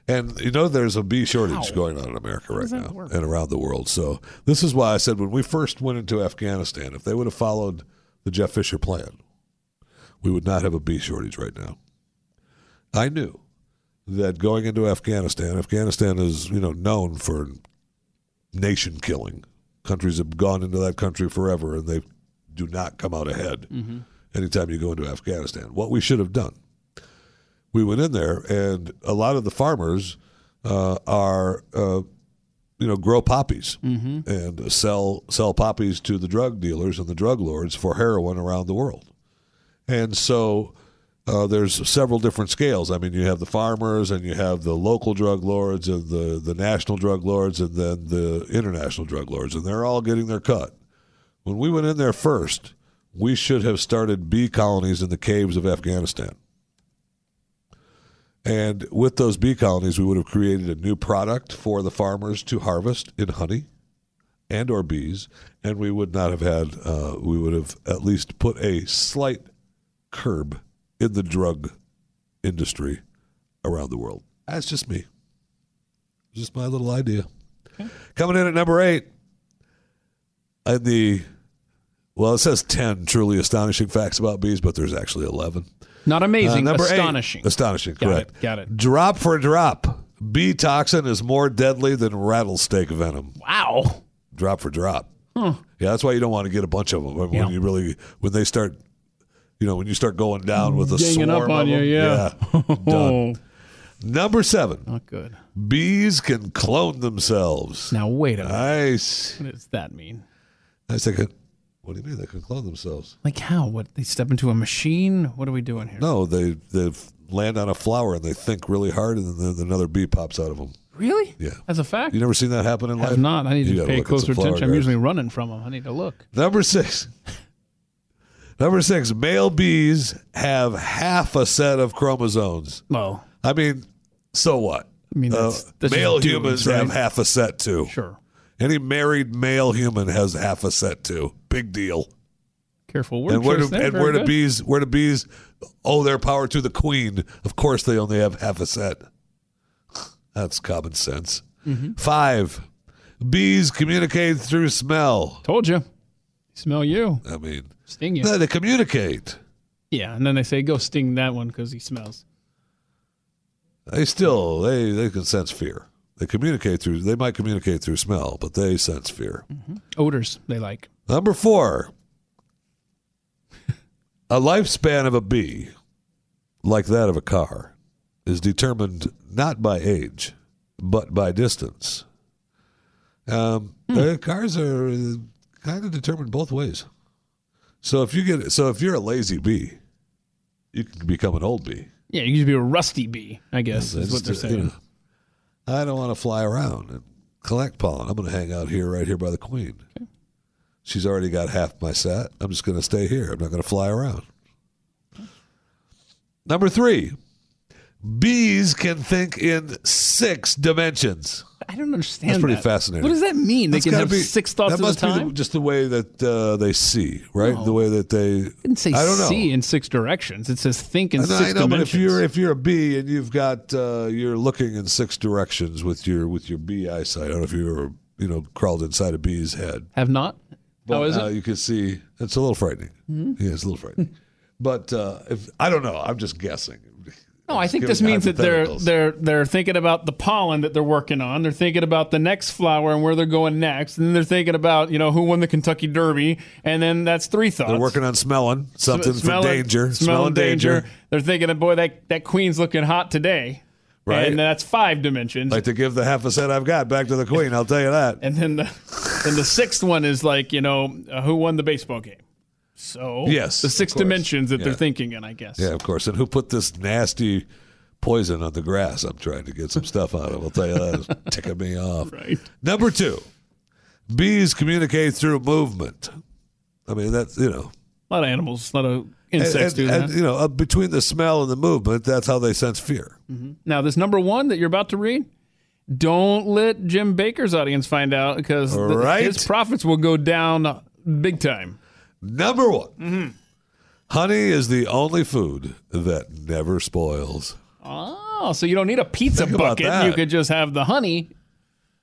And you know, there's a bee shortage going on in America right now work? and around the world. So this is why I said when we first went into Afghanistan, if they would have followed the Jeff Fisher plan, we would not have a bee shortage right now. I knew that going into Afghanistan, Afghanistan is you know known for nation killing. Countries have gone into that country forever, and they do not come out ahead Mhm. anytime you go into Afghanistan. What we should have done we went in there, and a lot of the farmers uh, are, uh, you know, grow poppies Mhm. and sell sell poppies to the drug dealers and the drug lords for heroin around the world. And so uh, there's several different scales. I mean, you have the farmers, and you have the local drug lords, and the the national drug lords, and then the international drug lords, and they're all getting their cut. When we went in there first, we should have started bee colonies in the caves of Afghanistan. And with those bee colonies, we would have created a new product for the farmers to harvest in honey and or bees, and we would not have had. Uh, we would have at least put a slight curb in the drug industry around the world. That's just me. Just my little idea. Coming in at number eight, in the well, it says ten truly astonishing facts about bees, but there's actually eleven. Not amazing, Uh, number eight. astonishing. astonishing, Got correct. it, got it. Drop for drop. Bee toxin is more deadly than rattlesnake venom. Wow. Drop for drop. Huh. Yeah, that's why you don't want to get a bunch of them. When Yeah. you really, when they start, you know, when you start going down with a Ganging up swarm on of you, them, yeah. yeah, done. Number seven. Not good. Bees can clone themselves. Now wait a minute. Nice. What does that mean? I second. What do you mean they can clone themselves? Like how? What? They step into a machine? What are we doing here? No, they they land on a flower and they think really hard, and then another bee pops out of them. Really? Yeah. As a fact? You never seen that happen in life? have not. I need You to pay look at some closer attention. I'm usually running from them. I need to look. Number six. Number six. Male bees have half a set of chromosomes. Well, I mean, so what? I mean, uh, that's- that's male dudes, humans right? have half a set too. Sure. Any married male human has half a set too. Big deal. Careful word and where choice do, there. and where do bees where do bees owe their power to the queen? Of course, they only have half a set. That's common sense. Mhm. Five. Bees communicate through smell. Told you. Smell you. I mean, Sting you. no, they communicate. Yeah, and then they say, go sting that one because he smells. They still they they can sense fear. They communicate through. They might communicate through smell, but they sense fear. Odors they like. Number four. a lifespan of a bee, like that of a car, is determined not by age, but by distance. Um, uh, Cars are kind of determined both ways. So if you get so if you're a lazy bee, you can become an old bee. Yeah, you to be a rusty bee, I guess, It's is what they're just, you saying. know, I don't want to fly around and collect pollen. I'm going to hang out here, right here by the queen. She's already got half my set. I'm just going to stay here. I'm not going to fly around. Number three, bees can think in six dimensions. I don't understand. That's pretty that. fascinating. What does that mean? They can have be- six thoughts at a must be the- time. just the way that uh, they see, right? The way that they. It didn't say I don't know. see in six directions. It says think in I know, six I know, but if you're if you're a bee and you've got uh, you're looking in six directions with your with your bee eyesight. I don't know if you ever you know crawled inside a bee's head. have not. But How is uh, it? you can see it's a little frightening. Mhm. Yeah, it's a little frightening. but uh, if I don't know, I'm just guessing. No, I think this means that they're they're they're thinking about the pollen that they're working on. They're thinking about the next flower and where they're going next, and then they're thinking about you know who won the Kentucky Derby, and then that's three thoughts. They're working on smelling something Smelling- for danger. Smelling danger. They're thinking, of, boy, that that queen's looking hot today, Right. And that's five dimensions. Like to give the half a set I've got back to the queen. I'll tell you that. and then the then the sixth one is like you know uh, who won the baseball game. So Yes, the six dimensions that Yeah. they're thinking in, I guess. Yeah, of course. And who put this nasty poison on the grass? I'm trying to get some stuff out of. I'll tell you that is It's ticking me off. Right. Number two, bees communicate through movement. I mean, that's you know, A lot of animals, a lot of insects and, do and, that. and, you know, uh, between the smell and the movement, that's how they sense fear. Mhm. Now, this number one that you're about to read, don't let Jim Bakker's audience find out because the- Right. his profits will go down big time. Number one, Mm-hmm. honey is the only food that never spoils. Oh, so you don't need a pizza Think bucket. You could just have the honey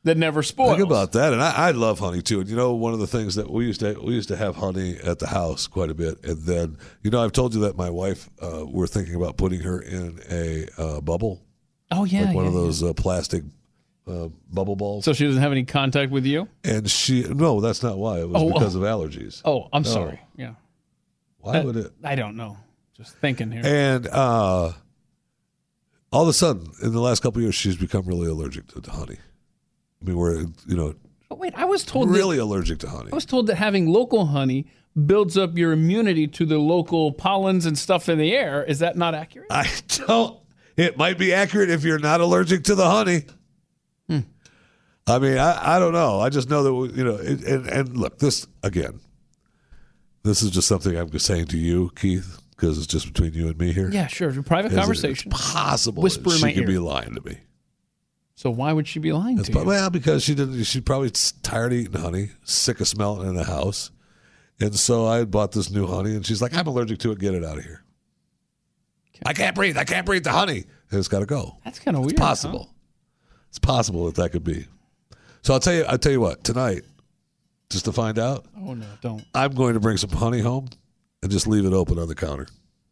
that never spoils. Think about that, and I, I love honey too. And you know, one of the things that we used to we used to have honey at the house quite a bit. And then, you know, I've told you that my wife uh, we're thinking about putting her in a uh, bubble, Oh yeah, like one of yeah, those uh, plastic uh, bubble balls. So she doesn't have any contact with you. and she no, that's not why. It was Oh, because oh. of allergies. Oh, I'm No. sorry. Yeah. Why That- would it? I don't know. Just thinking here. And uh, all of a sudden, in the last couple of years, she's become really allergic to, to honey. I mean, we're you know But wait, I was told really That, allergic to honey. I was told that having local honey builds up your immunity to the local pollens and stuff in the air. Is that not accurate? I don't. It might be accurate if you're not allergic to the honey. I mean, I, I don't know. I just know that we- you know. It, and and look, this again. This is just something I'm just saying to you, Keith, because it's just between you and me here. Yeah, sure. Private Is it conversation. possible Whisper that she could ear. be lying to me. So why would she be lying That's to prob- you? well because she didn't. She's probably tired of eating honey, sick of smelling in the house, and so I bought this new honey, and she's like, "I'm allergic to it. Get it out of here." I can't breathe. I can't breathe the honey. And it's got to go. That's kind of weird. It's possible. It's possible that that could be. So I'll tell you. I'll tell you what. Tonight, just to find out. Oh no, don't. I'm going to bring some honey home and just leave it open on the counter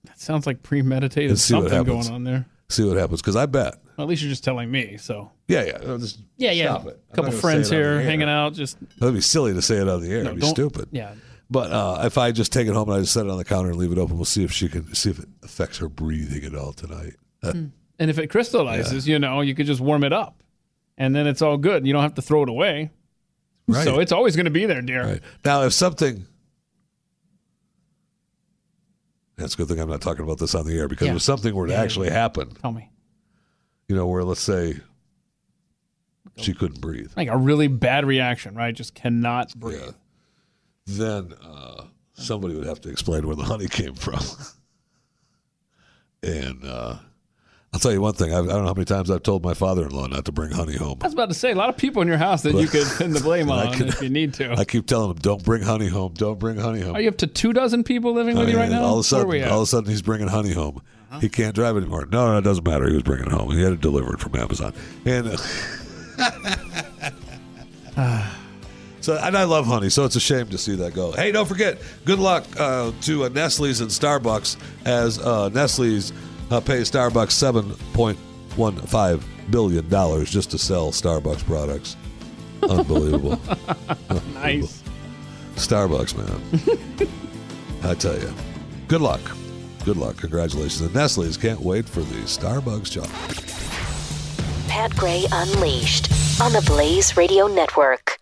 That sounds like premeditated something going on there. See what happens. Because I bet. Well, at least you're just telling me. So Yeah, yeah. I'll just yeah, yeah. Stop it. A couple I'm not gonna friends say it on here hanging out. Just That'd be silly to say it on the air. No, It'd be don't- stupid. yeah. But uh, if I just take it home and I just set it on the counter and leave it open, we'll see if she can see if it affects her breathing at all tonight. Uh, and if it crystallizes, you know, you could just warm it up, and then it's all good. You don't have to throw it away. Right. So it's always going to be there, dear. Right. Now, if something. That's a good thing I'm not talking about this on the air because Yeah. if something were to Yeah, actually yeah. happen, Tell me. you know, where let's say she couldn't breathe, Like a really bad reaction, right? Just cannot breathe. then uh, somebody would have to explain where the honey came from. and uh, I'll tell you one thing: I, I don't know how many times I've told my father-in-law not to bring honey home. I was about to say a lot of people in your house that you could pin the blame on can- if you need to. I keep telling him, "Don't bring honey home. Don't bring honey home." Are you up to two dozen people living with you right now? All of a sudden, are we at? all of a sudden, he's bringing honey home. He can't drive anymore. No, no, it doesn't matter. He was bringing it home. He had it delivered from Amazon, and uh, so and I love honey. So it's a shame to see that go. Hey, don't forget. Good luck uh, to uh, Nestle's and Starbucks as uh, Nestle's uh, pays Starbucks seven point one five billion dollars just to sell Starbucks products. Unbelievable. nice. Starbucks, man. I tell you. Good luck. Good luck. Congratulations. And Nestle's can't wait for the Starbucks chocolate. Pat Gray Unleashed on the Blaze Radio Network.